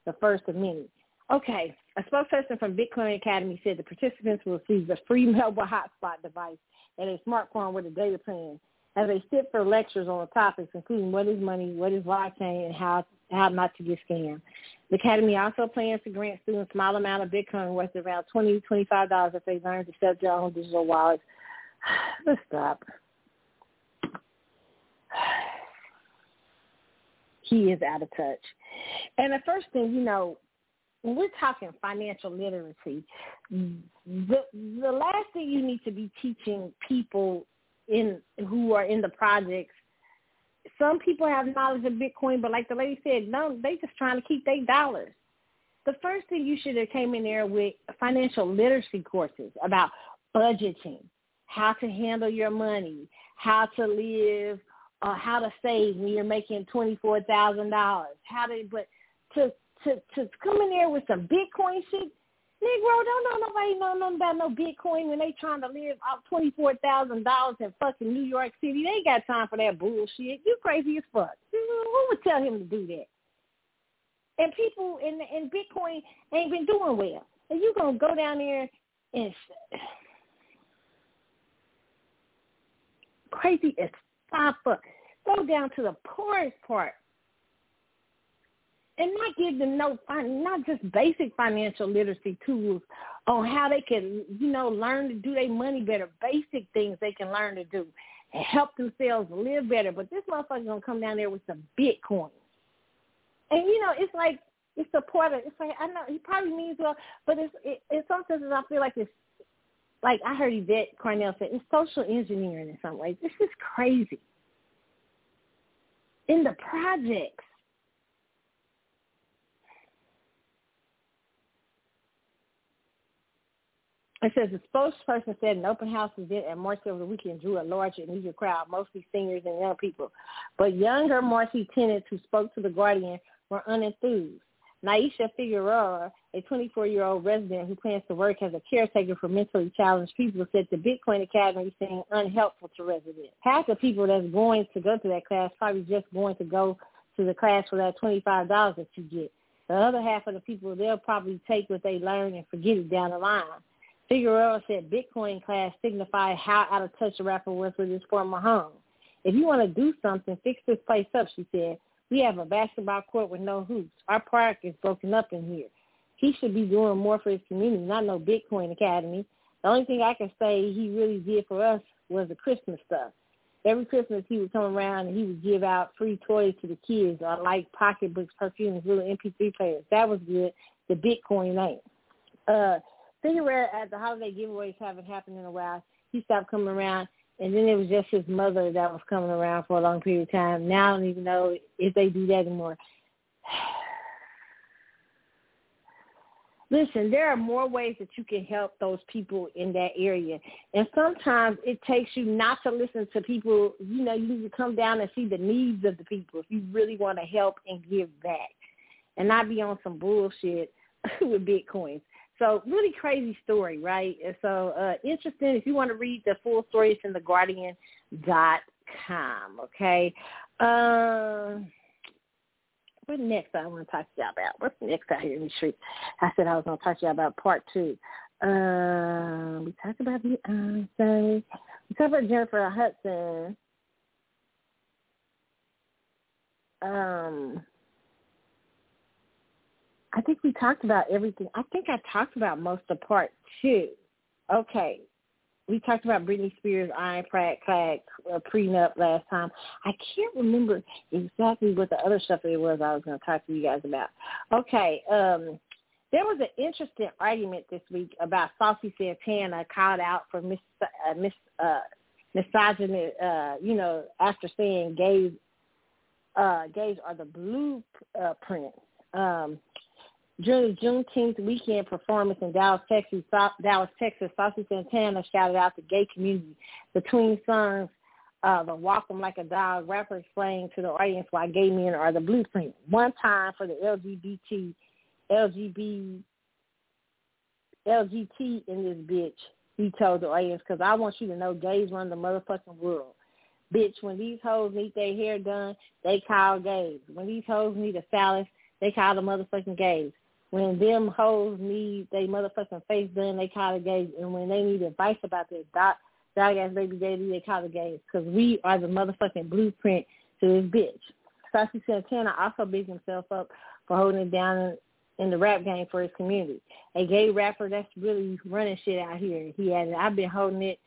the first of many. Okay, a spokesperson from Bitcoin Academy said the participants will receive a free mobile hotspot device and a smartphone with a data plan as they sit for lectures on the topics including what is money, what is blockchain, and how how not to get scammed. The Academy also plans to grant students a small amount of Bitcoin worth around twenty twenty five dollars if they learn to set their own digital wallets. Let's stop. He is out of touch. And the first thing, you know, we're talking financial literacy, the the last thing you need to be teaching people in who are in the projects. Some people have knowledge of Bitcoin, but like the lady said, no, they just trying to keep their dollars. The first thing you should have came in there with financial literacy courses about budgeting, how to handle your money, how to live, uh, how to save when you're making twenty four thousand dollars, how to but to to to come in there with some Bitcoin shit. Negro, don't know nobody know nothing about no Bitcoin when they trying to live off twenty four thousand dollars in fucking New York City. They ain't got time for that bullshit. You crazy as fuck. Who would tell him to do that? And people in in Bitcoin ain't been doing well. And you gonna go down there and crazy as fuck. Go down to the poorest part and not give them no not just basic financial literacy tools on how they can you know learn to do their money better. Basic things they can learn to do and help themselves live better. But this motherfucker's gonna come down there with some bitcoin. And you know it's like it's a part of it's like i know he probably means well but it's it, in some senses i feel like it's like i heard yvette carnell say it's social engineering in some ways. This is crazy. In the projects It says the spokesperson said an open house event at Marcy over the weekend drew a large and eager crowd, mostly seniors and young people. But younger Marcy tenants who spoke to The Guardian were unenthused. Naisha Figueroa, a 24-year-old resident who plans to work as a caretaker for mentally challenged people, said the Bitcoin Academy is unhelpful to residents. Half the people that's going to go to that class probably just going to go to the class for that $25 that you get. The other half of the people, they'll probably take what they learn and forget it down the line. Figueroa said Bitcoin class signified how out of touch the rapper was with his former home. If you want to do something, fix this place up, she said. We have a basketball court with no hoops. Our park is broken up in here. He should be doing more for his community, not no Bitcoin Academy. The only thing I can say he really did for us was the Christmas stuff. Every Christmas he would come around and he would give out free toys to the kids or like pocketbooks, perfumes, little MP3 players. That was good. The Bitcoin ain't. Uh, cigarette at the holiday giveaways haven't happened in a while. He stopped coming around and then it was just his mother that was coming around for a long period of time. Now I don't even know if they do that anymore. Listen, there are more ways that you can help those people in that area. And sometimes it takes you not to listen to people, you know, you need to come down and see the needs of the people if you really want to help and give back and not be on some bullshit with Bitcoins. So really crazy story, right? And so uh, interesting. If you want to read the full story, it's in theguardian.com, okay? Uh, what next I want to talk to y'all about? What's next out here in the street? I said I was going to talk to y'all about part two. Uh, we talked about Beyonce. We talked about Jennifer Hudson. Um, I think we talked about everything. I think I talked about most of part two. Okay. We talked about Britney Spears, Iron Clack, uh, prenup last time. I can't remember exactly what the other stuff it was I was going to talk to you guys about. Okay. Um, there was an interesting argument this week about Saucy Santana called out for mis, uh, mis, uh, misogyny, uh, you know, after saying gays, uh, gays are the blueprint. Um, during the Juneteenth weekend performance in Dallas, Texas, Dallas, Texas, Saucy Santana shouted out the gay community. Between songs, uh, the Walk 'em Like a Dog, rapper explained to the audience why gay men are the blueprint. One time for the LGBT, LGBT, LGT in this bitch, he told the audience, because I want you to know gays run the motherfucking world. Bitch, when these hoes need their hair done, they call gays. When these hoes need a stylist, they call the motherfucking gays. When them hoes need they motherfucking face done, they call the gays. And when they need advice about their dog, dog ass baby daddy, they call the gays. Because we are the motherfucking blueprint to this bitch. Saucy Santana also bigged himself up for holding it down in, in the rap game for his community. A gay rapper that's really running shit out here. He added, I've been holding it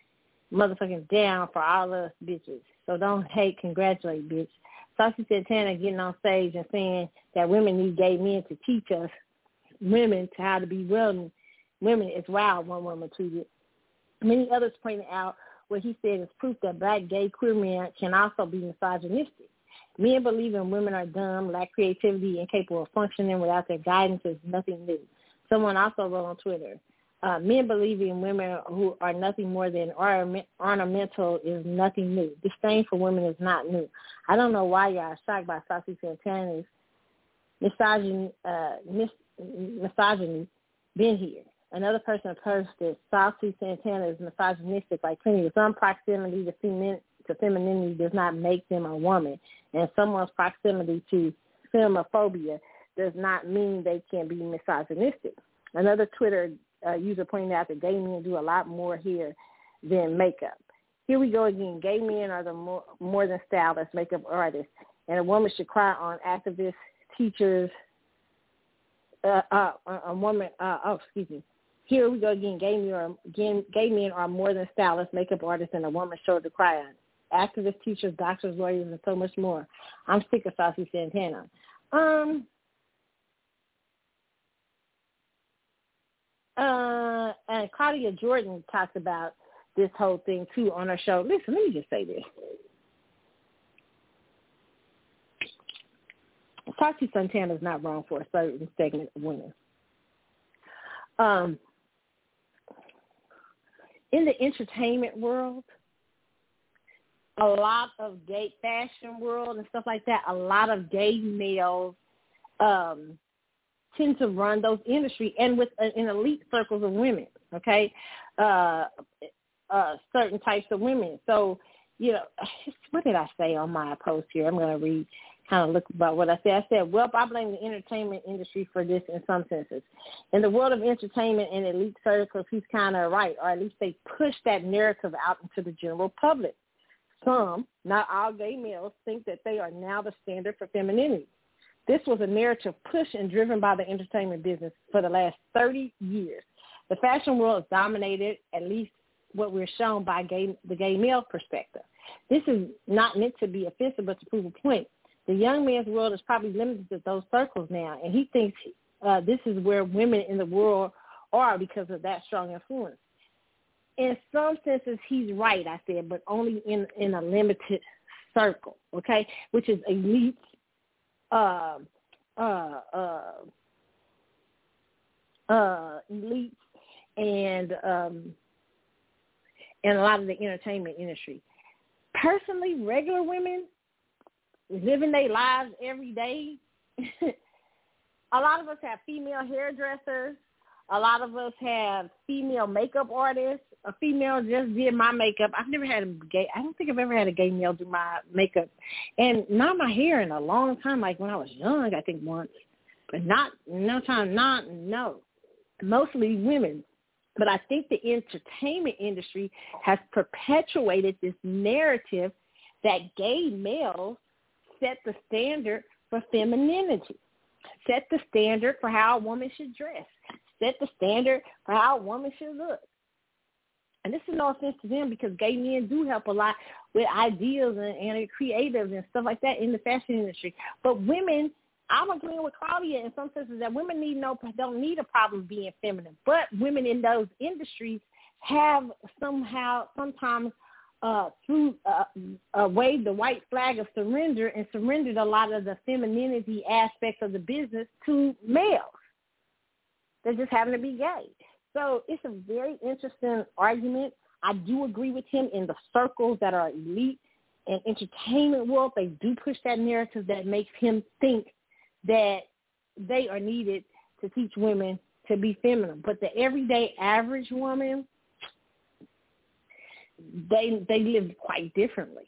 motherfucking down for all us bitches. So don't hate, congratulate, bitch. Saucy Santana getting on stage and saying that women need gay men to teach us women to how to be women, women is wild one woman tweeted. Many others pointed out what he said is proof that black gay queer men can also be misogynistic. Men believing women are dumb, lack creativity, incapable of functioning without their guidance is nothing new. Someone also wrote on Twitter, uh, men believing women who are nothing more than ornamental is nothing new. Disdain for women is not new. I don't know why y'all are shocked by Saucy Santana's misogyny, uh, mis- misogyny been here. Another person posted, Saucy Santana is misogynistic like plenty. Some proximity to, femi- to femininity does not make them a woman, and someone's proximity to femophobia does not mean they can be misogynistic. Another Twitter uh, user pointed out that gay men do a lot more here than makeup. Here we go again. Gay men are the more, more than stylists, makeup artists, and a woman should cry on activists, teachers, uh, uh, a woman, uh, oh, excuse me. Here we go again. Gay men, are, gay, men are more than stylists, makeup artists, and a woman shoulder to cry on. Activists, teachers, doctors, lawyers, and so much more. I'm sick of Saucy Santana. Um, uh, and Claudia Jordan talked about this whole thing too on her show. Listen, let me just say this. Saucy Santana is not wrong for a certain segment of women. Um, in the entertainment world, a lot of gay fashion world and stuff like that, a lot of gay males um, tend to run those industry and with uh, in elite circles of women. Okay, uh, uh, certain types of women. So you know, what did I say on my post here? I'm going to read kind of look about what I said. I said, well, I blame the entertainment industry for this in some senses. In the world of entertainment and elite circles, he's kind of right, or at least they push that narrative out into the general public. Some, not all gay males, think that they are now the standard for femininity. This was a narrative pushed and driven by the entertainment business for the last 30 years. The fashion world is dominated, at least what we're shown by gay, the gay male perspective. This is not meant to be offensive, but to prove a point. The young man's world is probably limited to those circles now, and he thinks uh, this is where women in the world are because of that strong influence. In some senses, he's right, I said, but only in, in a limited circle, okay, which is elite, uh, uh, uh, uh, elites and um, and a lot of the entertainment industry. Personally, regular women living their lives every day. a lot of us have female hairdressers. A lot of us have female makeup artists. A female just did my makeup. I've never had a gay. I don't think I've ever had a gay male do my makeup, and not my hair in a long time. Like when I was young, I think once, but not no time. Not no, mostly women. But I think the entertainment industry has perpetuated this narrative that gay males set the standard for femininity, set the standard for how a woman should dress, set the standard for how a woman should look. And this is no offense to them because gay men do help a lot with ideas and, and creatives and stuff like that in the fashion industry. But women, I'm agreeing with Claudia in some senses that women need no don't need a problem being feminine. But women in those industries have somehow sometimes uh, through uh, uh, waved the white flag of surrender and surrendered a lot of the femininity aspects of the business to males. They're just happen to be gay. So it's a very interesting argument. I do agree with him in the circles that are elite and entertainment world. They do push that narrative that makes him think that they are needed to teach women to be feminine. But the everyday average woman, they they live quite differently.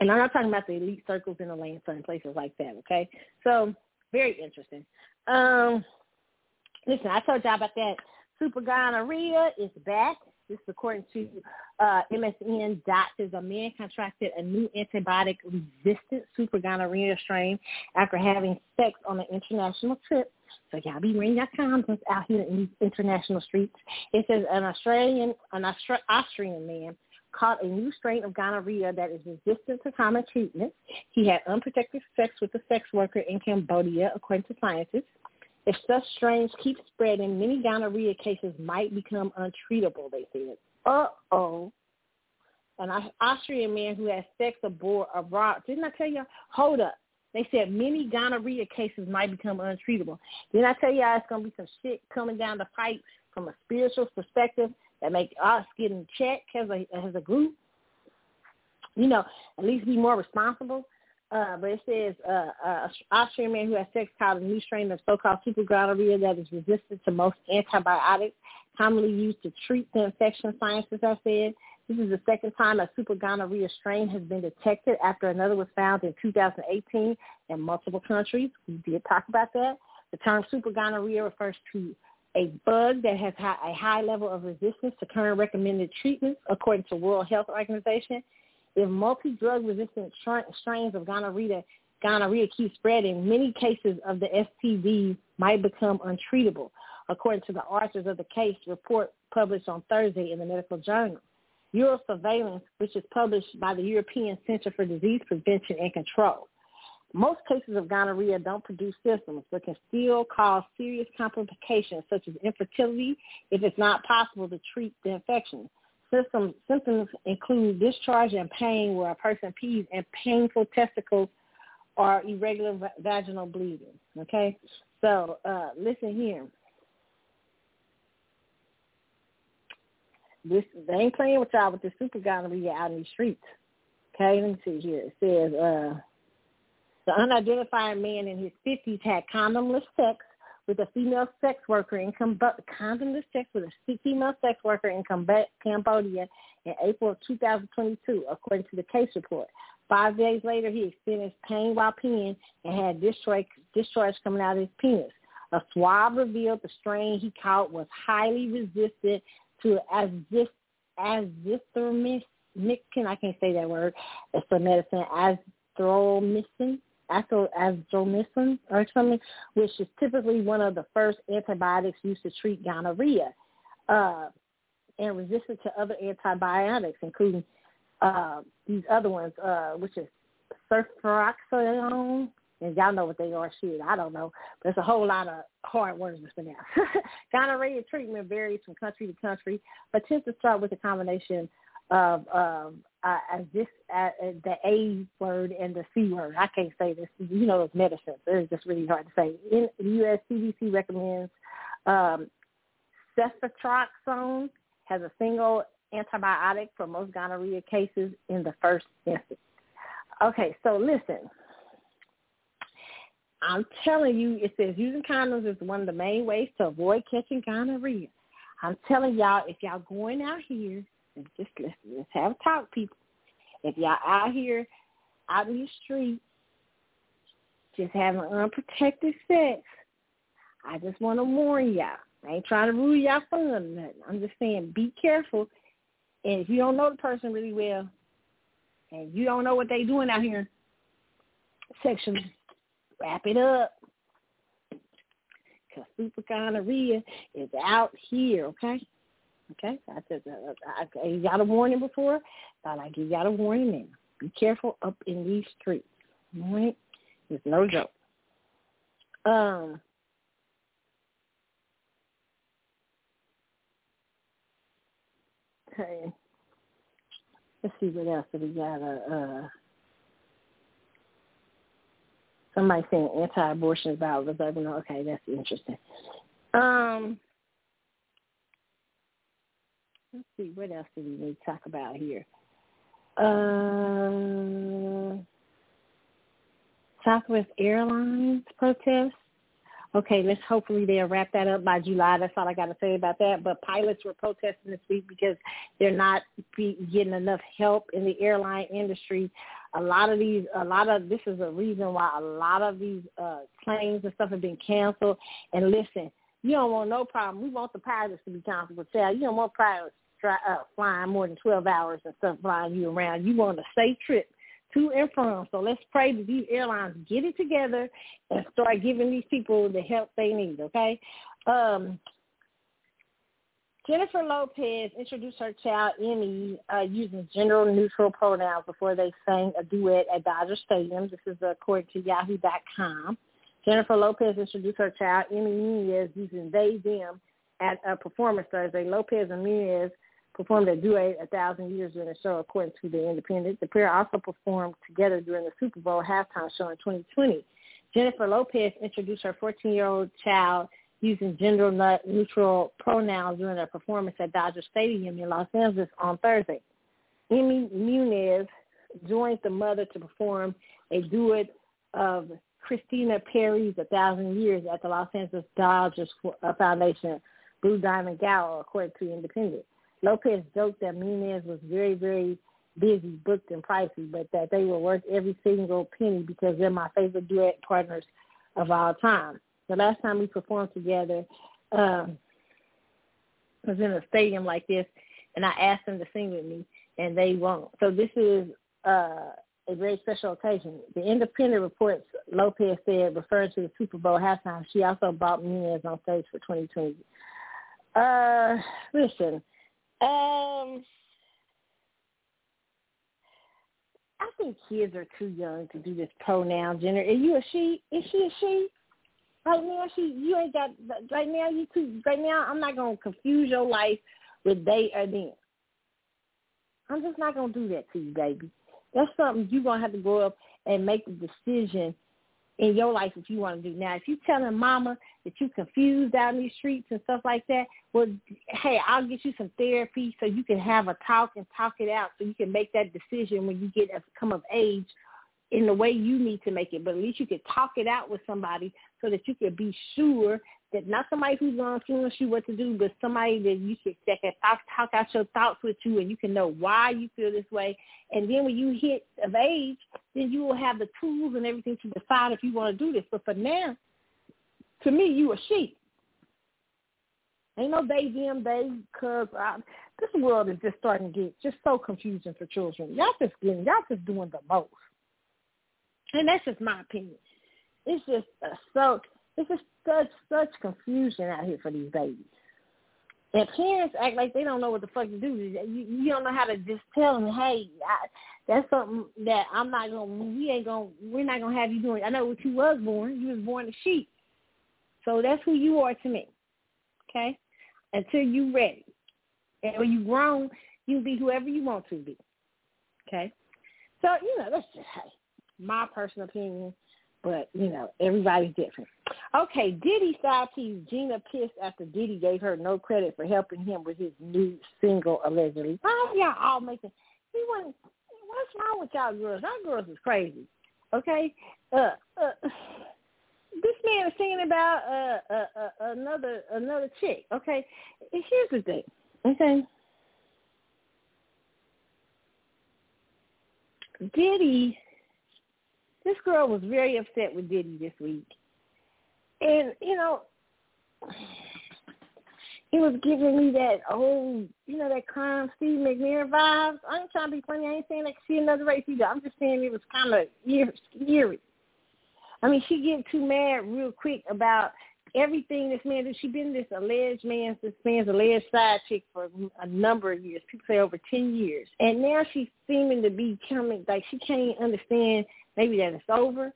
And I'm not talking about the elite circles in the land, certain places like that. Okay, so very interesting. Um, listen, I told y'all about that super gonorrhea is back. This is according to uh, MSN. Doctors, a man contracted a new antibiotic-resistant super gonorrhea strain after having sex on an international trip. So y'all be wearing your condoms out here in these international streets. It says an Australian, an Austra- Austrian man caught a new strain of gonorrhea that is resistant to common treatment. He had unprotected sex with a sex worker in Cambodia, according to scientists. If such strains keep spreading, many gonorrhea cases might become untreatable, they said. Uh-oh. An Austrian man who had sex aboard abroad. Didn't I tell you? Hold up. They said many gonorrhea cases might become untreatable. Didn't I tell y'all it's to be some shit coming down the pipe from a spiritual perspective that make us get in check as a, as a group? You know, at least be more responsible. Uh, but it says uh, uh, Austrian man who has sex caught a new strain of so-called super gonorrhea that is resistant to most antibiotics commonly used to treat the infection, scientists have said. This is the second time a super gonorrhea strain has been detected after another was found in 2018 in multiple countries. We did talk about that. The term super gonorrhea refers to a bug that has a high level of resistance to current recommended treatments, according to World Health Organization. If multi-drug resistant strains of gonorrhea, gonorrhea keep spreading, many cases of the STD might become untreatable, according to the authors of the case report published on Thursday in the Medical Journal. Eurosurveillance, which is published by the European Center for Disease Prevention and Control. Most cases of gonorrhea don't produce symptoms, but can still cause serious complications such as infertility if it's not possible to treat the infection. Symptoms, symptoms include discharge and pain where a person pees and painful testicles or irregular vaginal bleeding. Okay? So uh, listen here. This they ain't playing with y'all with this super gonorrhea out in the streets. Okay, let me see here. It says uh the unidentified man in his fifties had condomless sex with a female sex worker in condomless sex with a female sex worker in Cambodia in April of 2022, according to the case report. Five days later, he experienced pain while peeing and had discharge, discharge coming out of his penis. A swab revealed the strain he caught was highly resistant to azith, azithromycin. I can't say that word. It's the medicine azithromycin azithromycin or something, which is typically one of the first antibiotics used to treat gonorrhea, uh, and resistant to other antibiotics, including uh, these other ones, uh, which is sulfaroxone. And y'all know what they are. Shit, I don't know. But there's a whole lot of hard words to pronounce. Gonorrhea treatment varies from country to country, but tends to start with a combination of um, uh, this uh, the A word and the C word. I can't say this. You know, it's medicine. It's just really hard to say. In the U.S. CDC recommends um, ceftriaxone has a single antibiotic for most gonorrhea cases in the first instance. Okay, so listen. I'm telling you, it says using condoms is one of the main ways to avoid catching gonorrhea. I'm telling y'all, if y'all going out here, just listen, let's have a talk, people. If y'all out here, out in the street, just having unprotected sex, I just want to warn y'all. I ain't trying to ruin y'all fun or nothing. I'm just saying, be careful. And if you don't know the person really well, and you don't know what they doing out here sexually, wrap it up. Because super gonorrhea is out here, okay? Okay, I just uh, I, I got a warning before, thought I'd give y'all a warning now. Be careful up in these streets. All right? It's no joke. Um, okay. Let's see what else we got. Uh, uh, somebody saying anti-abortion is about reserving. Okay, that's interesting. Um, let's see, what else do we need to talk about here? Uh, Southwest Airlines protest. Okay, let's hopefully they'll wrap that up by July. That's all I got to say about that. But pilots were protesting this week because they're not be getting enough help in the airline industry. A lot of these, a lot of this is a reason why a lot of these uh, planes and stuff have been canceled. And listen, you don't want no problem. We want the pilots to be comfortable. Tell you don't want pilots try, uh, flying more than 12 hours and stuff flying you around. You want a safe trip to and from. So let's pray that these airlines get it together and start giving these people the help they need, okay? Um, Jennifer Lopez introduced her child Emme uh, using gender neutral pronouns before they sang a duet at Dodger Stadium. This is according to Yahoo.com. Jennifer Lopez introduced her child Emme Nunez using they them at a performance Thursday. Lopez and Nunez performed a duet a thousand years during the show, according to the Independent. The pair also performed together during the Super Bowl halftime show in 2020. Jennifer Lopez introduced her 14-year-old child using gender-neutral pronouns during a performance at Dodger Stadium in Los Angeles on Thursday. Emme Nunez joined the mother to perform a duet of Christina Perri's A Thousand Years at the Los Angeles Dodgers uh, Foundation Blue Diamond Gala, according to Independent. Lopez joked that Nunez was very, very busy, booked, and pricey, but that they were worth every single penny because they're my favorite duet partners of all time. The last time we performed together um, was in a stadium like this, and I asked them to sing with me, and they won't. So this is uh, a very special occasion. The Independent reports Lopez said, referring to the Super Bowl halftime, she also brought Nunez on stage for 2020. Uh, listen, um, I think kids are too young to do this pronoun gender. Are you a she? Is she a she? Right now, she you ain't got right now. You too right now. I'm not gonna confuse your life with they or them. I'm just not gonna do that to you, baby. That's something you're gonna have to grow up and make the decision in your life if you want to do. Now, if you telling mama that you confused out in these streets and stuff like that, well, hey, I'll get you some therapy so you can have a talk and talk it out so you can make that decision when you get a come of age in the way you need to make it. But at least you can talk it out with somebody so that you can be sure that not somebody who's going to influence you what to do, but somebody that you can that can talk, talk out your thoughts with you, and you can know why you feel this way. And then when you hit of age, then you will have the tools and everything to decide if you want to do this. But for now, to me, you a sheep. Ain't no they, them, they, cuz. This world is just starting to get just so confusing for children. Y'all just getting, y'all just doing the most. And that's just my opinion. It's just so it's just such such confusion out here for these babies. And parents act like they don't know what the fuck to do. You, you don't know how to just tell them, hey, I, that's something that I'm not gonna. We ain't gonna. We're not gonna have you doing. I know what you was born. You was born a sheep. So that's who you are to me. Okay, until you ready, and when you grown, you be whoever you want to be. Okay, so you know that's just hey, my personal opinion. But, you know, everybody's different. Okay, Diddy side piece, Gina pissed after Diddy gave her no credit for helping him with his new single, allegedly. Why y'all all making, he wasn't, what's wrong with y'all girls? Y'all girls is crazy. Okay? Uh, uh, this man is singing about uh, uh, uh, another another chick. Okay, here's the thing. Okay, Diddy this girl was very upset with Diddy this week. And, you know, it was giving me that old, you know, that crime Steve McNair vibes. I ain't trying to be funny. I ain't saying can see another race either. I'm just saying it was kind of eerie. I mean, she get too mad real quick about everything this man did. She been this alleged man, this man's alleged side chick for a number of years. People say over 10 years. And now she's seeming to be coming, like she can't understand maybe that it's over.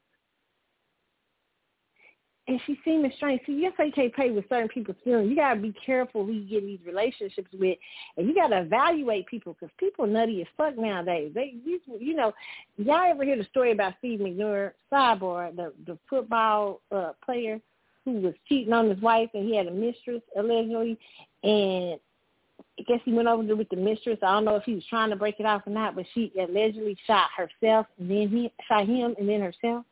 And she seemed strange. See, yes, I can't play with certain people's feelings. You gotta be careful who you get these relationships with, and you gotta evaluate people because people nutty as fuck nowadays. They, these, you know, y'all ever hear the story about Steve McNair, Cyborg, the the football uh, player who was cheating on his wife, and he had a mistress allegedly, and I guess he went over there with the mistress. I don't know if he was trying to break it off or not, but she allegedly shot herself and then he shot him and then herself.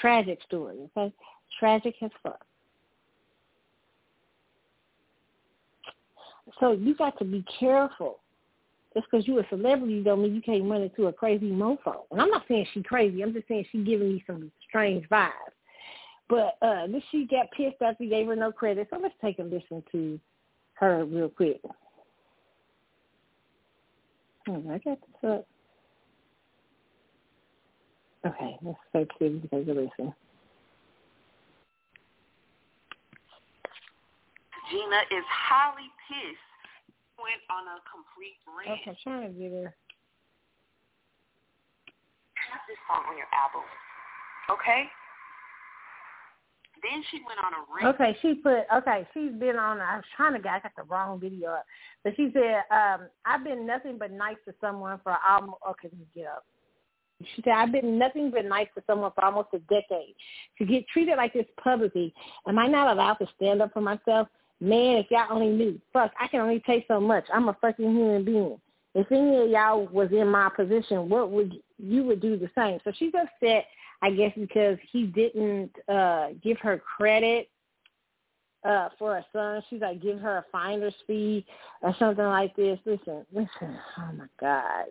Tragic story, okay? Tragic as fuck. So you got to be careful. Just because you're a celebrity don't mean you can't run into a crazy mofo. And I'm not saying she's crazy. I'm just saying she's giving me some strange vibes. But uh this she got pissed after he gave her no credit. So let's take a listen to her real quick. Oh, I got this up. Okay, let's start to listen. Gina is highly pissed. Went on a complete rant. Okay, I'm trying to get her. Have this song on your album, okay? Then she went on a rant. Okay, she put okay. She's been on. I was trying to get. I got the wrong video up, but she said, um, "I've been nothing but nice to someone for almost." Okay, let me get up. She said, "I've been nothing but nice to someone for almost a decade. To get treated like this publicly, am I not allowed to stand up for myself? Man, if y'all only knew, fuck, I can only take so much. I'm a fucking human being. If any of y'all was in my position, what would you would do the same?" So she's upset I guess because he didn't uh give her credit uh for a son. She's like, give her a finder's fee or something like this. Listen, listen, oh my God.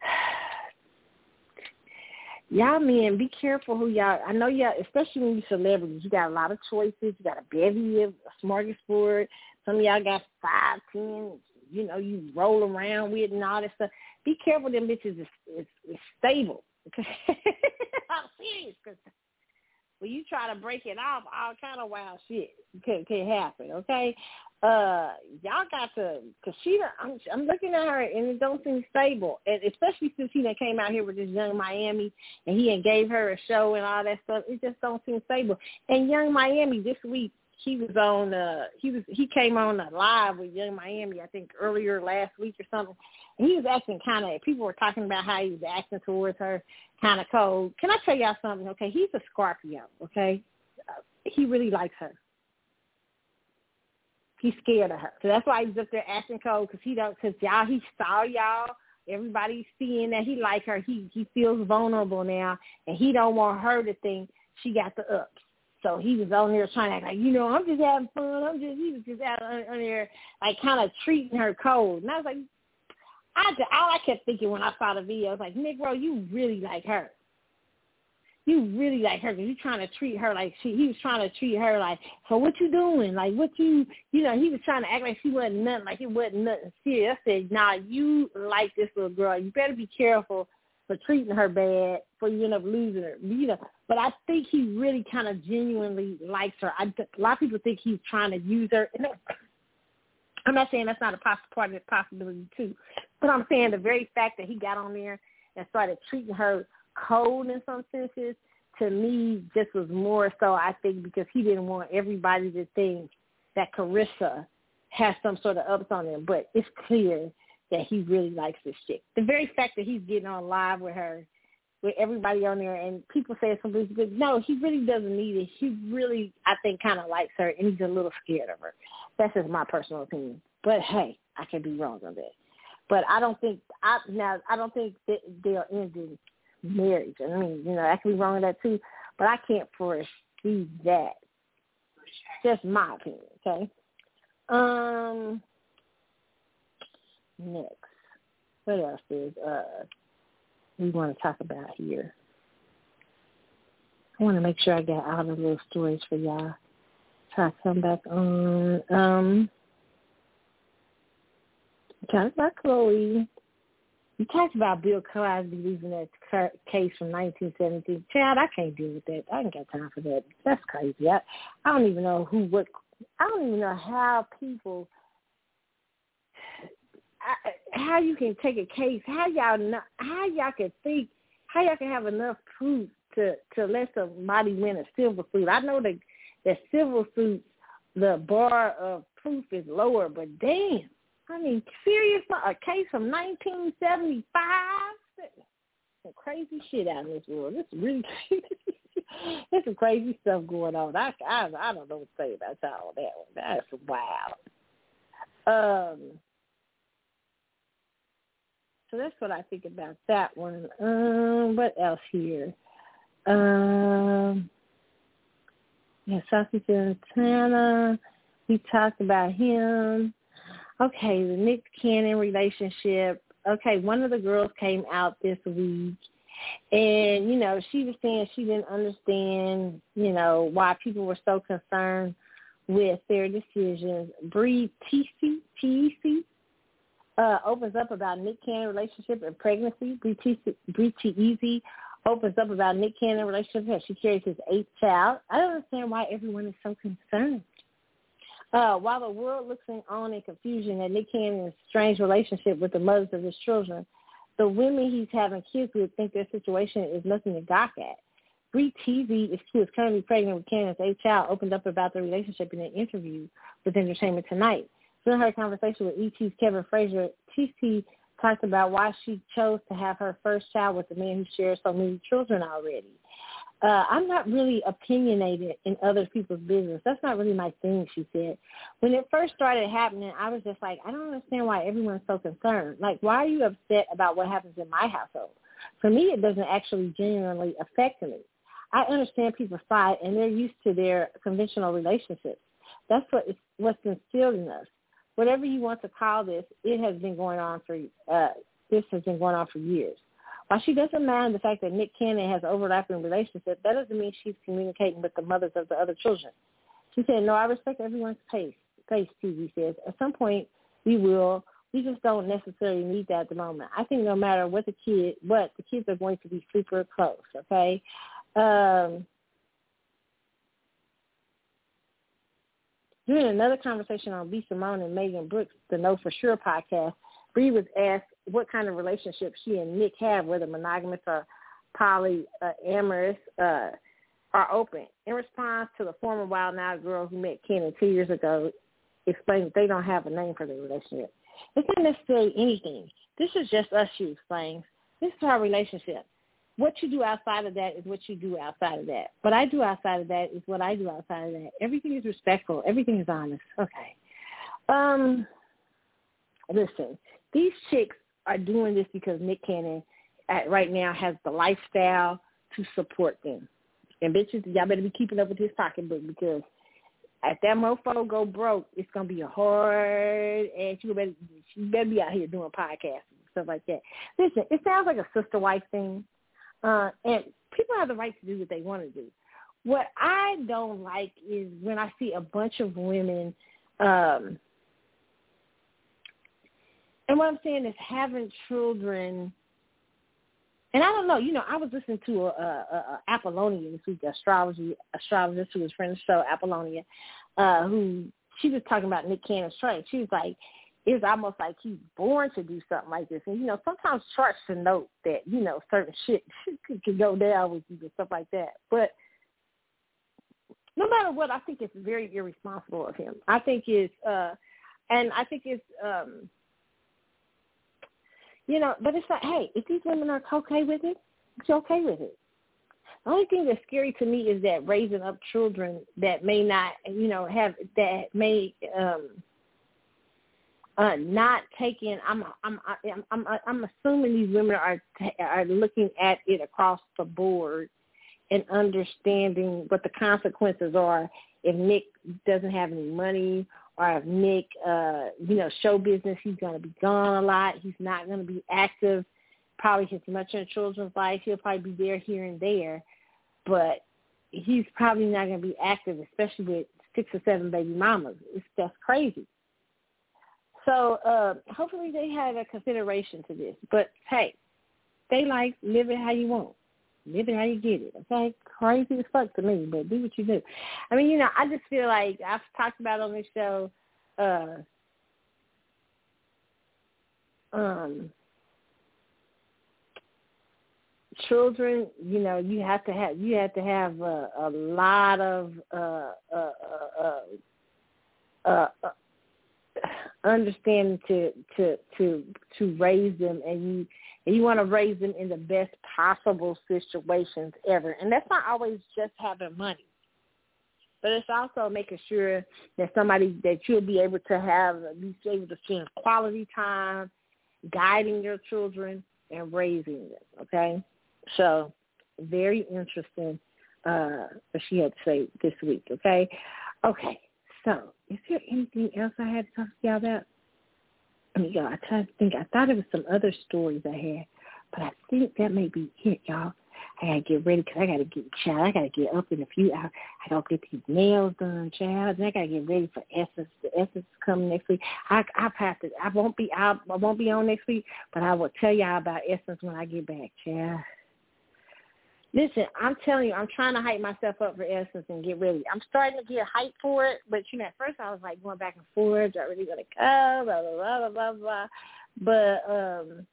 Y'all men, be careful who y'all I know y'all especially when you celebrities, you got a lot of choices, you got a bevy of a smorgasbord. Some of y'all got five, ten, you know, you roll around with and all that stuff be careful them bitches is, is, is stable. Okay? I'm serious because when you try to break it off, all kind of wild shit can, can happen. Okay, uh, y'all got to because she. I'm, I'm looking at her and it don't seem stable, and especially since he done came out here with this Yung Miami and he gave her a show and all that stuff. It just don't seem stable. And Yung Miami this week he was on uh he was he came on a live with Yung Miami I think earlier last week or something. And he was acting kind of people were talking about how he was acting towards her kind of cold. Can I tell y'all something? Okay, he's a Scorpio. Okay, uh, he really likes her. He's scared of her, so that's why he's up there acting cold because he don't because y'all he saw y'all. Everybody's seeing that he like her. He he feels vulnerable now, and he don't want her to think she got the ups. So he was on there trying to act like, you know, I'm just having fun. I'm just, he was just out on, on there, like kind of treating her cold. And I was like, I, all I kept thinking when I saw the video, I was like, Negro, you really like her. you really like her because you're trying to treat her like she he was trying to treat her like so what you doing like what you you know he was trying to act like she wasn't nothing like it wasn't nothing serious I said nah you like this little girl you better be careful for treating her bad for you end up losing her you know but I think he really kind of genuinely likes her I, a lot of people think he's trying to use her and I'm not saying that's not a poss- part of the possibility too but I'm saying the very fact that he got on there and started treating her cold in some senses to me just was more so I think because he didn't want everybody to think that Caresha has some sort of ups on him. But it's clear that he really likes this chick. The very fact that he's getting on live with her, with everybody on there, and people say something's good. No, he really doesn't need it. He really, I think, kind of likes her, and he's a little scared of her. That's just my personal opinion. But hey, I could be wrong on that. But I don't think I now I don't think that they'll end in marriage. I mean, you know, I can be wrong on that too, but I can't foresee that. Just my opinion, okay? Um next. What else is uh we want to talk about here? I want to make sure I got all the little stories for y'all. Try to come back on. Um, talk about Khloe. You talked about Bill Cosby losing that case from 1917. Chad, I can't deal with that. I ain't got time for that. That's crazy. I, I don't even know who, what, I don't even know how people, how you can take a case, how y'all, know, how y'all can think, how y'all can have enough proof to to let somebody win a civil suit. I know that that civil suits, the bar of proof is lower, but damn, I mean, serious, a case from 1975. Some crazy shit out in this world. This is really, there's some crazy stuff going on. I, I, I don't know what to say about all that one. That's wild. Um, so that's what I think about that one. Um, what else here? Um, yeah, Saucy Santana. We talked about him. Okay, the Nick Cannon relationship. Okay, one of the girls came out this week and, you know, she was saying she didn't understand, you know, why people were so concerned with their decisions. Bre Tiesi, Tiesi uh, opens up about Nick Cannon relationship and pregnancy. Tiesi opens up about Nick Cannon relationship. as She carries his eighth child. I don't understand why everyone is so concerned. Uh, while the world looks on in confusion at Nick Cannon's strange relationship with the mothers of his children, the women he's having kids with think their situation is nothing to gawk at. Bre Tiesi, who is currently pregnant with Cannon's eighth child, opened up about the relationship in an interview with Entertainment Tonight. During her conversation with ET's Kevin Frazier, Tiesi talked about why she chose to have her first child with a man who shares so many children already uh, I'm not really opinionated in other people's business. That's not really my thing, she said. When it first started happening, I was just like, I don't understand why everyone's so concerned. Like, why are you upset about what happens in my household? For me, it doesn't actually genuinely affect me. I understand people fight, and they're used to their conventional relationships. That's what is, what's instilled in us. Whatever you want to call this, it has been going on for uh, this has been going on for years. While she doesn't mind the fact that Nick Cannon has overlapping relationships, that doesn't mean she's communicating with the mothers of the other children. She said, no, I respect everyone's pace. Pace, Tiesi says. At some point, we will. We just don't necessarily need that at the moment. I think no matter what the kid, what the kids are going to be super close. Okay. Um, during another conversation on B. Simone and Megan Brooks, the Know for Sure podcast, Bre was asked what kind of relationship she and Nick have, whether monogamous or polyamorous, uh, are open. In response to the former Wild 'N Out girl who met Kenny two years ago, explained that they don't have a name for their relationship. It's not necessarily anything. This is just us, she explains. This is our relationship. What you do outside of that is what you do outside of that. What I do outside of that is what I do outside of that. Everything is respectful. Everything is honest. Okay. Um, listen, these chicks are doing this because Nick Cannon at, right now has the lifestyle to support them. And bitches, y'all better be keeping up with his pocketbook because if that mofo go broke, it's gonna be a hard and you better she better be out here doing podcasts and stuff like that. Listen, it sounds like a sister wife thing. Uh, and people have the right to do what they want to do. What I don't like is when I see a bunch of women, um, and what I'm saying is having children. And I don't know, you know, I was listening to a, a, a Apollonia this week, astrology astrologist who was friend of the show, Apollonia, uh, who she was talking about Nick Cannon's train. She was like, it's almost like he's born to do something like this. And you know, sometimes charts to note that you know certain shit can go down with you and stuff like that. But no matter what, I think it's very irresponsible of him. I think it's, uh, and I think it's, um, you know, but it's like, hey, if these women are okay with it, it's okay with it. The only thing that's scary to me is that raising up children that may not, you know, have that may um uh not taking I'm I'm I'm I'm I'm assuming these women are are looking at it across the board and understanding what the consequences are if Nick doesn't have any money or if Nick, uh, you know, show business, he's going to be gone a lot. He's not going to be active probably as much in children's life. He'll probably be there here and there, but he's probably not going to be active, especially with six or seven baby mamas. It's just crazy. So uh, hopefully they have a consideration to this. But hey, they like live it how you want. Live it how you get it. Okay, crazy as fuck to me, but do what you do. I mean, you know, I just feel like I've talked about on this show. uh um children you know you have to have you have to have a, a lot of uh uh uh uh, uh understanding to to to to raise them and you and you want to raise them in the best possible situations ever. And that's not always just having money. But it's also making sure that somebody that you'll be able to have be able to spend quality time guiding your children and raising them. Okay? So very interesting uh she had to say this week, okay? Okay. So is there anything else I had to talk to y'all about? I mean, y'all, I try to think. I thought it was some other stories I had, but I think that may be it, y'all. I gotta get ready because I gotta get child. I gotta get up in a few hours. I gotta get these nails done, child. And I gotta get ready for Essence. The Essence is coming next week. I I have to. I won't be out. I won't be on next week, but I will tell y'all about Essence when I get back, child. Listen, I'm telling you, I'm trying to hype myself up for Essence and get ready. I'm starting to get hyped for it, but you know, at first I was like going back and forth. Do I really gonna come? Blah blah blah blah blah. But um,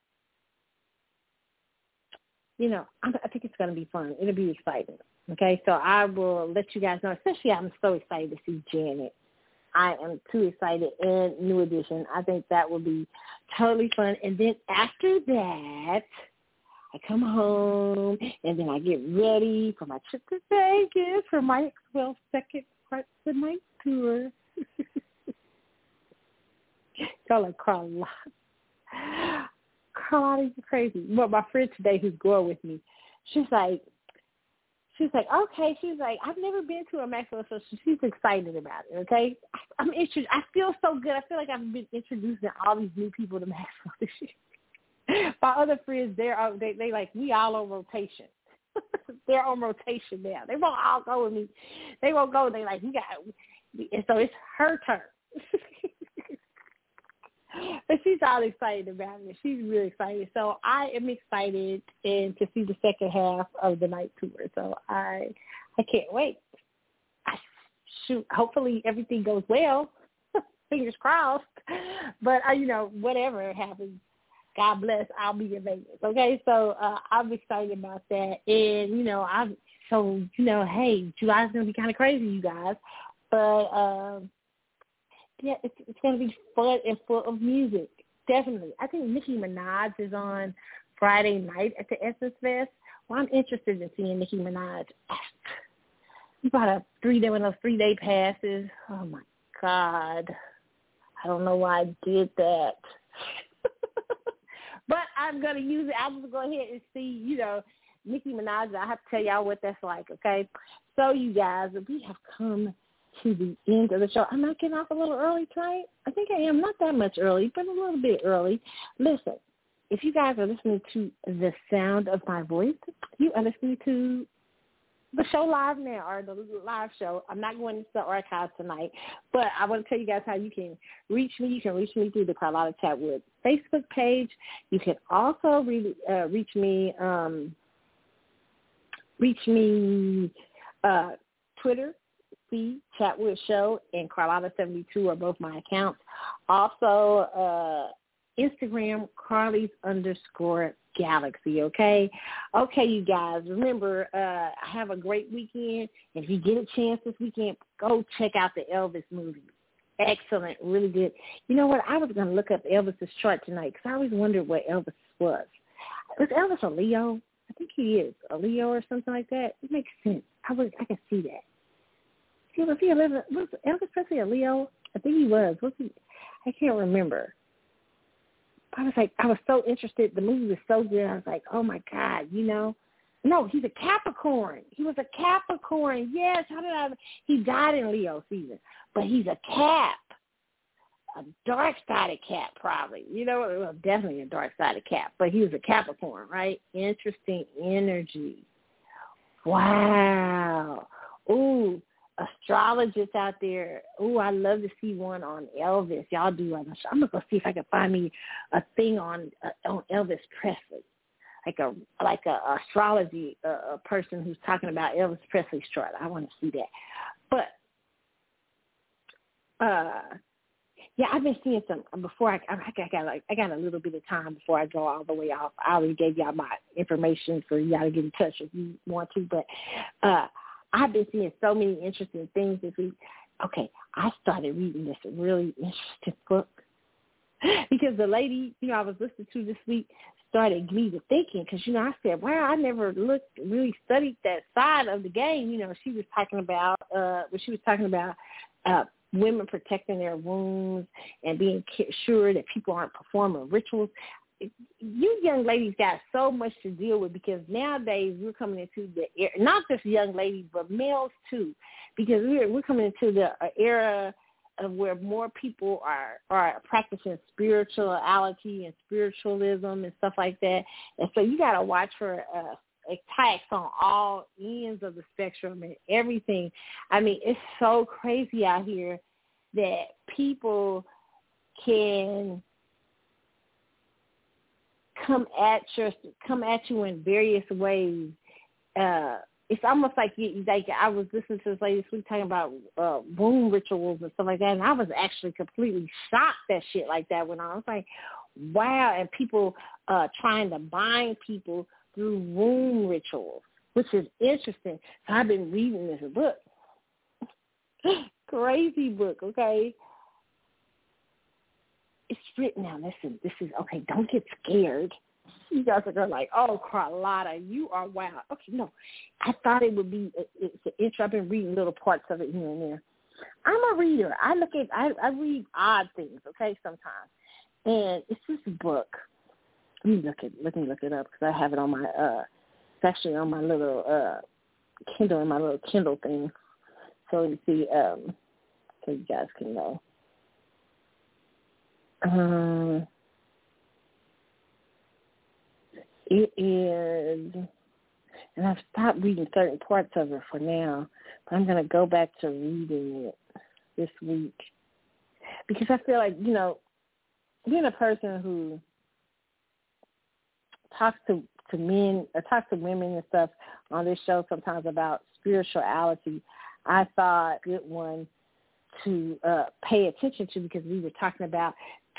you know, I'm, I think it's gonna be fun. It'll be exciting. Okay, so I will let you guys know. Especially, I'm so excited to see Janet. I am too excited and New Edition. I think that will be totally fun. And then after that I come home and then I get ready for my trip to Vegas for my well second part of my tour. Y'all like Carla. Carla is crazy. Well, my friend today who's going with me, she's like, she's like, okay. She's like, I've never been to a Maxwell. So she's excited about it. Okay, I'm interested. I feel so good. I feel like I've been introducing all these new people to Maxwell this year. My other friends, they're uh, they they like we all on rotation. they're on rotation now. They won't all go with me. They won't go. They like we got, and so it's her turn. but she's all excited about it. She's really excited. So I am excited and to see the second half of the night tour. So I I can't wait. I, shoot, hopefully everything goes well. Fingers crossed. But I, you know, whatever happens, God bless, I'll be in Vegas. Okay, so uh, I'm excited about that, and you know, I'm so you know, hey, July's gonna be kind of crazy, you guys, but um, yeah, it's it's gonna be fun and full of music, definitely. I think Nicki Minaj is on Friday night at the Essence Fest. Well, I'm interested in seeing Nicki Minaj You bought a three day one of those three day passes. Oh my God, I don't know why I did that. But I'm gonna use it. I'm just gonna go ahead and see, you know, Nicki Minaj. I have to tell y'all what that's like, okay? So you guys, we have come to the end of the show. I'm I getting off a little early tonight? I think I am. Not that much early, but a little bit early. Listen, if you guys are listening to the sound of my voice, you are listening to the show live now or the live show. I'm not going to the archives tonight, but I want to tell you guys how you can reach me. You can reach me through the Carlotta Chatwood Facebook page. You can also re- uh, reach me, um, reach me uh, Twitter, C Chatwood Show, and Carlotta72 are both my accounts. Also, uh, Instagram, Carly's underscore galaxy, okay? Okay, you guys, remember, uh, have a great weekend. If you get a chance this weekend, go check out the Elvis movie. Excellent, really good. You know what? I was going to look up Elvis's chart tonight because I always wondered what Elvis was. Was Elvis a Leo? I think he is a Leo or something like that. It makes sense. I was, I can see that. See, was he a was Elvis Presley a Leo? I think he was. Was he? I can't remember. I was like, I was so interested. The movie was so good. I was like, oh my god, you know. No, he's a Capricorn. He was a Capricorn. Yes. How did I? He died in Leo season, but he's a Cap, a dark-sided Cap, probably. You know, well, definitely a dark-sided Cap. But he was a Capricorn, right? Interesting energy. Wow. Ooh, astrologists out there. Oh, I love to see one on Elvis. Y'all do. I'm gonna go see if I can find me a thing on uh, on Elvis Presley, like a like a astrology uh, a person who's talking about Elvis Presley's chart. I want to see that. But uh, yeah, I've been seeing some before. I I, I got like I got a little bit of time before I go all the way off. I already gave y'all my information for y'all to get in touch if you want to, but. uh I've been seeing so many interesting things this week. Okay, I started reading this really interesting book because the lady, you know, I was listening to this week started me to thinking because, you know, I said, wow, I never looked, really studied that side of the game. You know, she was talking about, uh, when she was talking about uh, women protecting their wounds and being sure that people aren't performing rituals you young ladies got so much to deal with because nowadays we're coming into the era, not just young ladies but males too, because we're we're coming into the era of where more people are are practicing spirituality and spiritualism and stuff like that, and so you got to watch for uh, attacks on all ends of the spectrum and everything. I mean, it's so crazy out here that people can come at your come at you in various ways. Uh, it's almost like you, like I was listening to this lady this talking about uh, womb rituals and stuff like that, and I was actually completely shocked that shit like that went on. I was like, wow, and people uh, trying to bind people through womb rituals, which is interesting. So I've been reading this book, crazy book, okay now. Listen, this is okay. Don't get scared. You guys are going like, oh, Carlotta, you are wow. Okay, no, I thought it would be. It's an intro. I've been reading little parts of it here and there. I'm a reader. I look at. I, I read odd things. Okay, sometimes, and it's this book. Let me look at. Let me look it up because I have it on my. uh It's actually on my little uh Kindle, in my little Kindle thing. So me see. Um, so you guys can know. Um, it is, and I've stopped reading certain parts of it for now, but I'm going to go back to reading it this week. Because I feel like, you know, being a person who talks to to men or talks to women and stuff on this show sometimes about spirituality, I thought good one to uh, pay attention to because we were talking about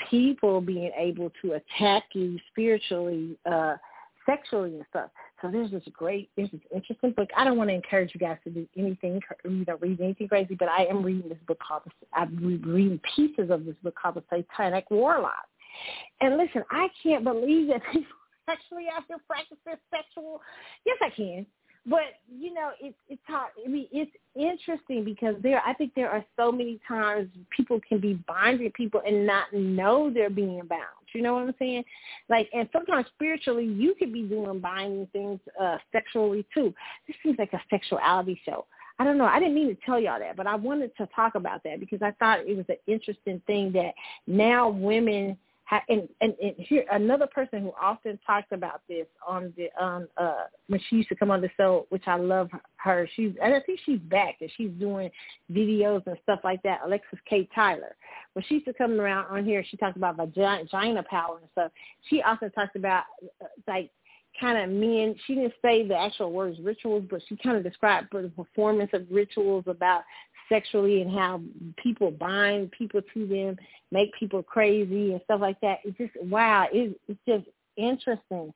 people being able to attack you spiritually, uh, sexually and stuff. So there's this great, there's this interesting book. I don't want to encourage you guys to do anything, you know, read anything crazy, but I am reading this book called, I'm reading pieces of this book called The Satanic Warlock. And listen, I can't believe that people actually out here practicing sexual. Yes, I can. But you know, it's it's hard. I mean, it's interesting because there. I think there are so many times people can be binding people and not know they're being bound. You know what I'm saying? Like, and sometimes spiritually, you could be doing binding things uh sexually too. This seems like a sexuality show. I don't know. I didn't mean to tell y'all that, but I wanted to talk about that because I thought it was an interesting thing that now women and, and and here another person who often talks about this on the um uh when she used to come on the show, which I love her. She's and I think she's back and she's doing videos and stuff like that. Alexis K. Tyler. When she used to come around on here, she talks about vagina, power and stuff. She also talks about uh, like kind of men. She didn't say the actual words rituals, but she kind of described the performance of rituals about sexually and how people bind people to them, make people crazy and stuff like that. It's just wow. It, it's just interesting,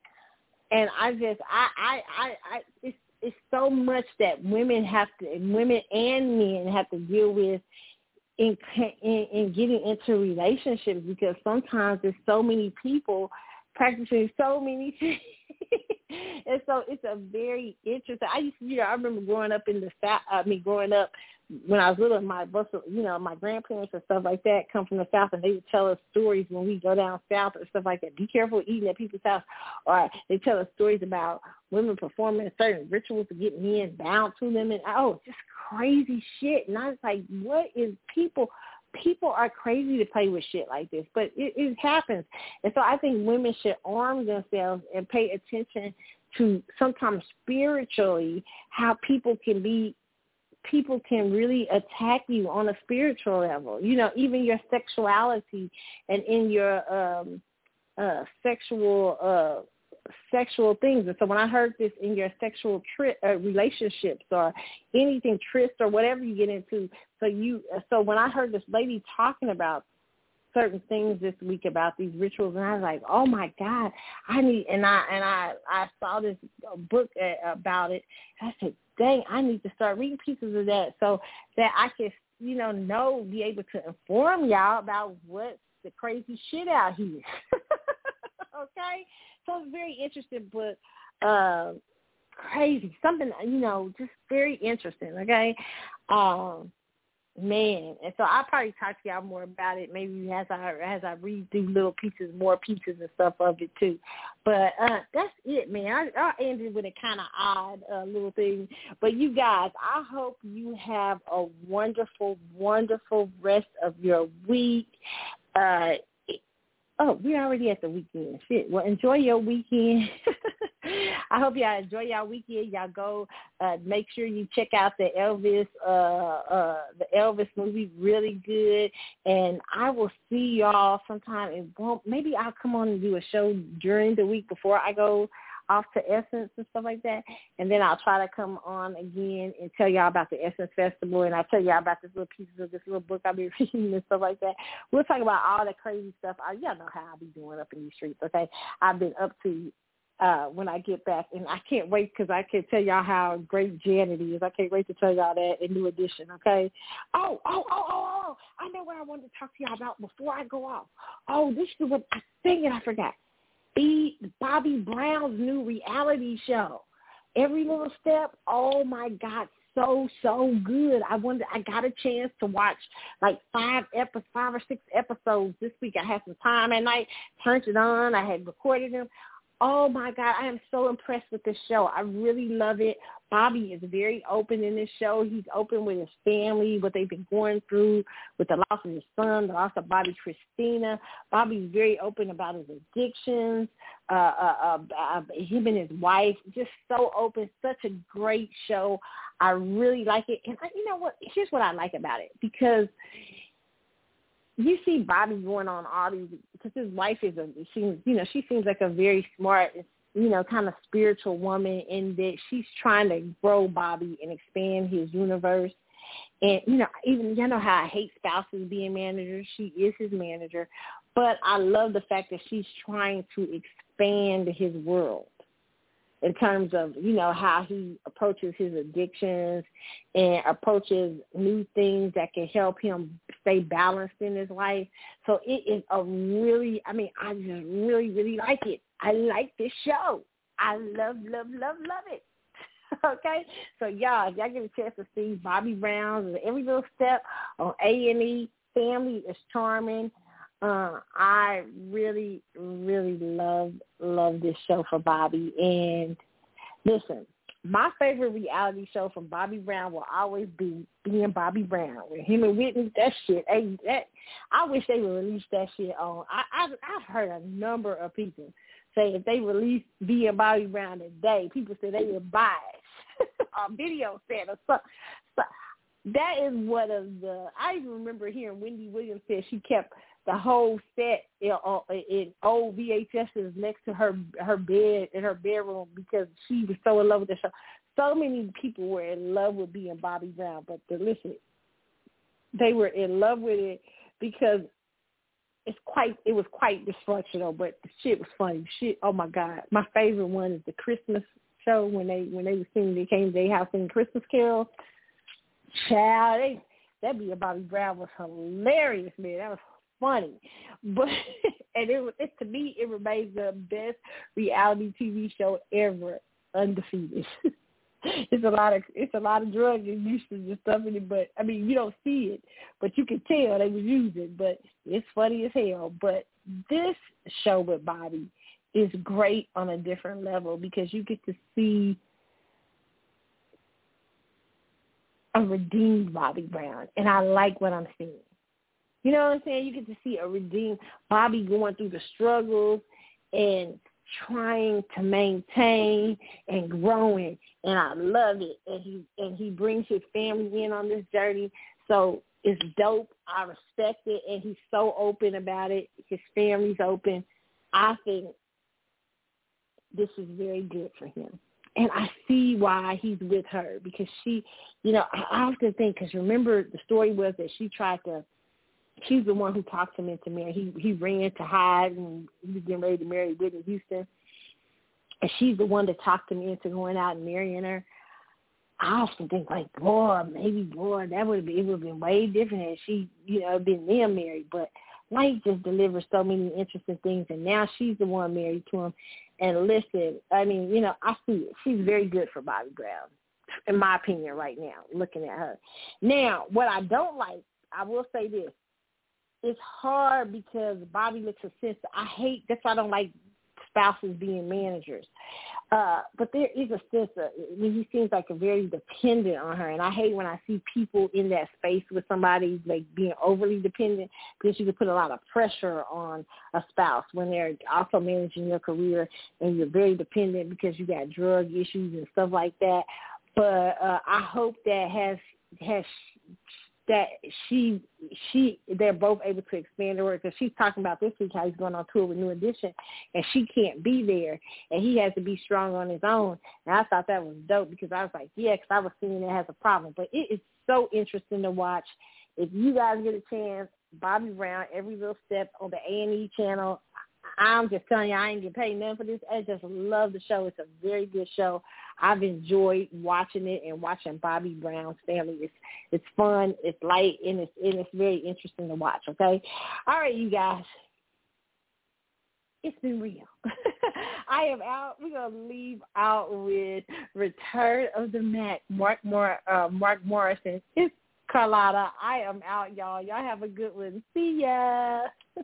and I just I I I, I it's it's so much that women have to women and men have to deal with in in, in getting into relationships because sometimes there's so many people practicing so many things. and so it's a very interesting. I used to, you know, I remember growing up in the south. I mean, growing up when I was little, my you know, my grandparents and stuff like that come from the south, and they would tell us stories when we go down south and stuff like that. Be careful eating at people's house, or they tell us stories about women performing certain rituals to get men bound to them, and oh, just crazy shit. And I was like, what is people? People are crazy to play with shit like this, but it, it happens. And so I think women should arm themselves and pay attention to sometimes spiritually how people can be people can really attack you on a spiritual level. You know, even your sexuality and in your um uh sexual uh sexual things. And so when I heard this in your sexual tri- uh, relationships or anything tryst or whatever you get into, so you so when I heard this lady talking about certain things this week about these rituals and I was like, "Oh my god, I need." And I and I I saw this book uh, about it. I said, "Dang, I need to start reading pieces of that so that I can, you know, know be able to inform y'all about what the crazy shit out here." okay, so very interesting book. Uh, crazy, something you know, just very interesting. Okay, um, man. And so I'll probably talk to y'all more about it maybe as I as I read through little pieces, more pieces and stuff of it too. But uh that's it, man. I, I ended with a kind of odd uh, little thing. But you guys, I hope you have a wonderful, wonderful rest of your week. Uh Oh, we're already at the weekend. Shit. Well, enjoy your weekend. I hope y'all enjoy y'all weekend. Y'all go uh make sure you check out the Elvis uh uh the Elvis movie really good and I will see y'all sometime and maybe I'll come on and do a show during the week before I go off to Essence and stuff like that. And then I'll try to come on again and tell y'all about the Essence Festival and I'll tell y'all about this little pieces of this little book I'll be reading and stuff like that. We'll talk about all the crazy stuff. I, y'all know how I'll be doing up in these streets, okay? I've been up to uh when I get back and I can't wait because I can tell y'all how great Janet is. I can't wait to tell y'all that in New Edition, okay? Oh, oh, oh, oh, oh. I know what I wanted to talk to y'all about before I go off. Oh, this is what I think I forgot. Be Bobby Brown's new reality show. Every little step, oh my God, so so good. I wonder. I got a chance to watch like five episodes, five or six episodes this week. I had some time at night, turned it on. I had recorded them. Oh my God, I am so impressed with this show. I really love it. Bobby is very open in this show. He's open with his family, what they've been going through with the loss of his son, the loss of Bobbi Kristina. Bobby's very open about his addictions, uh, uh, uh, uh, him and his wife, just so open. Such a great show. I really like it. And I, you know what? Here's what I like about it because you see Bobby going on all these because his wife is a seems you know she seems like a very smart you know kind of spiritual woman in that she's trying to grow Bobby and expand his universe. And you know, even you know how I hate spouses being managers. She is his manager, but I love the fact that she's trying to expand his world in terms of you know how he approaches his addictions and approaches new things that can help him stay balanced in his life. So it is a really, I mean, I just really, really like it. I like this show. I love, love, love, love it. okay, so y'all, if y'all get a chance to see Bobby Brown's every little step on A and E, Family is charming. Uh, I really, really love love this show for Bobby. And listen, my favorite reality show from Bobby Brown will always be being Bobby Brown with him and Whitney. That shit, hey, that I wish they would release that shit on. I, I I've heard a number of people say if they release being Bobby Brown today, people say they would buy it a video set or something. So that is one of the. I even remember hearing Wendy Williams said she kept the whole set in, uh, in old VHSs next to her her bed in her bedroom because she was so in love with the show. So many people were in love with being Bobby Brown, but the, listen, they were in love with it because it's quite it was quite dysfunctional, but the shit was funny. Shit, oh my god, my favorite one is the Christmas show when they when they were singing they came to their house singing Christmas Carol. Child, they that be a Bobby Brown was hilarious, man. That was funny, but and it, it to me it remains the best reality TV show ever, undefeated. it's a lot of it's a lot of drug usage and stuff in it, but I mean you don't see it, but you can tell they was using. But it's funny as hell. But this show with Bobby is great on a different level because you get to see a redeemed Bobby Brown, and I like what I'm seeing. You know what I'm saying? You get to see a redeemed Bobby going through the struggles and trying to maintain and growing and I love it and he and he brings his family in on this journey. So it's dope. I respect it and he's so open about it. His family's open. I think this is very good for him. And I see why he's with her because she, you know, I often think because remember the story was that she tried to she's the one who talked him into marrying. He he ran to hide and he was getting ready to marry Whitney Houston, and she's the one that talked him into going out and marrying her. I often think like, boy, maybe boy, that would be it would have been way different if she, you know, been them married. But life just delivers so many interesting things, and now she's the one married to him. And listen, I mean, you know, I see it. She's very good for Bobby Brown, in my opinion, right now. Looking at her. Now, what I don't like, I will say this: it's hard because Bobby looks a sense. I hate that's why I don't like spouses being managers. Uh, but there is a sense of I mean, he seems like a very dependent on her, and I hate when I see people in that space with somebody like being overly dependent because you can put a lot of pressure on a spouse when they're also managing your career and you're very dependent because you got drug issues and stuff like that. But uh, I hope that has has that she she they're both able to expand the work because she's talking about this week how he's going on tour with New Edition and she can't be there and he has to be strong on his own. And I thought that was dope because I was like yeah because I was seeing it has a problem. But it is so interesting to watch. If you guys get a chance Bobby Brown every little step on the A and E channel I'm just telling you, I ain't get paid nothing for this. I just love the show. It's a very good show. I've enjoyed watching it and watching Bobby Brown's family. It's it's fun, it's light, and it's and it's very interesting to watch. Okay, all right, you guys. It's been real. I am out. We're gonna leave out with Return of the Mack. Mark Mor- uh, Mark Morrison. It's Carlotta. I am out, y'all. Y'all have a good one. See ya.